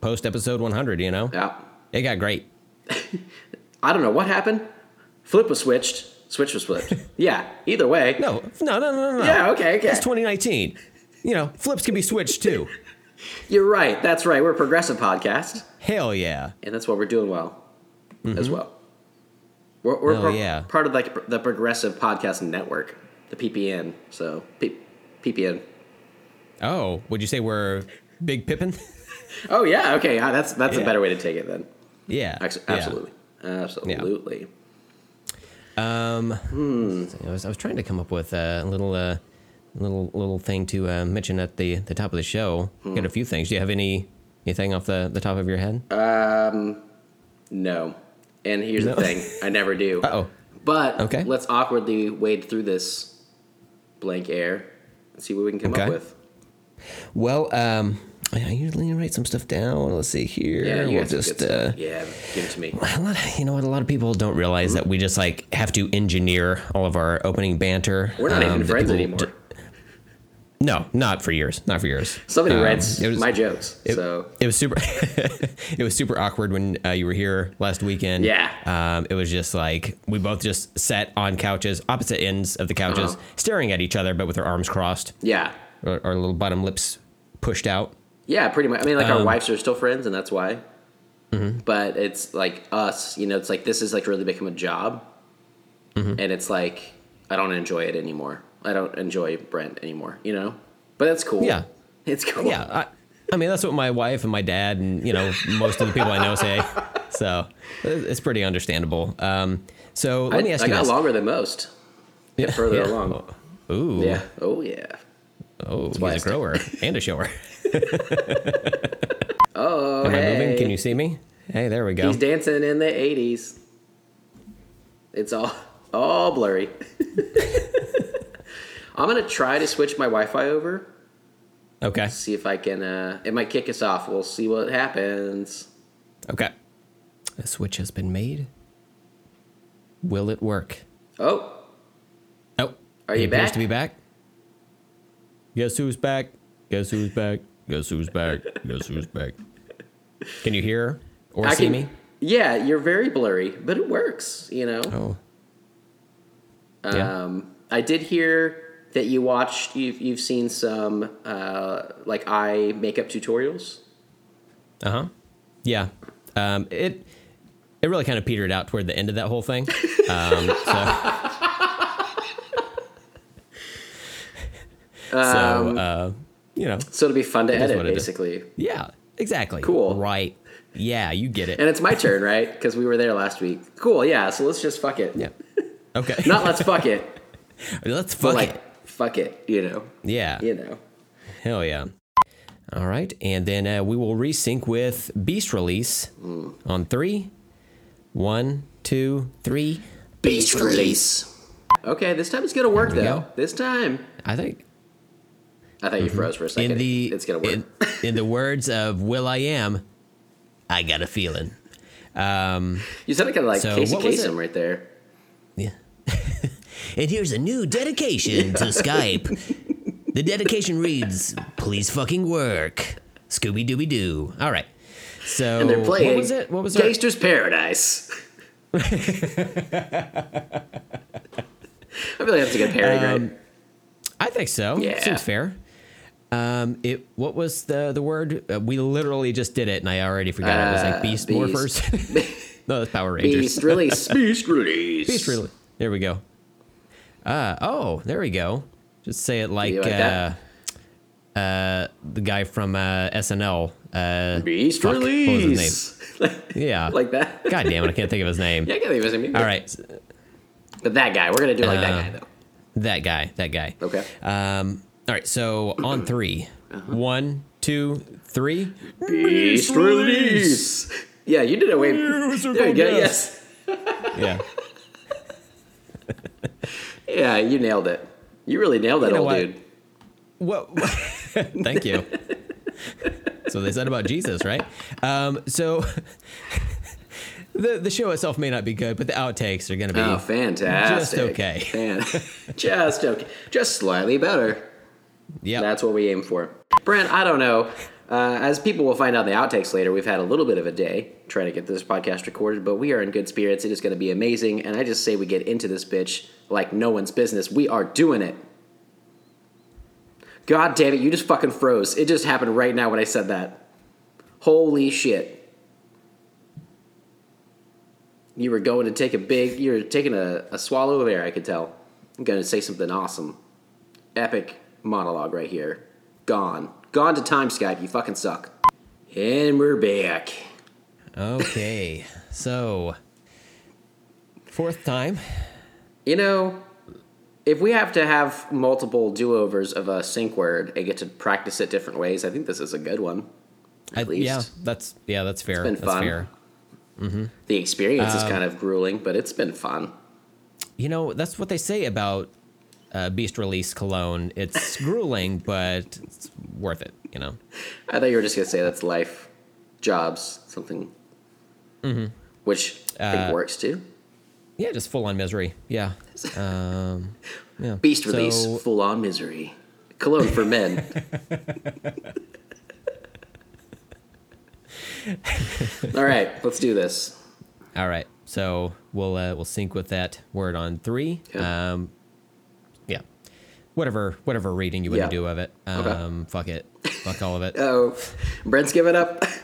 Speaker 1: Post episode 100, you know?
Speaker 2: Yeah.
Speaker 1: It got great.
Speaker 2: I don't know what happened. Flip was switched. Switch was flipped. yeah. Either way.
Speaker 1: No, no, no, no, no.
Speaker 2: Yeah. Okay. Okay.
Speaker 1: It's 2019. You know, flips can be switched too.
Speaker 2: You're right. That's right. We're a progressive podcast,
Speaker 1: Hell yeah.
Speaker 2: and that's what we're doing well, as well. We're, we're
Speaker 1: Oh,
Speaker 2: pro-
Speaker 1: yeah.
Speaker 2: part of like the Progressive Podcast Network, the PPN. So P- PPN.
Speaker 1: Oh, would you say we're Big Pippin?
Speaker 2: Oh yeah. Okay. that's that's
Speaker 1: Yeah.
Speaker 2: a better way to take it then.
Speaker 1: yeah.
Speaker 2: Ex-
Speaker 1: yeah.
Speaker 2: Absolutely. Absolutely.
Speaker 1: I was, I was trying to come up with a little uh, little little thing to uh, mention at the, the top of the show.
Speaker 2: Hmm.
Speaker 1: Got a few things. Do you have any anything off the, the top of your head?
Speaker 2: Uh, No. And here's
Speaker 1: No.
Speaker 2: the thing. I never do.
Speaker 1: Uh-oh.
Speaker 2: But
Speaker 1: Okay.
Speaker 2: let's awkwardly wade through this blank air and see what we can come
Speaker 1: Okay.
Speaker 2: up with.
Speaker 1: Well, um, I usually write some stuff down. Let's see here.
Speaker 2: Yeah,
Speaker 1: we'll just uh.
Speaker 2: Yeah, give it to me.
Speaker 1: a lot of- you know what? A lot of people don't realize that we just like have to engineer all of our opening banter.
Speaker 2: We're not
Speaker 1: um,
Speaker 2: even friends anymore.
Speaker 1: d- no, not for years. Not for years.
Speaker 2: Somebody
Speaker 1: Um, it was-
Speaker 2: my jokes.
Speaker 1: It,
Speaker 2: so
Speaker 1: it was super. it was super awkward when uh, you were here last weekend.
Speaker 2: Yeah.
Speaker 1: Um, it was just like we both just sat on couches, opposite ends of the couches,
Speaker 2: Uh-huh.
Speaker 1: staring at each other, but with our arms crossed,
Speaker 2: yeah.
Speaker 1: our, our little bottom lips pushed out.
Speaker 2: Yeah, pretty much. I mean, like our
Speaker 1: Um,
Speaker 2: wives are still friends, and that's why.
Speaker 1: Mm-hmm.
Speaker 2: But it's like us, you know. It's like this is like really become a job,
Speaker 1: Mm-hmm.
Speaker 2: and it's like I don't enjoy it anymore. I don't enjoy Brent anymore, you know. But that's cool.
Speaker 1: Yeah.
Speaker 2: it's cool.
Speaker 1: Yeah. I, I mean, that's what my wife and my dad and you know most of the people I know say. So it's pretty understandable. Um, so let
Speaker 2: I,
Speaker 1: me ask
Speaker 2: I
Speaker 1: you
Speaker 2: got
Speaker 1: this.
Speaker 2: longer than most.
Speaker 1: Yeah,
Speaker 2: further
Speaker 1: yeah.
Speaker 2: along.
Speaker 1: Ooh.
Speaker 2: Yeah. Oh yeah.
Speaker 1: Oh, he's
Speaker 2: why I
Speaker 1: a grower and a shower.
Speaker 2: Oh,
Speaker 1: Am
Speaker 2: hey.
Speaker 1: I moving? Can you see me? Hey, there we go.
Speaker 2: He's dancing in the '80s. It's all all blurry. I'm gonna try to switch my Wi-Fi over.
Speaker 1: Okay.
Speaker 2: See if I can. Uh, it might kick us off. We'll see what happens.
Speaker 1: Okay. A switch has been made. Will it work?
Speaker 2: Oh,
Speaker 1: Oh,
Speaker 2: Are
Speaker 1: he
Speaker 2: you back?
Speaker 1: to be back. Guess who's back? Guess who's back? Guess who's back? Guess who's back? Can you hear or
Speaker 2: I
Speaker 1: see
Speaker 2: can.
Speaker 1: me?
Speaker 2: Yeah, you're very blurry, but it works. You know.
Speaker 1: Oh, yeah.
Speaker 2: Um, I did hear that you watched. You've you've seen some uh, like eye makeup tutorials.
Speaker 1: Uh huh. Yeah. Um, it it really kind of petered out toward the end of that whole thing. Um, so, so uh, you know,
Speaker 2: So it'll be fun to edit,
Speaker 1: what it is.
Speaker 2: basically.
Speaker 1: yeah, exactly.
Speaker 2: Cool.
Speaker 1: Right. Yeah, you get it.
Speaker 2: And it's my turn, right? Because we were there last week. Cool, yeah. So let's just fuck it.
Speaker 1: yeah. Okay.
Speaker 2: Not let's fuck it,
Speaker 1: Let's fuck
Speaker 2: like
Speaker 1: it.
Speaker 2: Fuck it. You know.
Speaker 1: Yeah.
Speaker 2: You know.
Speaker 1: Hell yeah. All right, and then uh, we will resync with Beast release
Speaker 2: Mm.
Speaker 1: on three. One, two, three.
Speaker 2: Beast release. Okay, this time it's gonna work though.
Speaker 1: go.
Speaker 2: This time.
Speaker 1: I think
Speaker 2: I thought you froze for a second.
Speaker 1: in the
Speaker 2: it's gonna work.
Speaker 1: in, in the words of will.i.am, I got a feeling. Um,
Speaker 2: you sounded kind of like
Speaker 1: So
Speaker 2: Casey Kasem right there.
Speaker 1: yeah. And here's a new dedication to Skype. The dedication reads, "Please fucking work." Scooby Dooby Doo. All right. So
Speaker 2: And they're playing
Speaker 1: what was it? What was it?
Speaker 2: Gangsta's Paradise. I feel like that's a good parody,
Speaker 1: Um,
Speaker 2: right?
Speaker 1: I think so.
Speaker 2: Yeah.
Speaker 1: Seems fair. Um, it what was the the word? Uh, we literally just did it, and I already forgot. it was
Speaker 2: Uh,
Speaker 1: like beast
Speaker 2: beast.
Speaker 1: morphers. No, that's Power Rangers.
Speaker 2: Beast release. Beast release.
Speaker 1: Beast really. There we go. Uh, oh, there we go. Just say it like,
Speaker 2: like
Speaker 1: uh, uh, the guy from uh, SNL. Uh,
Speaker 2: Beast
Speaker 1: fuck, what was his
Speaker 2: release.
Speaker 1: yeah.
Speaker 2: like that.
Speaker 1: God damn it, I can't think of his name.
Speaker 2: Yeah, I can't think of his name.
Speaker 1: All right,
Speaker 2: But that guy, we're gonna do it like that
Speaker 1: Uh,
Speaker 2: guy though.
Speaker 1: that guy, that guy.
Speaker 2: Okay.
Speaker 1: Um, all right, so on 3
Speaker 2: Uh-huh.
Speaker 1: One, two, three.
Speaker 2: Beast release. Yeah, you did it way. There you go. Yes.
Speaker 1: Yeah.
Speaker 2: Yeah, you nailed it. You really nailed that
Speaker 1: You know
Speaker 2: old
Speaker 1: what?
Speaker 2: dude.
Speaker 1: What? Thank you. so they said about Jesus, right? Um, so the the show itself may not be good, but the outtakes are going to be
Speaker 2: Oh, fantastic.
Speaker 1: just okay.
Speaker 2: Fan- just okay. Just slightly better.
Speaker 1: Yeah.
Speaker 2: That's what we aim for. Brent, I don't know. Uh, as people will find out in the outtakes later, we've had a little bit of a day trying to get this podcast recorded, but we are in good spirits. It is going to be amazing. And I just say we get into this bitch like no one's business. We are doing it. God damn it, you just fucking froze. It just happened right now when I said that. Holy shit. You were going to take a big, you were taking a, a swallow of air, I could tell. I'm going to say something awesome. Epic monologue right here. Gone. Gone to time Skype, you fucking suck. And we're back.
Speaker 1: Okay. So fourth time.
Speaker 2: You know, if we have to have multiple do overs of a sync word and get to practice it different ways, I think this is a good one.
Speaker 1: I,
Speaker 2: At least.
Speaker 1: yeah, that's yeah, that's fair.
Speaker 2: It's been
Speaker 1: that's
Speaker 2: fun.
Speaker 1: fair.
Speaker 2: The experience
Speaker 1: Um,
Speaker 2: is kind of grueling, but it's been fun.
Speaker 1: You know, that's what they say about uh, Beast Release Cologne. It's grueling, but it's worth it. You know.
Speaker 2: I thought you were just going to say that's life, jobs, something. Which I think
Speaker 1: Uh,
Speaker 2: works too.
Speaker 1: Yeah, just full on misery. Yeah. Um, yeah.
Speaker 2: Beast release,
Speaker 1: So-
Speaker 2: full on misery. Cologne for men. All right, let's do this.
Speaker 1: All right. So we'll uh, we'll sync with that word on three.
Speaker 2: Yeah.
Speaker 1: Um, yeah. Whatever whatever reading you want
Speaker 2: Yeah.
Speaker 1: to do of it.
Speaker 2: Okay.
Speaker 1: Um, Fuck it. Fuck all of it.
Speaker 2: Oh, Brent's giving up.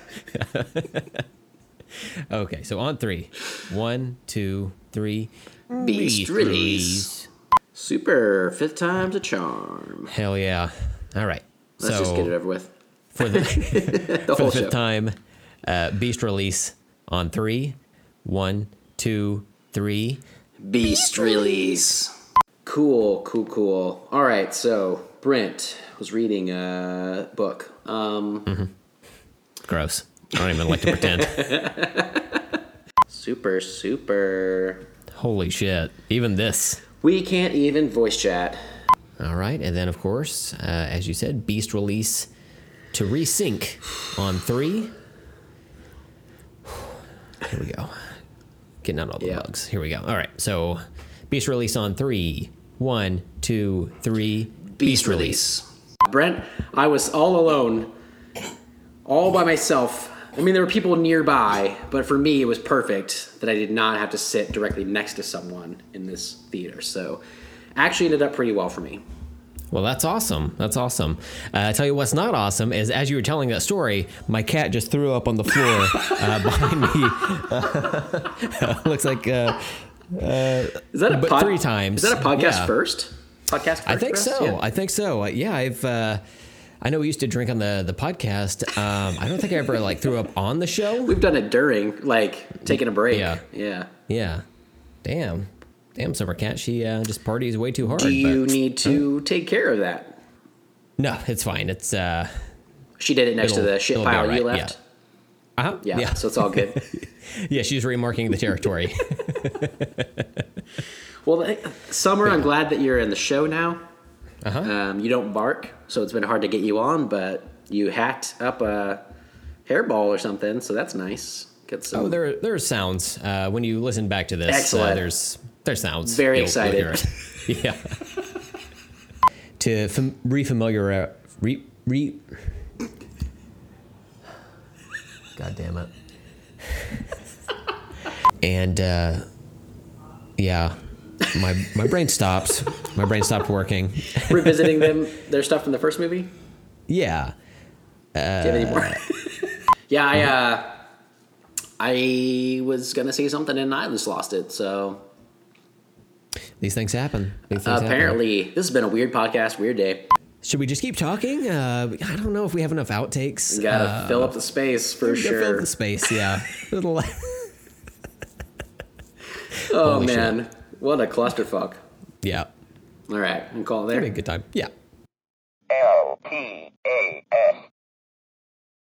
Speaker 1: Okay. So on three. One, two, three.
Speaker 2: Beast release. Super. Fifth time's a charm.
Speaker 1: Hell yeah. All right.
Speaker 2: Let's
Speaker 1: so
Speaker 2: just get it over with.
Speaker 1: for the
Speaker 2: The
Speaker 1: for the fifth
Speaker 2: show.
Speaker 1: time, uh, Beast release on three. One, two, three.
Speaker 2: Beast release. Cool, cool, cool. All right, so Brent was reading a book. Um,
Speaker 1: Gross. I don't even like to pretend.
Speaker 2: super, super.
Speaker 1: Holy shit. Even this.
Speaker 2: We can't even voice chat.
Speaker 1: All right, and then of course, uh, as you said, Beast release to resync on three. Here we go. Getting out all the
Speaker 2: Yeah.
Speaker 1: bugs. Here we go. All right, so Beast release on three. One, two, three.
Speaker 2: Beast release. Brent, I was all alone, all by myself. I mean, there were people nearby, but for me, it was perfect that I did not have to sit directly next to someone in this theater. So, actually, ended up pretty well for me.
Speaker 1: Well, that's awesome. That's awesome. Uh, I tell you what's not awesome is as you were telling that story, my cat just threw up on the floor uh, behind me. Looks like uh,
Speaker 2: Is that a pod-
Speaker 1: three times,
Speaker 2: Is that a podcast
Speaker 1: yeah.
Speaker 2: first? Podcast. First
Speaker 1: I think so.
Speaker 2: Yeah.
Speaker 1: I think so. Yeah, I've. Uh, I know we used to drink on the the podcast. Um, I don't think I ever like threw up on the show.
Speaker 2: We've done it during, like taking a break.
Speaker 1: Yeah.
Speaker 2: Yeah.
Speaker 1: Yeah. Damn. Damn, Summer Cat. She uh, just parties way too hard.
Speaker 2: Do you
Speaker 1: but-
Speaker 2: need to take care of that?
Speaker 1: No, it's fine. It's uh.
Speaker 2: She did it next to the shit pile you
Speaker 1: alright,
Speaker 2: left.
Speaker 1: Uh-huh.
Speaker 2: Yeah.
Speaker 1: Yeah.
Speaker 2: So it's all good.
Speaker 1: Yeah. She's remarking the territory.
Speaker 2: well, th- Summer, I'm glad that you're in the show now.
Speaker 1: Uh-huh.
Speaker 2: Um, you don't bark, so it's been hard to get you on, but you hacked up a hairball or something, so that's nice. Get some.
Speaker 1: Oh, there there are sounds. Uh, when you listen back to this,
Speaker 2: Excellent.
Speaker 1: Uh, there's there's sounds.
Speaker 2: Very
Speaker 1: You'll- you'll
Speaker 2: excited.
Speaker 1: yeah. to fam- refamiliar re re. God damn it. And uh, yeah, my my brain stops. My brain stopped working.
Speaker 2: Revisiting them, their stuff from the first movie.
Speaker 1: Yeah.
Speaker 2: Do you more? yeah, I uh, I was gonna say something and I just lost it. So
Speaker 1: These things happen. These things happen.
Speaker 2: apparently, this has been a weird podcast, weird day.
Speaker 1: Should we just keep talking? Uh, I don't know if we have enough outtakes.
Speaker 2: You gotta
Speaker 1: Uh,
Speaker 2: fill up the space for
Speaker 1: sure. Fill
Speaker 2: sure.
Speaker 1: the space, yeah. Little-
Speaker 2: Oh
Speaker 1: Holy shit.
Speaker 2: man, what a clusterfuck!
Speaker 1: yeah.
Speaker 2: All right, I'm calling
Speaker 1: Be a good time. Yeah.
Speaker 4: L P A S